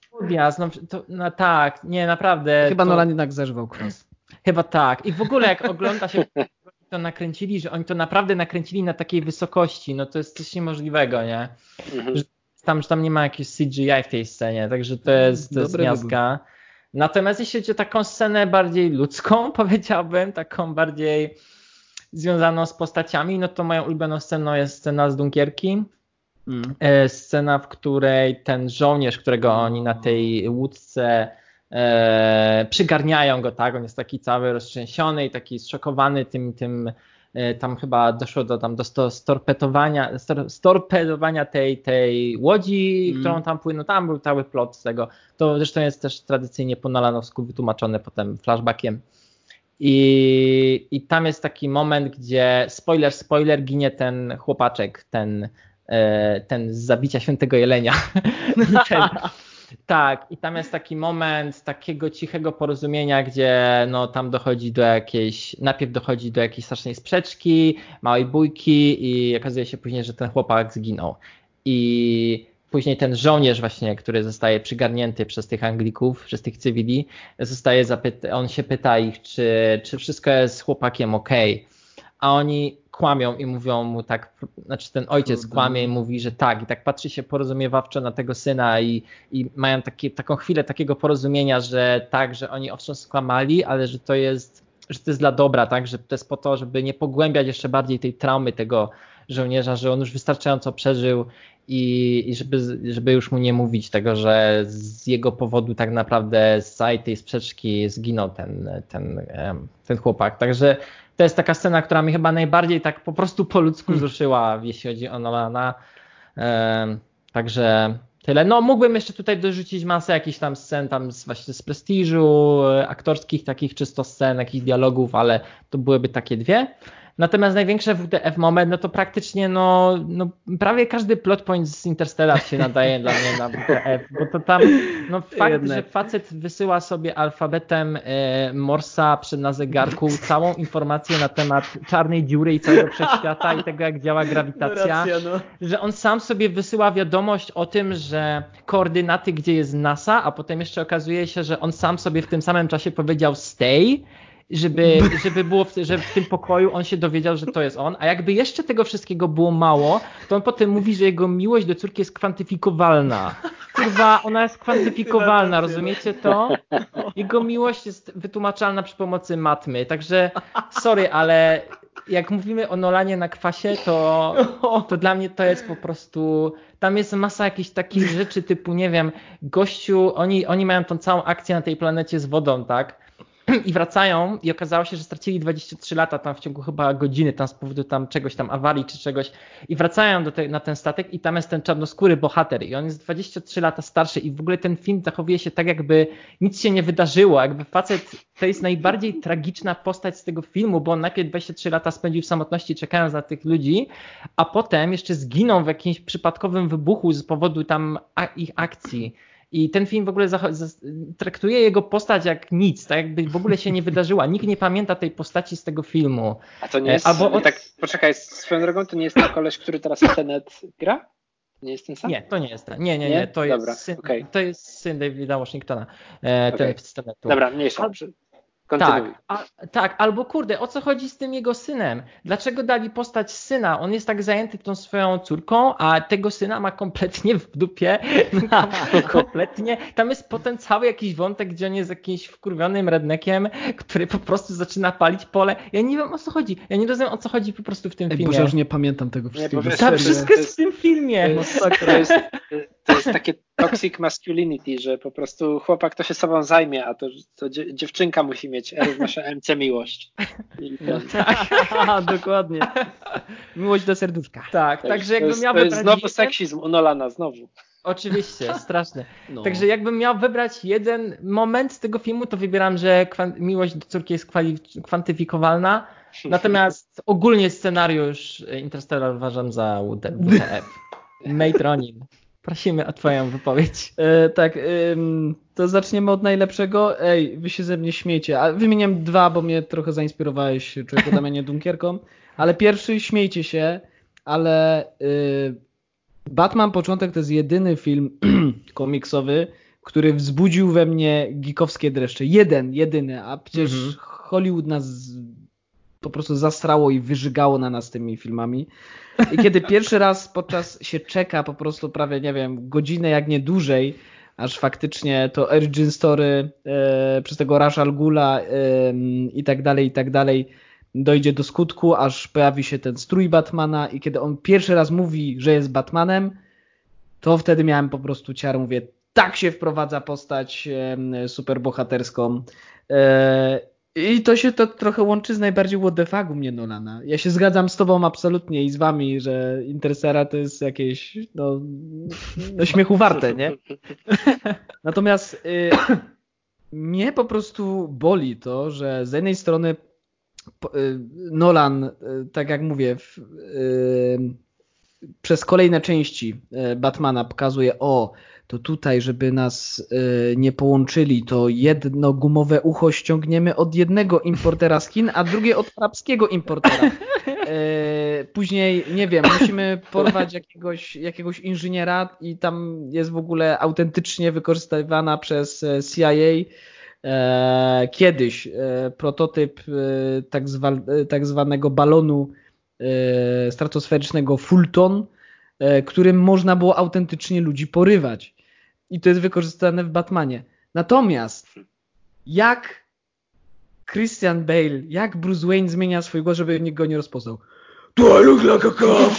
No, to, no tak, nie, naprawdę. Chyba to... Nolan jednak zerzwał kwas. Chyba tak. I w ogóle jak ogląda się *laughs* to nakręcili, że oni to naprawdę nakręcili na takiej wysokości, no to jest coś niemożliwego, nie? Mhm. Że tam, że tam nie ma jakiegoś CGI w tej scenie, także to jest, to jest miazga. Natomiast jeśli chodzi o taką scenę bardziej ludzką, *laughs* powiedziałbym, taką bardziej związaną z postaciami, no to moją ulubioną sceną jest scena z Dunkierki. Mm. E, scena, w której ten żołnierz, którego oni na tej łódce e, przygarniają go, tak? On jest taki cały roztrzęsiony i taki zszokowany tym, tym tam chyba doszło do, tam, do storpetowania, stor, storpedowania tej, tej łodzi, mm. którą tam płynął, tam był cały plot z tego. To zresztą jest też tradycyjnie po Nolanowsku wytłumaczone potem flashbackiem. I, I tam jest taki moment, gdzie spoiler, spoiler, ginie ten chłopaczek, ten, e, ten z zabicia świętego jelenia. *laughs* ten, *laughs* tak, i tam jest taki moment takiego cichego porozumienia, gdzie no tam dochodzi do jakiejś, najpierw dochodzi do jakiejś strasznej sprzeczki, małej bójki i okazuje się później, że ten chłopak zginął. I później ten żołnierz właśnie, który zostaje przygarnięty przez tych Anglików, przez tych cywili, zostaje zapyta, on się pyta ich, czy, czy wszystko jest z chłopakiem ok. A oni kłamią i mówią mu tak, znaczy ten ojciec kłamie i mówi, że tak, i tak patrzy się porozumiewawczo na tego syna i, i mają takie, taką chwilę takiego porozumienia, że tak, że oni owszem skłamali, ale że to jest, że to jest dla dobra, tak, że to jest po to, żeby nie pogłębiać jeszcze bardziej tej traumy tego żołnierza, że on już wystarczająco przeżył i, i żeby, żeby już mu nie mówić tego, że z jego powodu tak naprawdę z całej tej sprzeczki zginął ten, ten, ten chłopak. Także to jest taka scena, która mi chyba najbardziej tak po prostu po ludzku hmm. wzruszyła, jeśli chodzi o Nolana. także tyle. No mógłbym jeszcze tutaj dorzucić masę jakichś tam scen tam z, właśnie z prestiżu, aktorskich takich czysto scen, jakichś dialogów, ale to byłyby takie dwie. Natomiast największe WTF moment, no to praktycznie no, no prawie każdy plot point z Interstellar się nadaje dla mnie na WTF, bo to tam no fakt, Jednak. że facet wysyła sobie alfabetem e, Morsa przy, na zegarku całą informację na temat czarnej dziury i całego wszechświata i tego jak działa grawitacja, Racja, no. że on sam sobie wysyła wiadomość o tym, że koordynaty gdzie jest NASA, a potem jeszcze okazuje się, że on sam sobie w tym samym czasie powiedział stay żeby, *laughs* żeby było, w, że w tym pokoju on się dowiedział, że to jest on, a jakby jeszcze tego wszystkiego było mało, to on potem mówi, że jego miłość do córki jest kwantyfikowalna. Kurwa, ona jest kwantyfikowalna, rozumiecie to? Jego miłość jest wytłumaczalna przy pomocy matmy, także sorry, ale jak mówimy o Nolanie na kwasie, to, to dla mnie to jest po prostu, tam jest masa jakichś takich rzeczy typu, nie wiem, gościu, oni, oni mają tą całą akcję na tej planecie z wodą, tak? *clears throat* i wracają i okazało się, że stracili 23 lata tam w ciągu chyba godziny tam z powodu tam czegoś tam awarii czy czegoś. I wracają do te, na ten statek i tam jest ten czarnoskóry bohater. I on jest 23 lata starszy i w ogóle ten film zachowuje się tak jakby nic się nie wydarzyło, jakby facet to jest najbardziej *laughs* tragiczna postać z tego filmu, bo on najpierw 23 lata spędził w samotności czekając na tych ludzi, a potem jeszcze zginął w jakimś przypadkowym wybuchu z powodu tam ich akcji. I ten film w ogóle traktuje jego postać jak nic, tak jakby w ogóle się nie wydarzyła. Nikt nie pamięta tej postaci z tego filmu. A to nie e, jest, Albo od... tak, poczekaj, swoją drogą, to nie jest ten koleś, który teraz Tenet gra? Nie jest ten sam? Nie, to nie jest ten. Nie, nie, nie, to, Dobra, jest, syn, okay. to jest syn Davida Washingtona, e, ten okay. z Tenetu. Dobra, mniejsza. Kontynuuj. Tak, a, tak, albo kurde, o co chodzi z tym jego synem? Dlaczego dali postać syna? On jest tak zajęty tą swoją córką, a tego syna ma kompletnie w dupie. *laughs* kompletnie. Tam jest potem cały jakiś wątek, gdzie on jest jakimś wkurwionym rednekiem, który po prostu zaczyna palić pole. Ja nie wiem o co chodzi. Ja nie rozumiem o co chodzi po prostu w tym Ej, filmie. Boże, już nie pamiętam tego wszystkiego. wiesz, Ta to- wszystko jest w tym filmie. To jest, to, jest, to jest takie toxic masculinity, że po prostu chłopak to się sobą zajmie, a to, to dzie- dziewczynka musi mieć równa się MC miłość. Ten, Haha, *laughs* Dokładnie. Miłość do serduszka. Tak, także jakbym to jest, miał wybrać znowu jeden- seksizm u Nolana, znowu. Oczywiście, *laughs* straszne. No. Także jakbym miał wybrać jeden moment z tego filmu, to wybieram, że miłość do córki jest kwali- kwantyfikowalna. *laughs* Natomiast ogólnie scenariusz Interstellar uważam za WTF. Mate Ronin. Prosimy o twoją wypowiedź. E, tak, ym, to zaczniemy od najlepszego. Ej, wy się ze mnie śmiejcie. A wymieniam dwa, bo mnie trochę zainspirowałeś człowieku Damianie Dunkierką. Ale pierwszy, śmiejcie się, ale y, Batman Początek to jest jedyny film *clears throat* komiksowy, który wzbudził we mnie geekowskie dreszcze. Jeden, jedyny, a przecież Mhm. Hollywood nas po prostu zastrało i wyżygało na nas tymi filmami. I kiedy pierwszy raz podczas się czeka po prostu prawie, nie wiem, godzinę, jak nie dłużej, aż faktycznie to origin story e, przez tego Ra's al Ghula e, i tak dalej, i tak dalej dojdzie do skutku, aż pojawi się ten strój Batmana i kiedy on pierwszy raz mówi, że jest Batmanem, to wtedy miałem po prostu ciarę, mówię, tak się wprowadza postać e, superbohaterską. I to się to trochę łączy z najbardziej what the fuck u mnie Nolana. Ja się zgadzam z tobą absolutnie i z wami, że Interstellar to jest jakieś no, no śmiechu warte, nie? *laughs* Natomiast y, mnie po prostu boli to, że z jednej strony y, Nolan, y, tak jak mówię, w, y, przez kolejne części y, Batmana pokazuje, o, to tutaj, żeby nas y, nie połączyli, to jedno gumowe ucho ściągniemy od jednego importera Chin, a drugie od arabskiego importera. Y, później, nie wiem, musimy porwać jakiegoś, jakiegoś inżyniera i tam jest w ogóle autentycznie wykorzystywana przez e, CIA e, kiedyś e, prototyp e, tak, zwa, tak zwanego balonu stratosferycznego Fulton, którym można było autentycznie ludzi porywać. I to jest wykorzystane w Batmanie. Natomiast jak Christian Bale, jak Bruce Wayne zmienia swój głos, żeby nikt go nie rozpoznał. Do I look like a cop?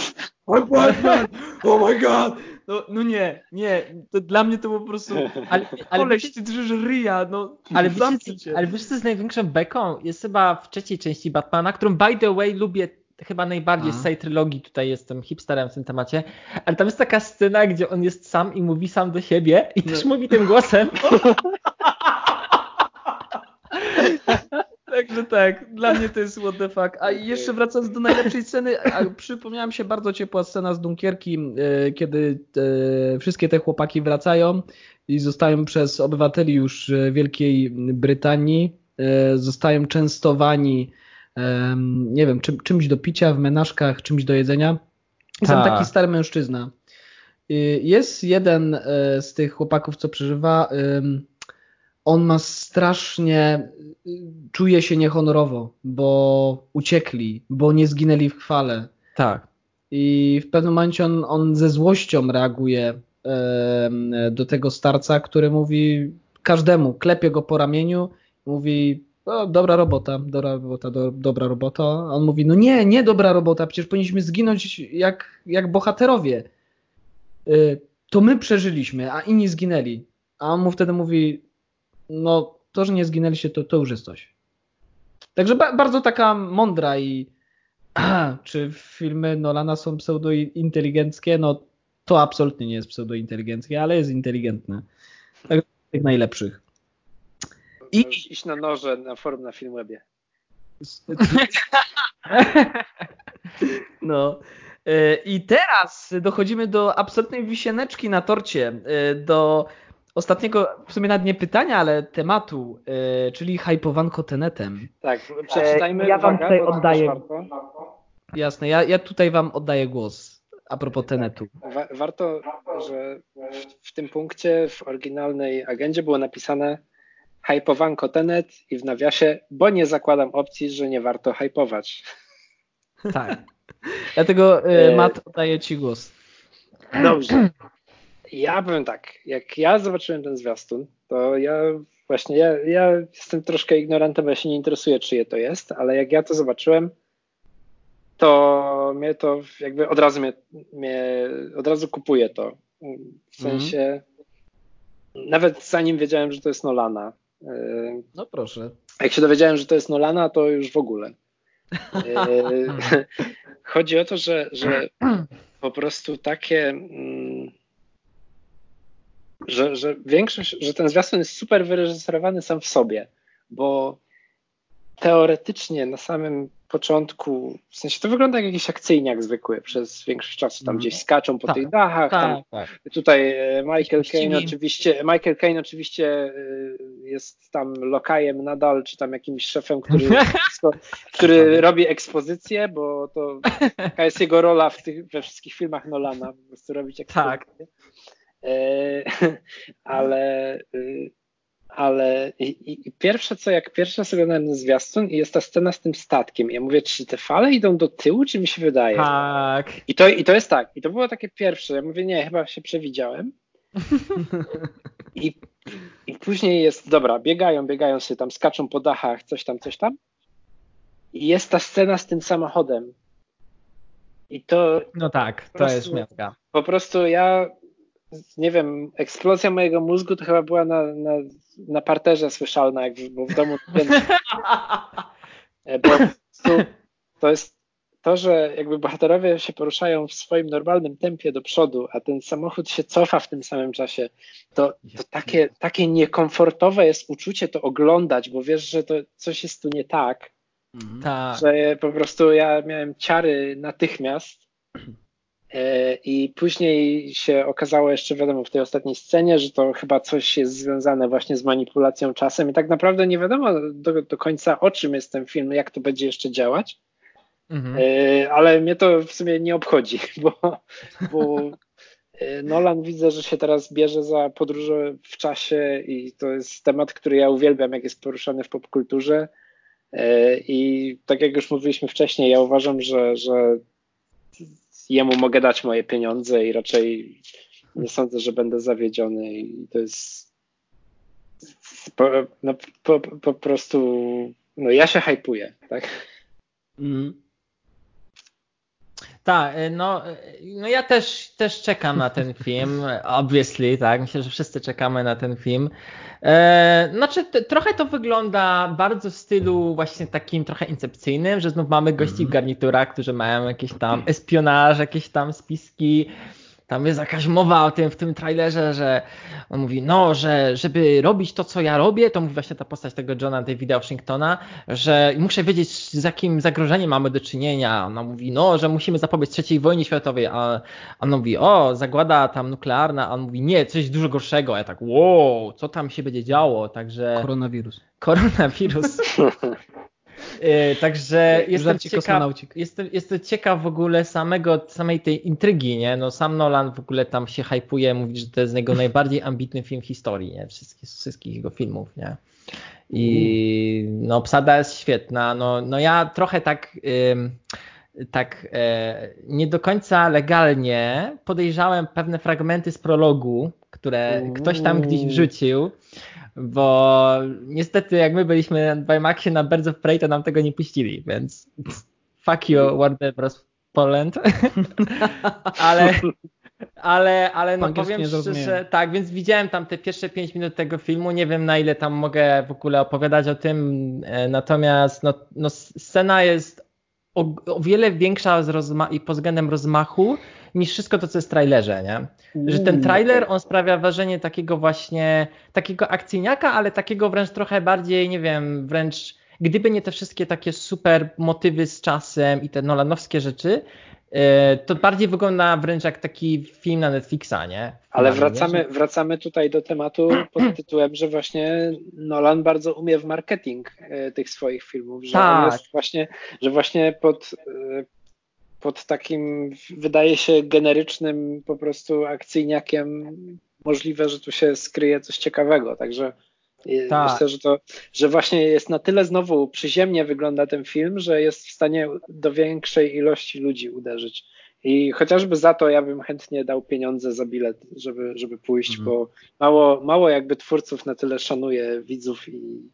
I'm Batman! Oh my god! No, no nie, nie, to dla mnie to po prostu... Ale, ale, Koleś, ty drżysz ryja, no ale, się. ale wiesz co jest największą beką? Jest chyba w trzeciej części Batmana, którą by the way lubię chyba najbardziej z całej trylogii. Tutaj jestem hipsterem w tym temacie. Ale tam jest taka scena, gdzie on jest sam i mówi sam do siebie i też mówi tym głosem. *laughs* Także tak, dla mnie to jest what the fuck. A jeszcze wracając do najlepszej sceny, mi się bardzo ciepła scena z Dunkierki, e, kiedy e, wszystkie te chłopaki wracają i zostają przez obywateli już e, Wielkiej Brytanii, zostają częstowani nie wiem, czym, czymś do picia w menażkach, czymś do jedzenia. I tam Tak. taki stary mężczyzna. Y, Jest jeden e, z tych chłopaków, co przeżywa. On ma strasznie, y, czuje się niehonorowo, bo uciekli, bo nie zginęli w chwale. Tak. I w pewnym momencie on, on ze złością reaguje do tego starca, który mówi każdemu, klepie go po ramieniu, mówi o, dobra robota, dobra robota, do, dobra robota. A on mówi, no nie, nie dobra robota, przecież powinniśmy zginąć jak, jak bohaterowie. Y, To my przeżyliśmy, a inni zginęli. A on mu wtedy mówi, no to, że nie zginęliście, to, to już jest coś. Także ba bardzo taka mądra i *clears throat* czy filmy Nolana są pseudointeligenckie? No to absolutnie nie jest pseudointeligenckie, ale jest inteligentne. Tak tych najlepszych. I- Możesz iść na noże na forum na Filmwebie. No. E, I teraz dochodzimy do absolutnej wisieneczki na torcie, e, do ostatniego, w sumie nawet nie pytania, ale tematu, e, czyli hypowanko Tenetem. Tak, przeczytajmy. ja wam tutaj oddaję-. Jasne, ja, ja tutaj wam oddaję głos a propos Tenetu. Wa- Warto, że w, w tym punkcie w oryginalnej agendzie było napisane hypowanko Tenet i w nawiasie, bo nie zakładam opcji, że nie warto hypować. Tak. Dlatego y, Matt oddaję Ci głos. Dobrze. Ja powiem tak, jak ja zobaczyłem ten zwiastun, to ja właśnie, ja, ja jestem troszkę ignorantem, bo ja się nie interesuję, czyje to jest, ale jak ja to zobaczyłem, to mnie to jakby od razu mnie, mnie od razu kupuje to. W sensie, mm. nawet zanim wiedziałem, że to jest Nolana. No proszę. Jak się dowiedziałem, że to jest Nolana, to już w ogóle. Y, *laughs* chodzi o to, że, że po prostu takie, mm, że, że większość, że ten zwiastun jest super wyreżyserowany sam w sobie, bo teoretycznie na samym początku, w sensie to wygląda jak jakiś akcyjniak zwykły przez większość czasu, tam mhm. gdzieś skaczą po tak, tych dachach, tak, tam, tak. tutaj e, Michael Caine oczywiście, Michael Caine oczywiście e, jest tam lokajem nadal, czy tam jakimś szefem, który, *laughs* który robi ekspozycję, bo to *laughs* taka jest jego rola w tych, we wszystkich filmach Nolana, po prostu robić ekspozycję. Tak. E, *laughs* ale y, ale i, i, pierwsze co, jak pierwsze raz oglądałem zwiastun i jest ta scena z tym statkiem. Ja mówię, czy te fale idą do tyłu, czy mi się wydaje? Tak. I to, I to jest tak. I to było takie pierwsze. Ja mówię, nie, chyba się przewidziałem. *laughs* I, I później jest, dobra, biegają, biegają sobie tam, skaczą po dachach, coś tam, coś tam. I jest ta scena z tym samochodem. I to. No tak, to prostu, jest miatka. Po prostu ja nie wiem, eksplozja mojego mózgu to chyba była na, na, na parterze słyszalna, jak, bo w domu *laughs* e, bo to jest to, że jakby bohaterowie się poruszają w swoim normalnym tempie do przodu, a ten samochód się cofa w tym samym czasie, to, to takie, takie niekomfortowe jest uczucie to oglądać, bo wiesz, że to coś jest tu nie tak, mhm. tak. że po prostu ja miałem ciary natychmiast *clears throat* I później się okazało jeszcze, wiadomo, w tej ostatniej scenie, że to chyba coś jest związane właśnie z manipulacją czasem i tak naprawdę nie wiadomo do, do końca o czym jest ten film, jak to będzie jeszcze działać. Mhm. E, ale mnie to w sumie nie obchodzi, *laughs* bo, bo e, Nolan widzę, że się teraz bierze za podróże w czasie i to jest temat, który ja uwielbiam, jak jest poruszany w popkulturze. I tak jak już mówiliśmy wcześniej, ja uważam, że, że jemu mogę dać moje pieniądze i raczej nie sądzę, że będę zawiedziony i to jest po, no, po, po prostu no ja się hypuję, tak? Mm. Tak, no, no ja też, też czekam na ten film, *laughs* obviously, tak, myślę, że wszyscy czekamy na ten film. E, znaczy, trochę to wygląda bardzo w stylu właśnie takim trochę incepcyjnym, że znów mamy gości w mhm. garniturach, którzy mają jakieś tam espionaż, jakieś tam spiski, tam jest jakaś mowa o tym w tym trailerze, że on mówi, no, że żeby robić to, co ja robię, to mówi właśnie ta postać tego Johna Davida Washingtona, że muszę wiedzieć, z jakim zagrożeniem mamy do czynienia. Ona mówi, no, że musimy zapobiec III wojnie światowej, a on mówi, o, zagłada tam nuklearna, a on mówi, nie, coś dużo gorszego. A ja tak, wow, co tam się będzie działo? Także. Koronawirus. Koronawirus. *laughs* E, także jestem ciekaw, jestem, jestem ciekaw w ogóle samego, samej tej intrygi, nie? No sam Nolan w ogóle tam się hypuje, mówi, że to jest jego najbardziej ambitny film w historii, nie? Wszystkich, wszystkich jego filmów, nie? I no obsada jest świetna, no, no ja trochę tak... Ym, tak e, nie do końca legalnie podejrzałem pewne fragmenty z prologu, które ktoś tam gdzieś wrzucił bo niestety jak my byliśmy w IMAXie na Birds of Prey, to nam tego nie puścili, więc fuck you Warner Bros. Poland. *laughs* ale ale, ale no powiem szczerze, tak, więc widziałem tam te pierwsze 5 minut tego filmu, nie wiem na ile tam mogę w ogóle opowiadać o tym, e, natomiast no, no scena jest o, o wiele większa rozma- i pod względem rozmachu niż wszystko to, co jest w trailerze, nie? Że ten trailer, on sprawia wrażenie takiego właśnie, takiego akcyjniaka, ale takiego wręcz trochę bardziej, nie wiem, wręcz gdyby nie te wszystkie takie super motywy z czasem i te nolanowskie rzeczy, to bardziej wygląda wręcz jak taki film na Netflixa, nie? Ale wracamy, wracamy tutaj do tematu *clears throat* pod tytułem, że właśnie Nolan bardzo umie w marketing e, tych swoich filmów, że tak. jest właśnie, że właśnie pod, e, pod takim, wydaje się, generycznym po prostu akcyjniakiem możliwe, że tu się skryje coś ciekawego. Także Tak. Myślę, że to, że właśnie jest na tyle znowu przyziemnie wygląda ten film, że jest w stanie do większej ilości ludzi uderzyć. I chociażby za to ja bym chętnie dał pieniądze za bilet, żeby, żeby pójść, mm. bo mało, mało jakby twórców na tyle szanuje widzów i.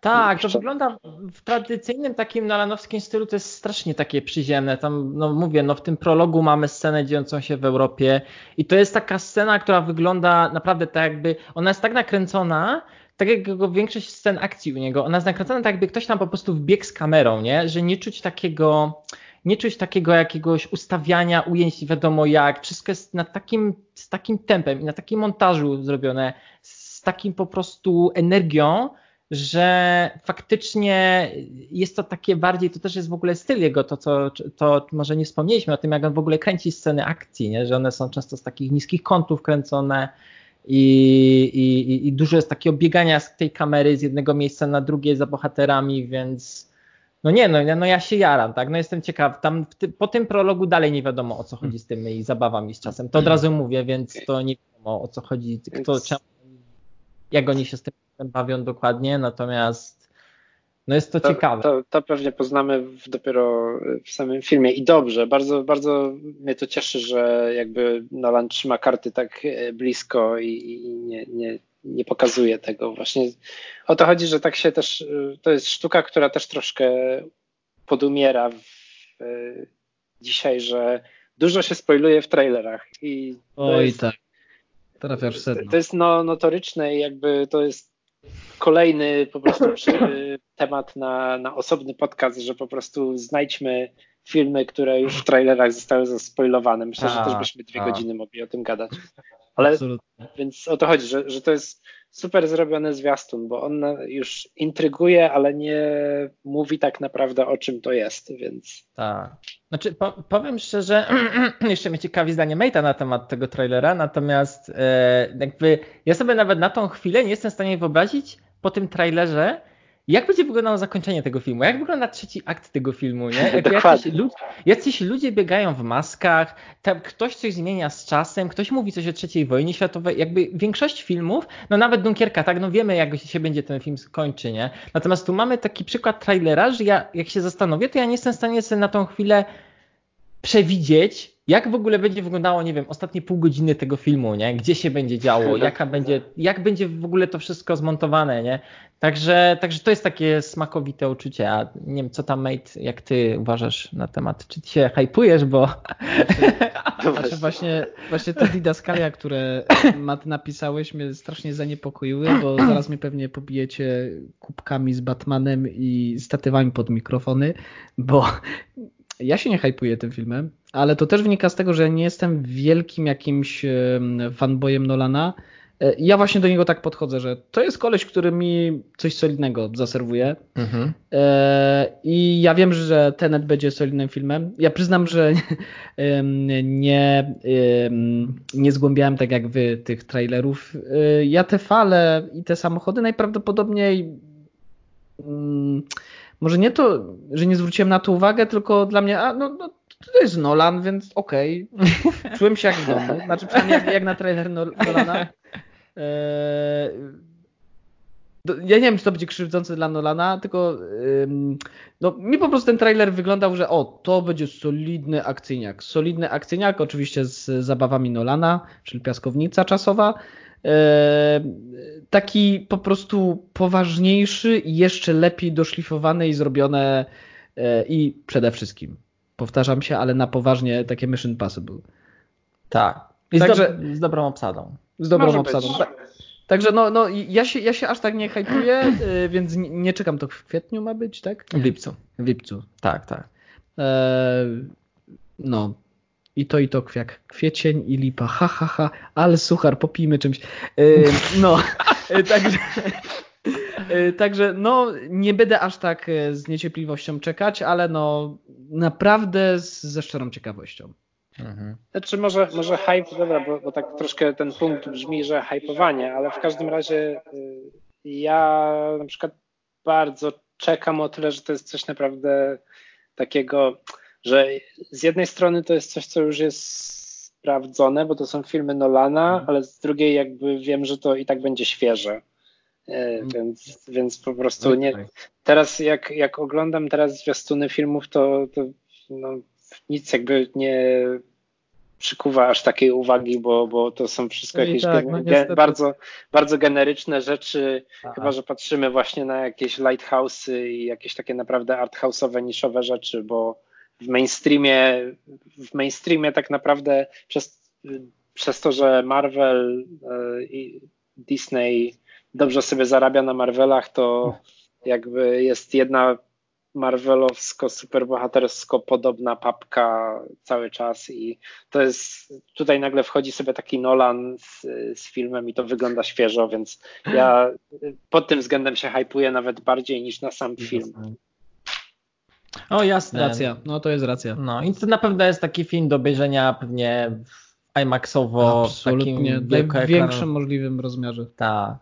Tak, to wygląda w tradycyjnym takim nolanowskim stylu, to jest strasznie takie przyziemne. Tam, no mówię, no w tym prologu mamy scenę dziejącą się w Europie i to jest taka scena, która wygląda naprawdę tak jakby, ona jest tak nakręcona, tak jak większość scen akcji u niego, ona jest nakręcona tak jakby ktoś tam po prostu wbiegł z kamerą, nie? Że nie czuć takiego, nie czuć takiego jakiegoś ustawiania ujęć, wiadomo jak. Wszystko jest na takim, z takim tempem i na takim montażu zrobione, z takim po prostu energią, że faktycznie jest to takie bardziej, to też jest w ogóle styl jego, to co, to może nie wspomnieliśmy o tym, jak on w ogóle kręci sceny akcji, nie? że one są często z takich niskich kątów kręcone i, i, i dużo jest takiego biegania z tej kamery z jednego miejsca na drugie za bohaterami, więc no nie, no, no ja się jaram, tak, no jestem ciekaw, tam ty, po tym prologu dalej nie wiadomo o co chodzi z tymi zabawami z czasem, to od razu mówię, więc to nie wiadomo o co chodzi, kto, czemu, jak oni się z tym bawią dokładnie, natomiast no jest to, to ciekawe. To, to, pewnie poznamy w, dopiero w samym filmie i dobrze, bardzo, bardzo mnie to cieszy, że jakby Nolan trzyma karty tak e, blisko i, i nie, nie, nie pokazuje tego. Właśnie o to chodzi, że tak się też, to jest sztuka, która też troszkę podumiera w, dzisiaj, że dużo się spoiluje w trailerach. I Oj jest, tak, trafiasz sedno. To jest no, notoryczne i jakby to jest kolejny po prostu temat na, na osobny podcast, że po prostu znajdźmy filmy, które już w trailerach zostały zaspoilowane. Myślę, a, że też byśmy dwie a. godziny mogli o tym gadać. Ale Absolutnie. więc o to chodzi, że, że to jest super zrobiony zwiastun, bo on już intryguje, ale nie mówi tak naprawdę o czym to jest, więc. Tak. Znaczy, po, powiem szczerze, *clears throat* jeszcze mnie ciekawi zdanie Mate'a na temat tego trailera, natomiast e, jakby ja sobie nawet na tą chwilę nie jestem w stanie wyobrazić po tym trailerze, jak będzie wyglądało zakończenie tego filmu? Jak wygląda trzeci akt tego filmu? Nie? Jak jacyś, ludzie, jacyś ludzie biegają w maskach, tam ktoś coś zmienia z czasem, ktoś mówi coś o trzeciej wojnie światowej. Jakby większość filmów, no nawet Dunkierka, tak, no wiemy jak się będzie ten film skończy, nie? Natomiast tu mamy taki przykład trailera, że ja jak się zastanowię, to ja nie jestem w stanie sobie na tą chwilę przewidzieć, jak w ogóle będzie wyglądało, nie wiem, ostatnie pół godziny tego filmu, nie? Gdzie się będzie działo, *laughs* jaka będzie, jak będzie w ogóle to wszystko zmontowane, nie? Także, także to jest takie smakowite uczucie, a nie wiem, co tam mate, jak ty uważasz na temat, czy ty się hypujesz, bo... *laughs* *laughs* Znaczy, właśnie, właśnie te didaskalia, które Matt napisałeś mnie strasznie zaniepokoiły, bo *clears throat* zaraz mnie pewnie pobijecie kubkami z Batmanem i statywami pod mikrofony, bo ja się nie hypuję tym filmem, ale to też wynika z tego, że nie jestem wielkim jakimś fanboyem Nolana. E, ja właśnie do niego tak podchodzę, że to jest koleś, który mi coś solidnego zaserwuje. Mhm. E, I ja wiem, że Tenet będzie solidnym filmem. Ja przyznam, że *laughs* nie, nie zgłębiałem tak jak wy tych trailerów. E, ja te fale i te samochody najprawdopodobniej mm, może nie to, że nie zwróciłem na to uwagę, tylko dla mnie, a no, no to jest Nolan, więc okej. Okay. *laughs* Czułem się jak w domu. Znaczy przynajmniej jak, jak na trailer Nolana. Eee, ja nie wiem, czy to będzie krzywdzące dla Nolana, tylko no, mi po prostu ten trailer wyglądał, że o, to będzie solidny akcyjniak. Solidny akcyjniak, oczywiście z zabawami Nolana, czyli piaskownica czasowa. E, taki po prostu poważniejszy i jeszcze lepiej doszlifowany i zrobione e, i przede wszystkim, powtarzam się, ale na poważnie takie Mission Impossible. Tak. I Także, z, do, z dobrą obsadą. Z dobrą Może obsadą. Tak. Także no, no ja, się, ja się aż tak nie hypuję, e, więc nie, nie, czekam. To w kwietniu ma być, tak? W lipcu. W lipcu. Tak, tak. E, no, i to i to jak kwiecień i lipa, ha ha ha, ale suchar, popijmy czymś. Yy, no, yy, także, yy, także no nie będę aż tak z niecierpliwością czekać, ale no naprawdę z, ze szczerą ciekawością. Mhm. Znaczy może, może hype, dobra, bo, bo tak troszkę ten punkt brzmi, że hypowanie, ale w każdym razie ja na przykład bardzo czekam o tyle, że to jest coś naprawdę takiego że z jednej strony to jest coś, co już jest sprawdzone, bo to są filmy Nolana, mhm. ale z drugiej jakby wiem, że to i tak będzie świeże. E, więc, więc po prostu nie. Teraz jak, jak oglądam teraz zwiastuny filmów, to, to no, nic jakby nie przykuwa aż takiej uwagi, bo, bo to są wszystko no jakieś tak, gen, no bardzo, bardzo generyczne rzeczy, Aha. chyba że patrzymy właśnie na jakieś lighthouse'y i jakieś takie naprawdę arthouse'owe, niszowe rzeczy, bo w mainstreamie, w mainstreamie tak naprawdę przez, przez to, że Marvel e, i Disney dobrze sobie zarabia na Marvelach, to jakby jest jedna Marvelowsko, superbohatersko podobna papka cały czas i to jest, tutaj nagle wchodzi sobie taki Nolan z, z filmem i to wygląda świeżo, więc ja pod tym względem się hypuję nawet bardziej niż na sam film. O jasne. Racja, no to jest racja. No i to na pewno jest taki film do obejrzenia pewnie IMAXowo. Absolutnie, w największym możliwym rozmiarze. Tak.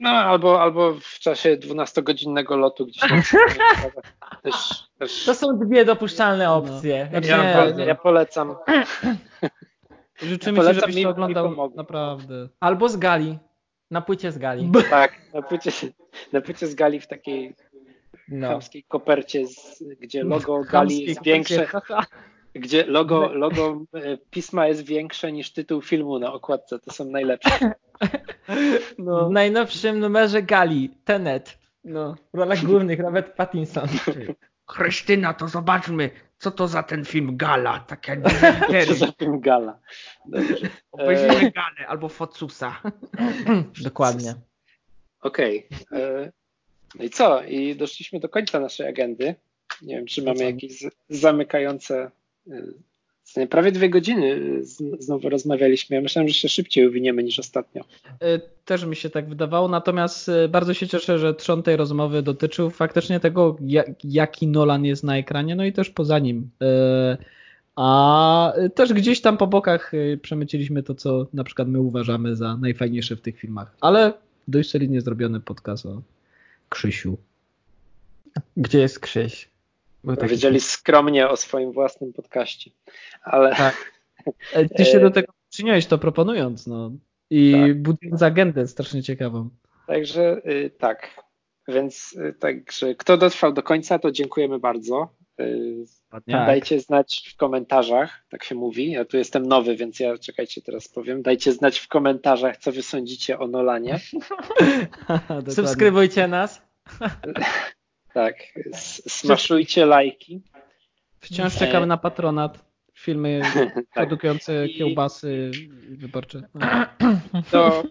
No, albo, albo w czasie 12-godzinnego lotu gdzieś tam. *laughs* też, też... To są dwie dopuszczalne opcje. No. Ja, ja, polecam. Życzymy ja ci, żebyś to oglądał naprawdę. Albo z gali. Na płycie z gali. Tak, na płycie, na płycie z gali w takiej no. chamskiej kopercie, z, gdzie logo gali jest większe. *laughs* Gdzie logo, logo e, pisma jest większe niż tytuł filmu na okładce. To są najlepsze. *laughs* No. W najnowszym numerze Gali, Tenet. No, w rolach *laughs* głównych Robert Pattinson. Krystyna, to zobaczmy, co to za ten film Gala. Takie Co za film Gala. Dobrze. Obejrzyjmy Galę albo Focusa. *clears throat* Dokładnie. Okej. Okay. No i co? I doszliśmy do końca naszej agendy. Nie wiem, czy mamy jakieś zamykające e, Prawie dwie godziny znowu rozmawialiśmy. Ja myślałem, że się szybciej uwiniemy niż ostatnio. E, też mi się tak wydawało, natomiast bardzo się cieszę, że trzon tej rozmowy dotyczył faktycznie tego, jaki Nolan jest na ekranie, no i też poza nim. A też gdzieś tam po bokach przemyciliśmy to, co na przykład my uważamy za najfajniejsze w tych filmach. Ale dość solidnie zrobiony podcast o Krzysiu. Gdzie jest Krzyś? Powiedzieli skromnie o swoim własnym podcaście. Ale. Tak. E, ty się do tego przyniosłeś to proponując, no. I tak. budując agendę strasznie ciekawą. Także y, tak. Więc y, także kto dotrwał do końca, to dziękujemy bardzo. Tak. Dajcie znać w komentarzach, tak się mówi. Ja tu jestem nowy, więc ja czekajcie, teraz powiem. Dajcie znać w komentarzach, co wy sądzicie o Nolanie. *laughs* Subskrybujcie nas. Tak, smaszujcie lajki. Wciąż czekamy na patronat. Filmy *laughs* tak. produkujące kiełbasy wyborcze. *clears throat* To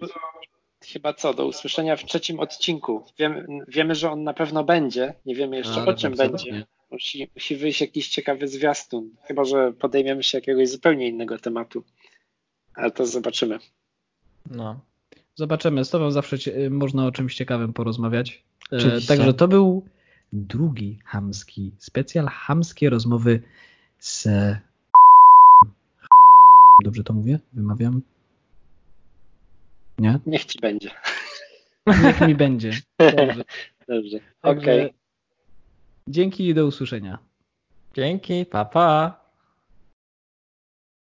chyba co, do usłyszenia w trzecim odcinku. Wiemy, wiemy że on na pewno będzie. Nie wiemy jeszcze o czym będzie. Musi, musi wyjść jakiś ciekawy zwiastun. Chyba, że podejmiemy się jakiegoś zupełnie innego tematu. Ale to zobaczymy. No. Zobaczymy. Z Tobą zawsze można o czymś ciekawym porozmawiać. E, także to był drugi hamski specjal, hamskie rozmowy z Dobrze to mówię? Wymawiam? Nie? Niech ci będzie. Niech mi będzie. *laughs* Dobrze. Dobrze. Okej. Okay. Dzięki i do usłyszenia. Dzięki, papa. Pa.